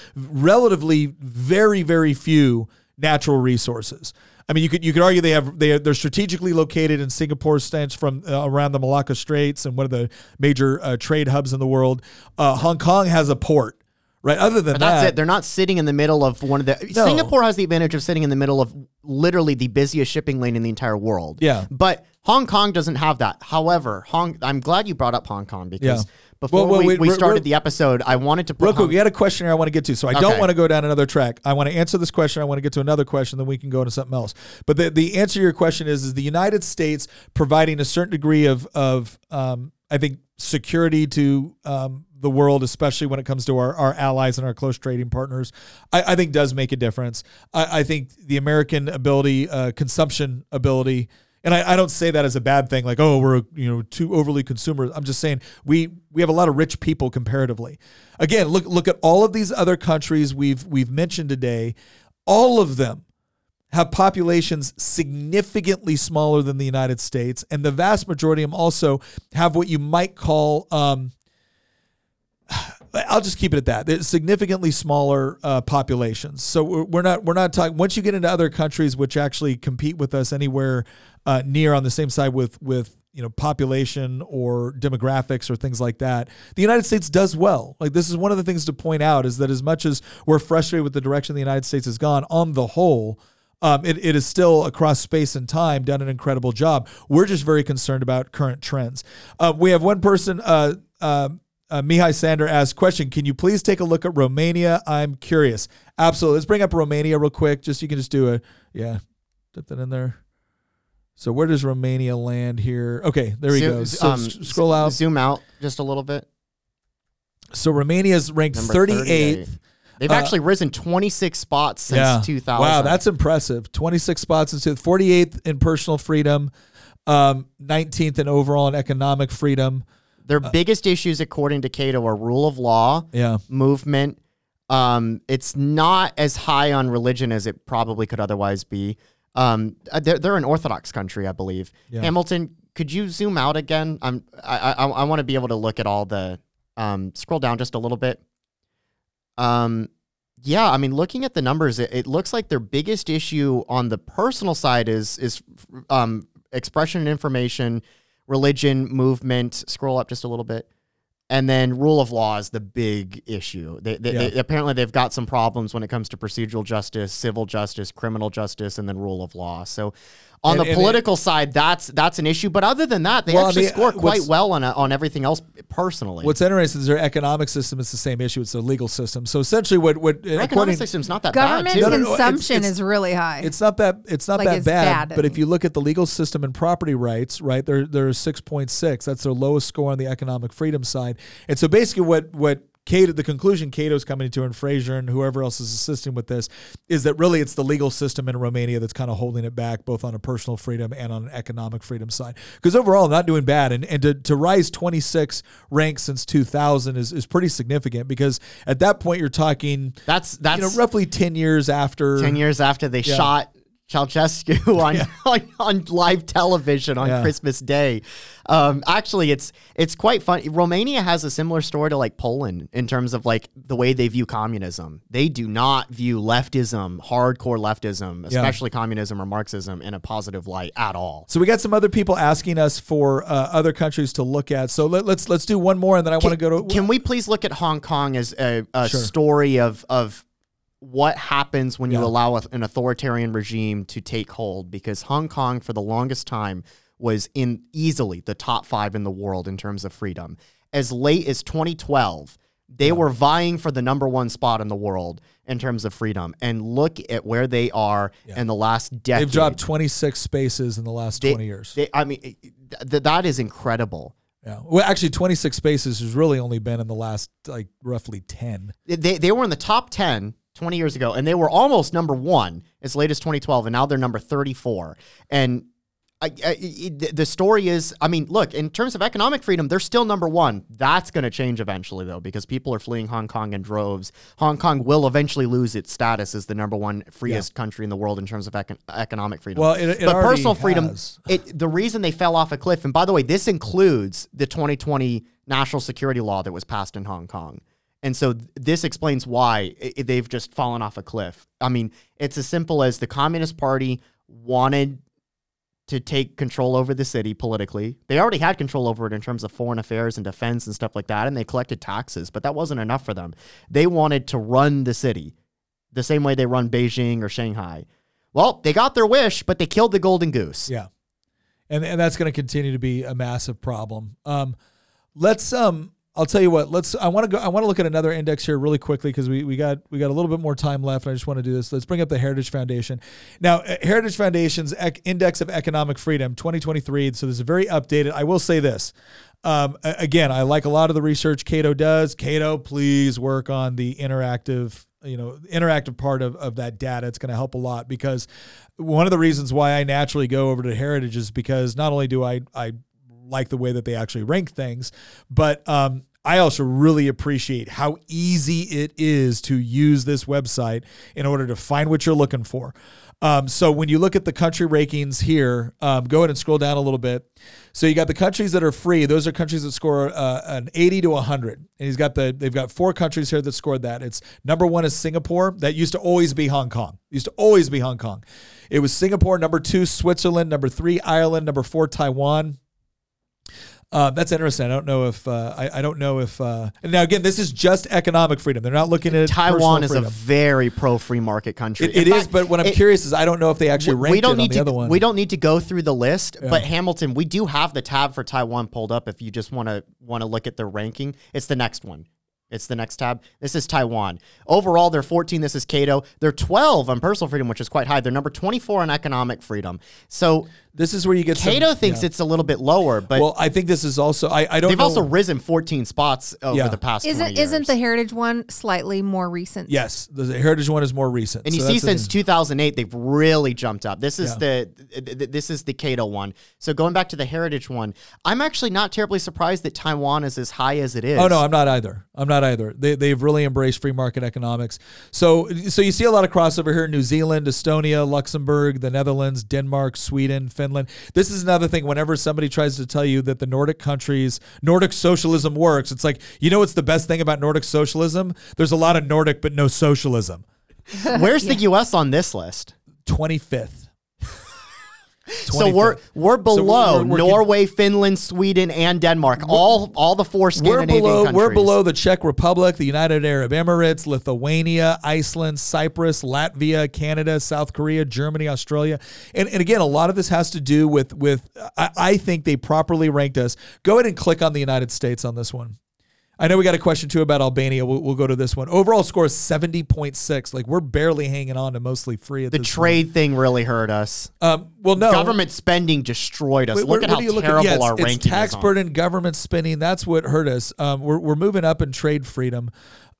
relatively very, very few natural resources. I mean, you could you could argue they have they are, they're strategically located in Singapore, stands from uh, around the Malacca Straits and one of the major uh, trade hubs in the world. Uh, Hong Kong has a port right? Other than But that, that's it. They're not sitting in the middle of one of the. No. Singapore has the advantage of sitting in the middle of literally the busiest shipping lane in the entire world. Yeah. But Hong Kong doesn't have that. However, Hong. I'm glad you brought up Hong Kong because Yeah. Before Well, well, we, wait, we started real- the episode, I wanted to put. Real quick, we had a question here I want to get to. So I don't want to go down another track. I want to answer this question. I want to get to another question, then we can go into something else. But the, the answer to your question is is the United States providing a certain degree of of um, I think security to um, the world, especially when it comes to our, our allies and our close trading partners, I, I think does make a difference. I, I think the American ability, uh, consumption ability, and I, I don't say that as a bad thing, like oh we're you know too overly consumer. I'm just saying we we have a lot of rich people comparatively. Again, look look at all of these other countries we've we've mentioned today. All of them have populations significantly smaller than the United States, and the vast majority of them also have what you might call. Um, I'll just keep it at that. Significantly smaller uh, populations. So we're not we're not talking. Once you get into other countries which actually compete with us anywhere uh, near on the same side with with you know population or demographics or things like that, the United States does well. Like this is one of the things to point out is that as much as we're frustrated with the direction the United States has gone, on the whole, um, it, it is still across space and time done an incredible job. We're just very concerned about current trends. Uh, we have one person, uh, uh, uh, Mihai Sander asked question, can you please take a look at Romania? I'm curious. Absolutely. Let's bring up Romania real quick. Just you can just do a, yeah, put that in there. So where does Romania land here? Okay, there we Zoom- go. So um, scroll out. Zoom out just a little bit. So Romania is ranked Number 38th. They've Uh, actually risen 26 spots since 2000. Wow, that's impressive. 26 spots into 48th in personal freedom, um, 19th in overall and economic freedom. their biggest issues, according to Cato, are rule of law, Yeah. movement. Um, it's not as high on religion as it probably could otherwise be. Um, uh, they're, they're an Orthodox country, I believe. Yeah. Hamilton, could you zoom out again? I'm, I, I, I want to be able to look at all the. Um, scroll down just a little bit. Um, yeah, I mean, looking at the numbers, it, it looks like their biggest issue on the personal side is is um, expression and information, religion, movement. Scroll up just a little bit, and then rule of law is the big issue. They, they, Yeah. they- apparently they've got some problems when it comes to procedural justice, civil justice, criminal justice, and then rule of law. So. On And- the and- political side, that's that's an issue. But other than that, they Well, actually the- score uh, quite well on a, on everything else personally. What's interesting is their economic system is the same issue. It's their legal system. So essentially, what what Their according economic system's not that Government bad too. No, no, no, it's- consumption it's- is really high. It's not that it's not Like, that it's bad, bad. but if you look at the legal system and property rights, right, they're they're six point six. That's their lowest score on the economic freedom side. And so basically, what what Cato, the conclusion Cato's coming to, and Fraser and whoever else is assisting with this, is that really it's the legal system in Romania that's kind of holding it back, both on a personal freedom and on an economic freedom side. Because overall, not doing bad, and and to, to rise twenty six ranks since two thousand is is pretty significant. Because at that point, you're talking. That's that's you know, roughly 10 years after. ten years after they Yeah. shot Ceausescu on, on on live television on Yeah. Christmas Day. Um, actually, it's it's quite funny. Romania has a similar story to like Poland in terms of like the way they view communism. They do not view leftism, hardcore leftism, especially communism or Marxism, in a positive light at all. So we got some other people asking us for uh, other countries to look at. So let, let's let's do one more, and then I want to go to. Can we please look at Hong Kong as a, a Sure. story of of what happens when you allow an authoritarian regime to take hold? Because Hong Kong, for the longest time, was in easily the top five in the world in terms of freedom. As late as 2012, they were vying for the number one spot in the world in terms of freedom. And look at where they are in the last decade. They've dropped 26 spaces in the last They- 20 years. They, I mean, th- that is incredible. Yeah. Well, actually, 26 spaces has really only been in the last like roughly 10. They, they were in the top 10 20 years ago, and they were almost number one as late as 2012, and now they're number 34. And I, I, it- the story is, I mean, look, in terms of economic freedom, they're still number one. That's going to change eventually, though, because people are fleeing Hong Kong in droves. Hong Kong will eventually lose its status as the number one freest country in the world in terms of econ- economic freedom. Well, it- it but personal freedom, the reason they fell off a cliff, and by the way, this includes the 2020 national security law that was passed in Hong Kong. And so th- this explains why they've just fallen off a cliff. I mean, it's as simple as the Communist Party wanted to take control over the city politically. They already had control over it in terms of foreign affairs and defense and stuff like that, and they collected taxes, but that wasn't enough for them. They wanted to run the city the same way they run Beijing or Shanghai. Well, they got their wish, but they killed the golden goose. Yeah. And, and that's going to continue to be a massive problem. Um, let's um I'll tell you what. Let's. I want to go. I want to look at another index here really quickly because we, we got we got a little bit more time left. And I just want to do this. Let's bring up the Heritage Foundation. Now, uh, Heritage Foundation's ec- Index of Economic Freedom 2023. So this is very updated. I will say this. Um, again, I like a lot of the research Cato does. Cato, please work on the interactive you know interactive part of, of that data it's going to help a lot because one of the reasons why i naturally go over to heritage is because not only do i i like the way that they actually rank things but um, I also really appreciate how easy it is to use this website in order to find what you're looking for. Um, so when you look at the country rankings here, um, go ahead and scroll down a little bit. So you got the countries that are free; those are countries that score uh, an 80 to 100. And he's got the they've got four countries here that scored that. It's number one is Singapore. That used to always be Hong Kong. Used to always be Hong Kong. It was Singapore. Number two, Switzerland. Number three, Ireland. Number four, Taiwan. Uh, that's interesting. I don't know if uh, I, I don't know if uh, now again this is just economic freedom. They're not looking at Taiwan is personal a very pro free market country. It, it is, fact, but what I'm it- curious is I don't know if they actually we ranked don't need the to other one. we don't need to go through the list but hamilton we do have the tab for taiwan pulled up if you just want to want to look at the ranking. It's the next one. It's the next tab. This is taiwan. Overall they're 14 this is cato. They're 12 on personal freedom which is quite high. They're number 24 on economic freedom. So This is where you get some- cato thinks yeah. it's a little bit lower but Well, I think this is also I, I don't they've know. also risen 14 spots over Yeah. the past 20 Isn't years. isn't the heritage one slightly more recent? yes, the heritage one is more recent. And you So see, since 2008, they've really jumped up. This is Yeah. the th- th- this is the Cato one. So going back to the Heritage one, I'm actually not terribly surprised that Taiwan is as high as it is. Oh no, I'm not either. I'm not either. They they've really embraced free market economics. So so you see a lot of crossover here: New Zealand, Estonia, Luxembourg, the Netherlands, Denmark, Sweden, Finland. This is another thing. Whenever somebody tries to tell you that the Nordic countries, Nordic socialism works, it's like you know what's the best thing about Nordic socialism? There's a lot of Nordic, but no socialism. Where's the U.S. on this list? Twenty fifth. So we're we're below we're- we're- Norway, Finland, Sweden, and Denmark. All all the four We're Scandinavian below. countries. We're below the Czech Republic, the United Arab Emirates, Lithuania, Iceland, Cyprus, Latvia, Canada, South Korea, Germany, Australia, and, and again, a lot of this has to do with with. I, I think they properly ranked us. Go ahead and click on the United States on this one. I know we got a question too about Albania. We'll, we'll go to this one. Overall score is seventy point six. Like we're barely hanging on to mostly free at The trade thing really hurt us. Um, well, no Government spending destroyed us. Wait, Look what- at how terrible Yeah, it's- our it's ranking tax is. on- burden, government spending. That's what hurt us. Um, we're, we're moving up in trade freedom.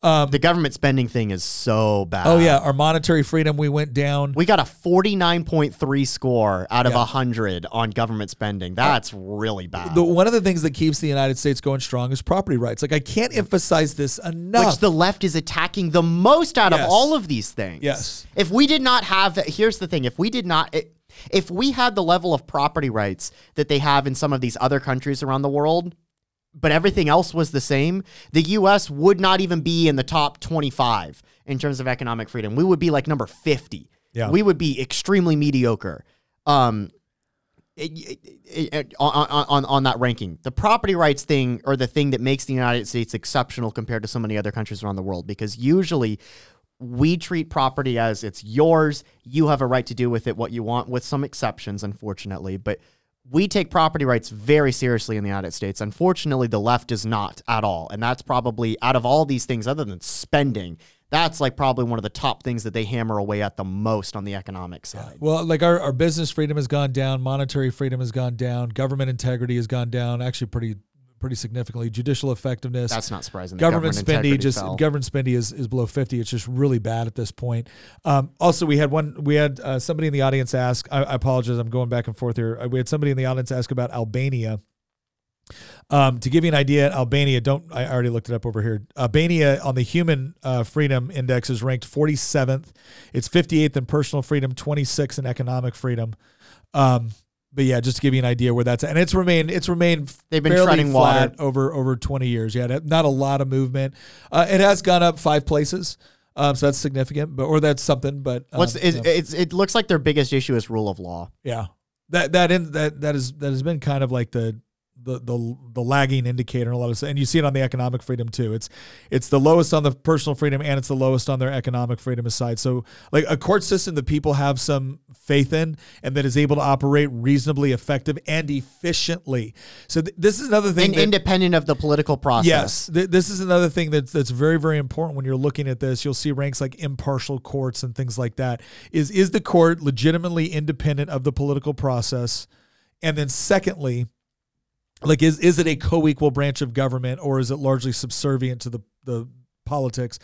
Um, The government spending thing is so bad. oh yeah, our monetary freedom. We went down. We got a 49.3 score out of Yeah. 100 on government spending. That's really bad. the one of the things that keeps the United States going strong is property rights. Like I can't emphasize this enough. which the left is attacking the most out Yes. of all of these things. Yes. If we did not have, here's the thing: if we did not, if we had the level of property rights that they have in some of these other countries around the world, but everything else was the same, the U.S. would not even be in the top 25 in terms of economic freedom. We would be like number 50. Yeah. We would be extremely mediocre. Um, it- it- it- on, on, on, on that ranking. The property rights thing or the thing that makes the United States exceptional compared to so many other countries around the world because usually we treat property as it's yours, you have a right to do with it what you want with some exceptions unfortunately, but we take property rights very seriously in the United States. Unfortunately, the left does not at all. And that's probably out of all these things other than spending, that's like probably one of the top things that they hammer away at the most on the economic side. well, like our, our business freedom has gone down, monetary freedom has gone down, government integrity has gone down. Actually, pretty pretty significantly. Judicial effectiveness, That's not surprising. Government, integrity spending just fell. government spending is, is below 50 it's just really bad at this point. Um, also we had one we had uh, somebody in the audience ask I, I apologize i'm going back and forth here. Uh, we had somebody in the audience ask about albania. Um, to give you an idea albania don't i already looked it up over here. Albania on the human uh, freedom index is ranked 47th it's 58th in personal freedom 26th in economic freedom. Um, but yeah, just to give you an idea where that's at. and it's remained it's remained They've been treading flat water. over over 20 years. Yeah, not a lot of movement. Uh, it has gone up five places, um, so that's significant, but or that's something. But um, What's it, you know, it's, it looks like their biggest issue is rule of law. yeah, that that in that that is that has been kind of like the the the the lagging indicator and a lot of and you see it on the economic freedom too. It's it's the lowest on the personal freedom and it's the lowest on their economic freedom aside. So like a court system that people have some faith in and that is able to operate reasonably effective and efficiently. So th- this is another thing And that- independent of the political process. Yes, th- this is another thing that's that's very very important when you're looking at this. You'll see ranks like impartial courts and things like that. Is is the court legitimately independent of the political process? And then secondly, like is is it a co-equal branch of government or is it largely subservient to the the politics?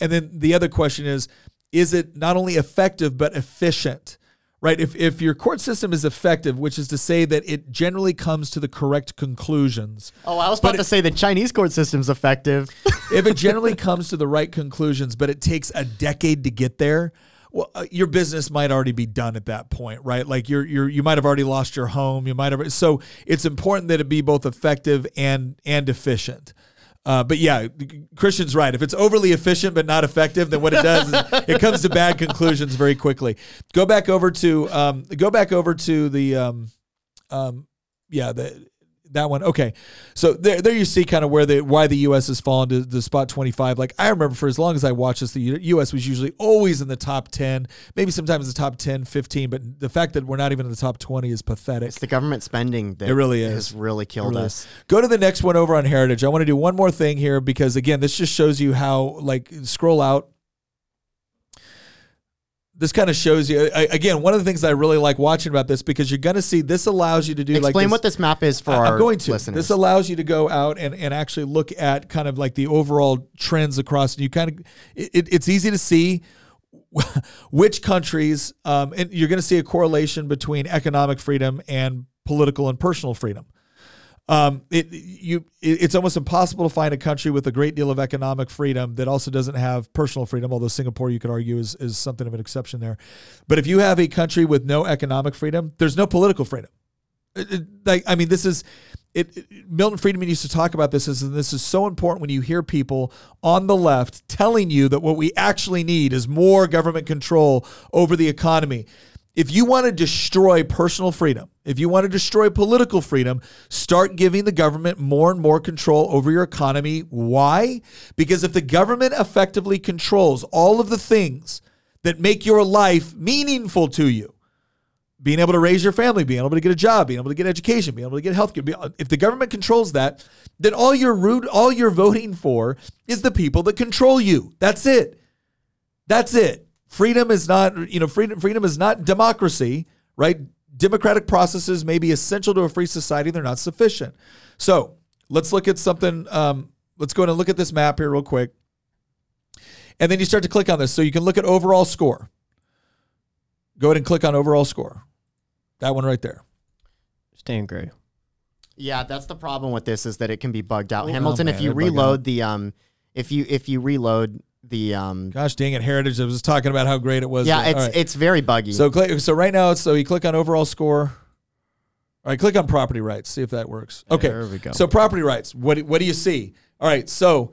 And then the other question is is it not only effective but efficient? Right? If if your court system is effective, which is to say that it generally comes to the correct conclusions, Oh, I was about to it- say the Chinese court system's effective. if it generally comes to the right conclusions, but it takes a decade to get there, well, uh, your business might already be done at that point, right? Like you're you're you might have already lost your home. You might have so it's important that it be both effective and and efficient. Uh, but yeah, Christian's right. If it's overly efficient but not effective, then what it does is it comes to bad conclusions very quickly. Go back over to um, go back over to the um, um, yeah the that one. Okay, so there there you see kind of where the why the U.S. has fallen to the spot twenty five. Like I remember for as long as I watched this, the U.S. was usually always in the top ten, maybe sometimes the top 10, 15, But the fact that we're not even in the top twenty is pathetic. it's the government spending that It really is. has really killed Really. us. Go to the next one over on Heritage. I want to do one more thing here because again, this just shows you how like scroll out. This kind of shows you I, again one of the things I really like watching about this because you're going to see this allows you to do like Explain this, what this map is for I- our I'm going to. listeners. This allows you to go out and, and actually look at kind of like the overall trends across. And you kind of, it, it's easy to see which countries, um, and you're going to see a correlation between economic freedom and political and personal freedom. Um, it you it, it's almost impossible to find a country with a great deal of economic freedom that also doesn't have personal freedom. Although Singapore, you could argue, is is something of an exception there. But if you have a country with no economic freedom, there's no political freedom. It- it- like I mean, this is it, Milton Friedman used to talk about this, is, and this is so important when you hear people on the left telling you that what we actually need is more government control over the economy. If you want to destroy personal freedom, if you want to destroy political freedom, start giving the government more and more control over your economy. Why? Because if the government effectively controls all of the things that make your life meaningful to you, being able to raise your family, being able to get a job, being able to get education, being able to get health care. If the government controls that, then all you're root, all you're voting for is the people that control you. That's it. That's it. Freedom is not, you know, freedom freedom is not democracy, right? Democratic processes may be essential to a free society, they're not sufficient. So let's look at something. Um, let's go and look at this map here real quick. And then you start to click on this. So you can look at overall score. Go ahead and click on overall score. That one right there. Stan Gray. Yeah, that's the problem with this is that it can be bugged out. Oh, Hamilton, man, if you reload the um, if you if you reload the um, Gosh dang it, Heritage. I was talking about how great it was. yeah, it's right. it's very buggy. so click. So right now, so you click on overall score. All right, click on property rights. See if that works. Okay. There we go. So property rights. What what do you see? All right. So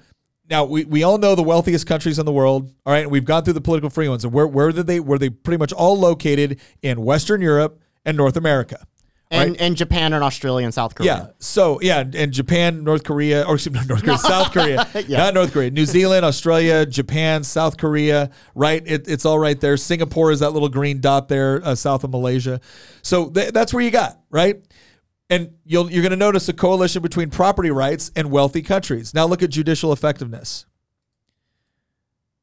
now we, we all know the wealthiest countries in the world. All right, and we've gone through the political free ones. And where where did they were they pretty much all located in Western Europe and North America? And and Japan and Australia and South Korea. Yeah. So yeah, and- and Japan, North Korea, or excuse me, North Korea, South Korea, Yeah. not North Korea, New Zealand, Australia, Japan, South Korea. Right. It, it's all right there. Singapore is that little green dot there, uh, south of Malaysia. So th- that's where you got right. And you'll, you're going to notice a coalition between property rights and wealthy countries. Now look at judicial effectiveness.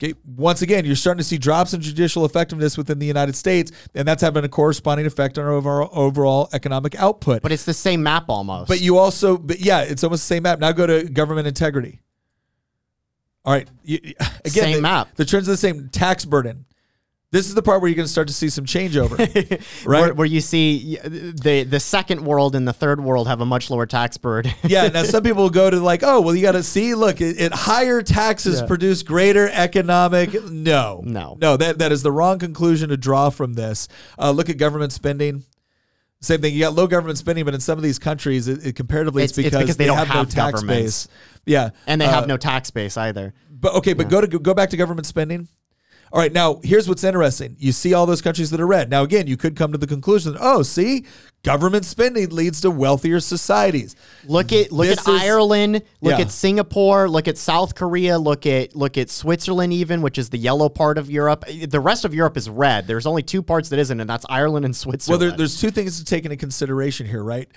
Okay, once again, you're starting to see drops in judicial effectiveness within the United States, and that's having a corresponding effect on our overall, economic output. But it's the same map almost. But you also, but yeah, it's almost the same map. Now go to government integrity. All right, you, again, Same the, map. The trends are the same. Tax burden. This is the part where you're going to start to see some changeover, right? where, where you see the the second world and the third world have a much lower tax burden. yeah. Now some people will go to like, oh, well, you got to see. Look, it, it higher taxes Yeah. produce greater economic. No, No. no. That that is the wrong conclusion to draw from this. Uh, look at government spending. Same thing. You got low government spending, but in some of these countries, it, it comparatively, it's, It's- it's because, because they don't no have tax base. Yeah, and they Uh, have no tax base either. But okay, but go to go back to government spending. All right, now here's what's interesting. You see all those countries that are red. Now again, you could come to the conclusion, oh, see, government spending leads to wealthier societies. Look at look This at is- Ireland, look Yeah. at Singapore, look at South Korea, look at look at Switzerland even, which is the yellow part of Europe. The rest of Europe is red. There's only two parts that isn't, and that's Ireland and Well, Switzerland. there, there's two things to take into consideration here, right?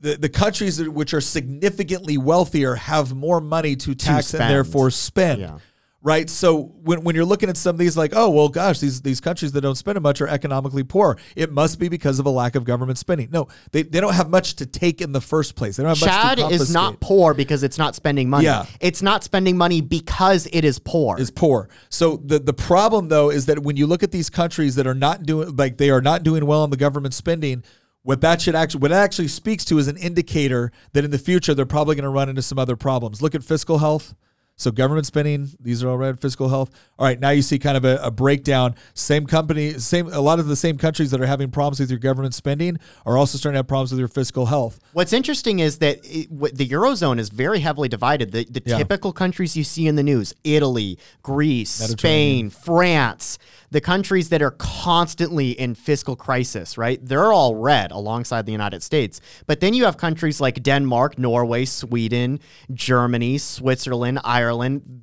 The, the countries that, which are significantly wealthier have more money to tax and therefore spend. Yeah. Right. So when, when you're looking at some of these, like, oh, well, gosh, these, these countries that don't spend much are economically poor. It must be because of a lack of government spending. No, they, they don't have much to take in the first place. They don't have Chad much to is not poor because it's not spending money. Yeah. It's not spending money because it is poor. is poor. So the the problem though is that when you look at these countries that are not doing like they are not doing well on the government spending, what that should actually what it actually speaks to is an indicator that in the future they're probably going to run into some other problems. Look at fiscal health. So government spending, these are all red. Fiscal health. All right, now you see kind of a, a breakdown. Same company, same a lot of the same countries that are having problems with your government spending are also starting to have problems with your fiscal health. What's interesting is that it, what- the eurozone is very heavily divided. The, the Yeah. typical countries you see in the news: Italy, Greece, Spain, France. The countries that are constantly in fiscal crisis, right? They're all red alongside the United States. But then you have countries like Denmark, Norway, Sweden, Germany, Switzerland, Ireland.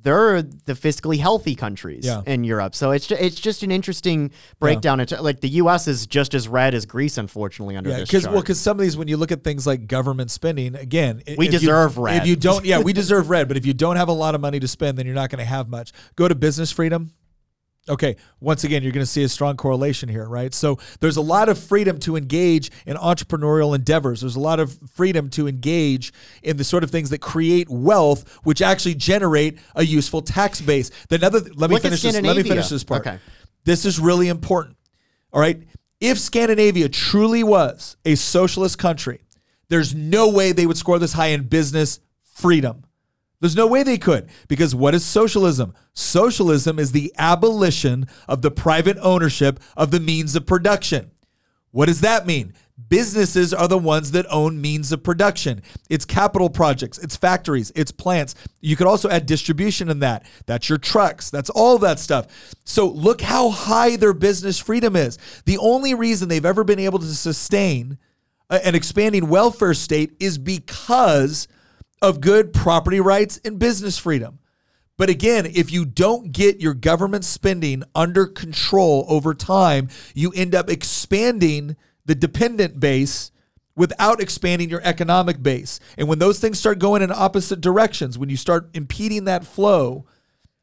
They're the fiscally healthy countries Yeah. in Europe. So it's ju- it's just an interesting breakdown. It's like the U.S. is just as red as Greece, unfortunately, under Yeah, this because chart. well, because some of these, when you look at things like government spending, again, We if you- deserve red. If you don't, yeah, we deserve red. But if you don't have a lot of money to spend, then you're not going to have much. Go to business freedom. Okay, once again, you're going to see a strong correlation here, right? So there's a lot of freedom to engage in entrepreneurial endeavors. There's a lot of freedom to engage in the sort of things that create wealth, which actually generate a useful tax base. The another, let me Look finish this. Let me finish this part. Okay. This is really important. All right. If Scandinavia truly was a socialist country, there's no way they would score this high in business freedom. There's no way they could. Because what is socialism? Socialism is the abolition of the private ownership of the means of production. What does that mean? Businesses are the ones that own means of production. It's capital projects, it's factories, it's plants. You could also add distribution in that. That's your trucks, that's all that stuff. So look how high their business freedom is. The only reason they've ever been able to sustain an expanding welfare state is because of good property rights and business freedom. But again, if you don't get your government spending under control over time, you end up expanding the dependent base without expanding your economic base. And when those things start going in opposite directions, when you start impeding that flow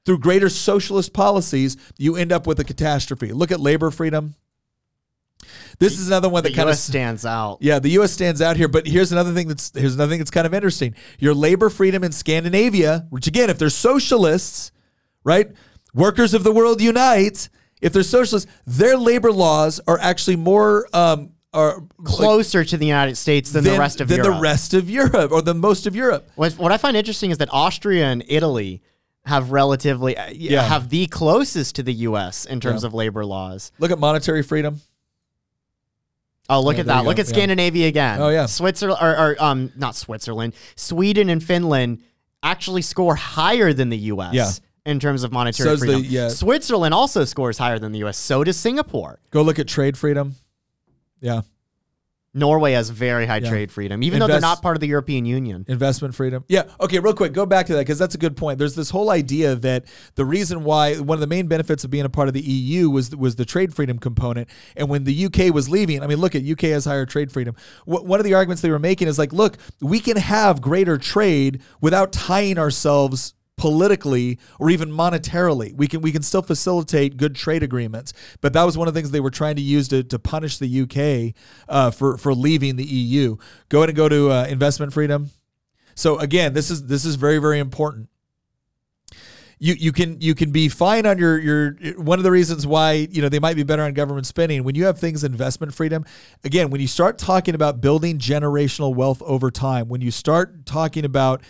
through greater socialist policies, you end up with a catastrophe. Look at labor freedom. This is another one that kind of stands out. yeah, the U.S. stands out here, but here's another thing that's here's another thing that's kind of interesting. Your labor freedom in Scandinavia, which again, if they're socialists, right, workers of the world unite. If they're socialists, their labor laws are actually more um are like, Closer to the United States than, the rest of Europe. than Europe. the rest of Europe or the most of Europe. What, what I find interesting is that Austria and Italy have relatively uh, Yeah. have the closest to the U.S. in terms Yeah. of labor laws. Look at monetary freedom. Oh, look Yeah, at that! Look at Yeah. Scandinavia again. Oh, yeah. Switzerland or, or um not Switzerland, Sweden and Finland actually score higher than the U.S. Yeah. in terms of monetary the- freedom. yeah. Switzerland also scores higher than the U.S. So does Singapore. Go look at trade freedom. Yeah. Norway has very high Yeah. trade freedom, even though they're not part of the European Union. Investment freedom. Yeah. Okay, real quick, go back to that because that's a good point. There's this whole idea that the reason why one of the main benefits of being a part of the EU was was the trade freedom component. And when the UK was leaving, I mean, look at UK has higher trade freedom. Wh- One of the arguments they were making is like, look, we can have greater trade without tying ourselves politically or even monetarily. We can we can still facilitate good trade agreements, but that was one of the things they were trying to use to, to punish the UK uh, for for leaving the EU. Go ahead and go to uh, investment freedom. So again, this is this is very very important. You, you can you can be fine on your your one of the reasons why you know they might be better on government spending when you have things investment freedom again when you start talking about building generational wealth over time when you start talking about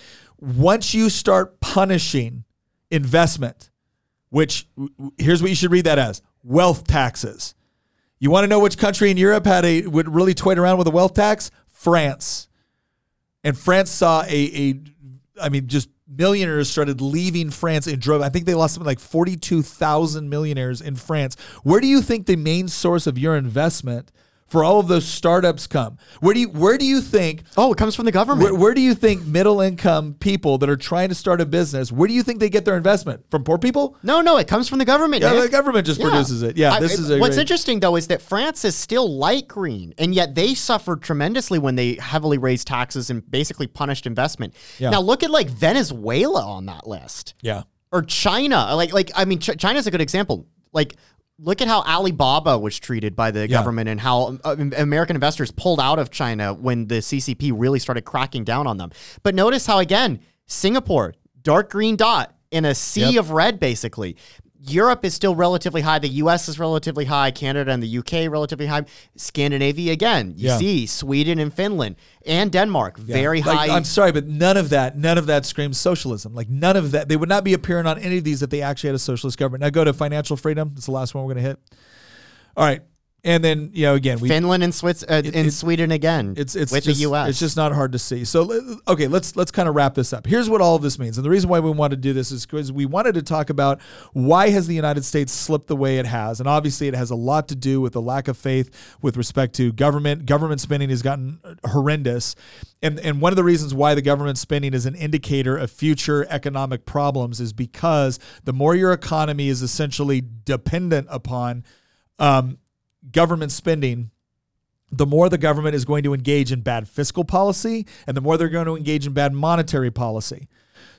once you start punishing investment, which here's what you should read that as wealth taxes. You want to know which country in Europe had a would really toyed around with a wealth tax? France. And France saw a, a I mean, just millionaires started leaving France in drove. I think they lost something like 42,000 millionaires in France. Where do you think the main source of your investment for all of those startups come? Where do you where do you think? Oh, it comes from the government. Where, where, do you think middle income people that are trying to start a business? Where do you think they get their investment from? Poor people? No, no, it comes from the government. Yeah, Nick. the government just Yeah. produces it. Yeah, I- this is a what's great- interesting though is that France is still light green, and yet they suffered tremendously when they heavily raised taxes and basically punished investment. Yeah. Now look at like Venezuela on that list. Yeah. or China. Like, like I mean, Ch- China's a good example. Like, look at how Alibaba was treated by the government and how uh, American investors pulled out of China when the CCP really started cracking down on them. But notice how again, Singapore, dark green dot in a sea Yep. of red, basically. Europe is still relatively high. The US is relatively high. Canada and the UK relatively high. Scandinavia again. You Yeah. see Sweden and Finland and Denmark very Like, high. I'm sorry, but none of that, none of that screams socialism. Like none of that. They would not be appearing on any of these if they actually had a socialist government. Now go to financial freedom. That's the last one we're going to hit. All right, and then you know again we Finland and Swiss uh, and it- Sweden again. it's it's with just, the US. It's just not hard to see. So okay, let's let's kind of wrap this up. Here's what all of this means, and the reason why we want to do this is because we wanted to talk about why has the United States slipped the way it has, and obviously it has a lot to do with the lack of faith with respect to government. Government spending has gotten horrendous, and and one of the reasons why the government spending is an indicator of future economic problems is because the more your economy is essentially dependent upon um, government spending the more the government is going to engage in bad fiscal policy and the more they're going to engage in bad monetary policy.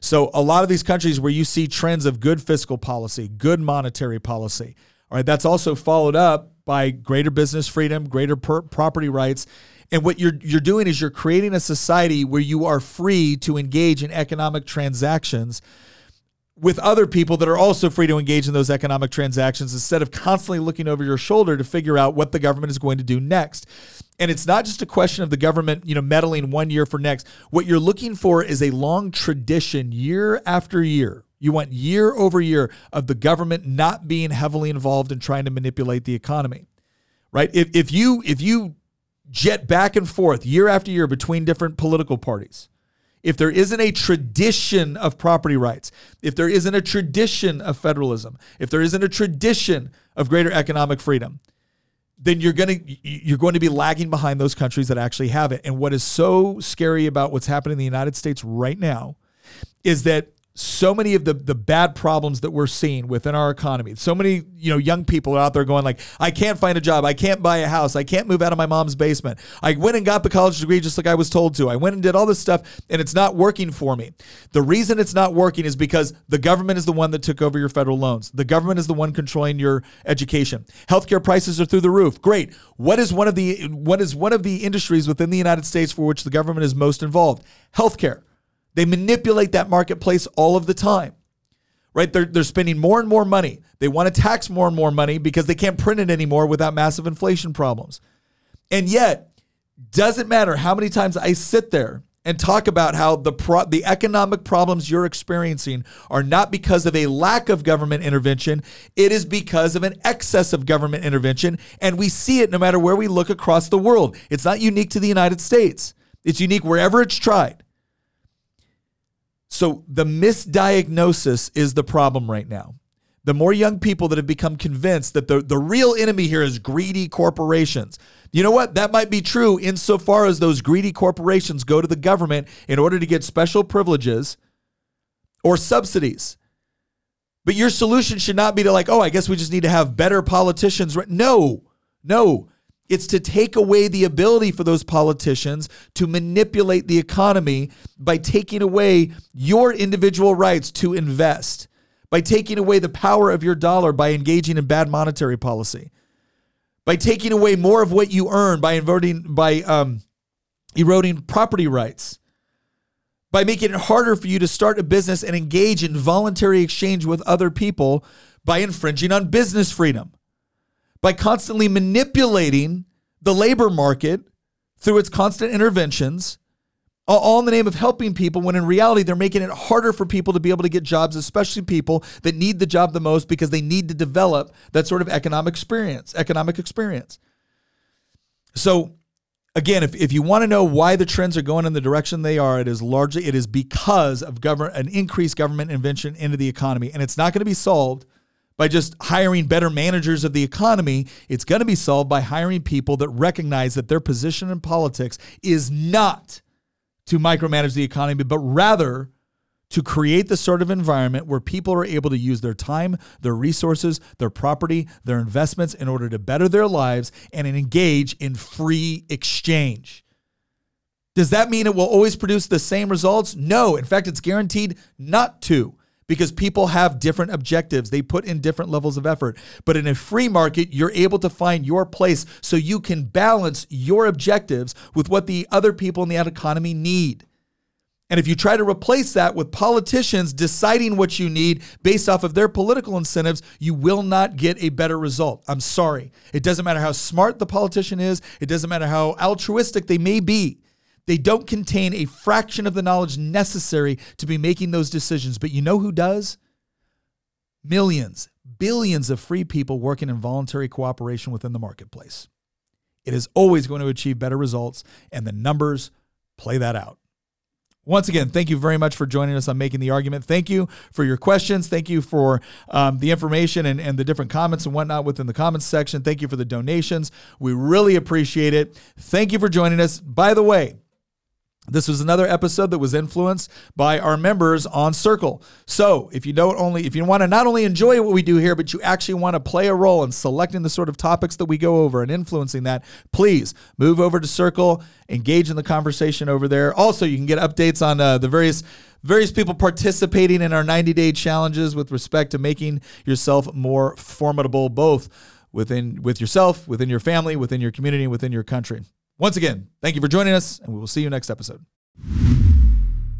So a lot of these countries where you see trends of good fiscal policy, good monetary policy, all right, that's also followed up by greater business freedom, greater per- property rights. And what you're you're doing is you're creating a society where you are free to engage in economic transactions with other people that are also free to engage in those economic transactions instead of constantly looking over your shoulder to figure out what the government is going to do next. And it's not just a question of the government, you know, meddling one year for next. What you're looking for is a long tradition year after year. You want year over year of the government not being heavily involved in trying to manipulate the economy. Right? If if you if you jet back and forth year after year between different political parties, if there isn't a tradition of property rights, if there isn't a tradition of federalism, if there isn't a tradition of greater economic freedom, then you're going to you're going to be lagging behind those countries that actually have it. And what is so scary about what's happening in the United States right now is that so many of the the bad problems that we're seeing within our economy. So many you know young people are out there going like i can't find a job. I can't buy a house. I can't move out of my mom's basement. I went and got the college degree just like i was told to. I went and did all this stuff and it's not working for me. The reason it's not working is because the government is the one that took over your federal loans. The government is the one controlling your education. Healthcare prices are through the roof. Great. What is one of the what is one of the industries within the united states for which the government is most involved? Healthcare they manipulate that marketplace all of the time. Right? They're, they're spending more and more money. They want to tax more and more money because they can't print it anymore without massive inflation problems. And yet, doesn't matter how many times I sit there and talk about how the pro- the economic problems you're experiencing are not because of a lack of government intervention, it is because of an excess of government intervention and we see it no matter where we look across the world. It's not unique to the United States. It's unique wherever it's tried. So the misdiagnosis is the problem right now. The more young people that have become convinced that the, the real enemy here is greedy corporations. You know what? That might be true insofar as those greedy corporations go to the government in order to get special privileges or subsidies. But your solution should not be to like, oh, I guess we just need to have better politicians. No, no. It's to take away the ability for those politicians to manipulate the economy by taking away your individual rights to invest, by taking away the power of your dollar by engaging in bad monetary policy, by taking away more of what you earn by eroding, by um, eroding property rights, by making it harder for you to start a business and engage in voluntary exchange with other people by infringing on business freedom by constantly manipulating the labor market through its constant interventions, all in the name of helping people, when in reality, they're making it harder for people to be able to get jobs, especially people that need the job the most because they need to develop that sort of economic experience, economic experience. So again, if, if you want to know why the trends are going in the direction they are, it is largely it is because of government an increased government intervention into the economy. And it's not going to be solved by just hiring better managers of the economy. It's going to be solved by hiring people that recognize that their position in politics is not to micromanage the economy, but rather to create the sort of environment where people are able to use their time, their resources, their property, their investments in order to better their lives and engage in free exchange. Does that mean it will always produce the same results? No. In fact, it's guaranteed not to because people have different objectives. They put in different levels of effort. But in a free market, you're able to find your place so you can balance your objectives with what the other people in the economy need. And if you try to replace that with politicians deciding what you need based off of their political incentives, you will not get a better result. I'm sorry. It doesn't matter how smart the politician is, it doesn't matter how altruistic they may be. They don't contain a fraction of the knowledge necessary to be making those decisions. But you know who does? Millions, billions of free people working in voluntary cooperation within the marketplace. It is always going to achieve better results, and the numbers play that out. Once again, thank you very much for joining us on Making the Argument. Thank you for your questions. Thank you for um, the information and, and the different comments and whatnot within the comments section. Thank you for the donations. We really appreciate it. Thank you for joining us. By the way, this was another episode that was influenced by our members on Circle. So, if you don't only if you want to not only enjoy what we do here, but you actually want to play a role in selecting the sort of topics that we go over and influencing that, please move over to Circle, engage in the conversation over there. Also, you can get updates on uh, the various various people participating in our 90-day challenges with respect to making yourself more formidable both within with yourself, within your family, within your community, within your country. Once again, thank you for joining us, and we will see you next episode.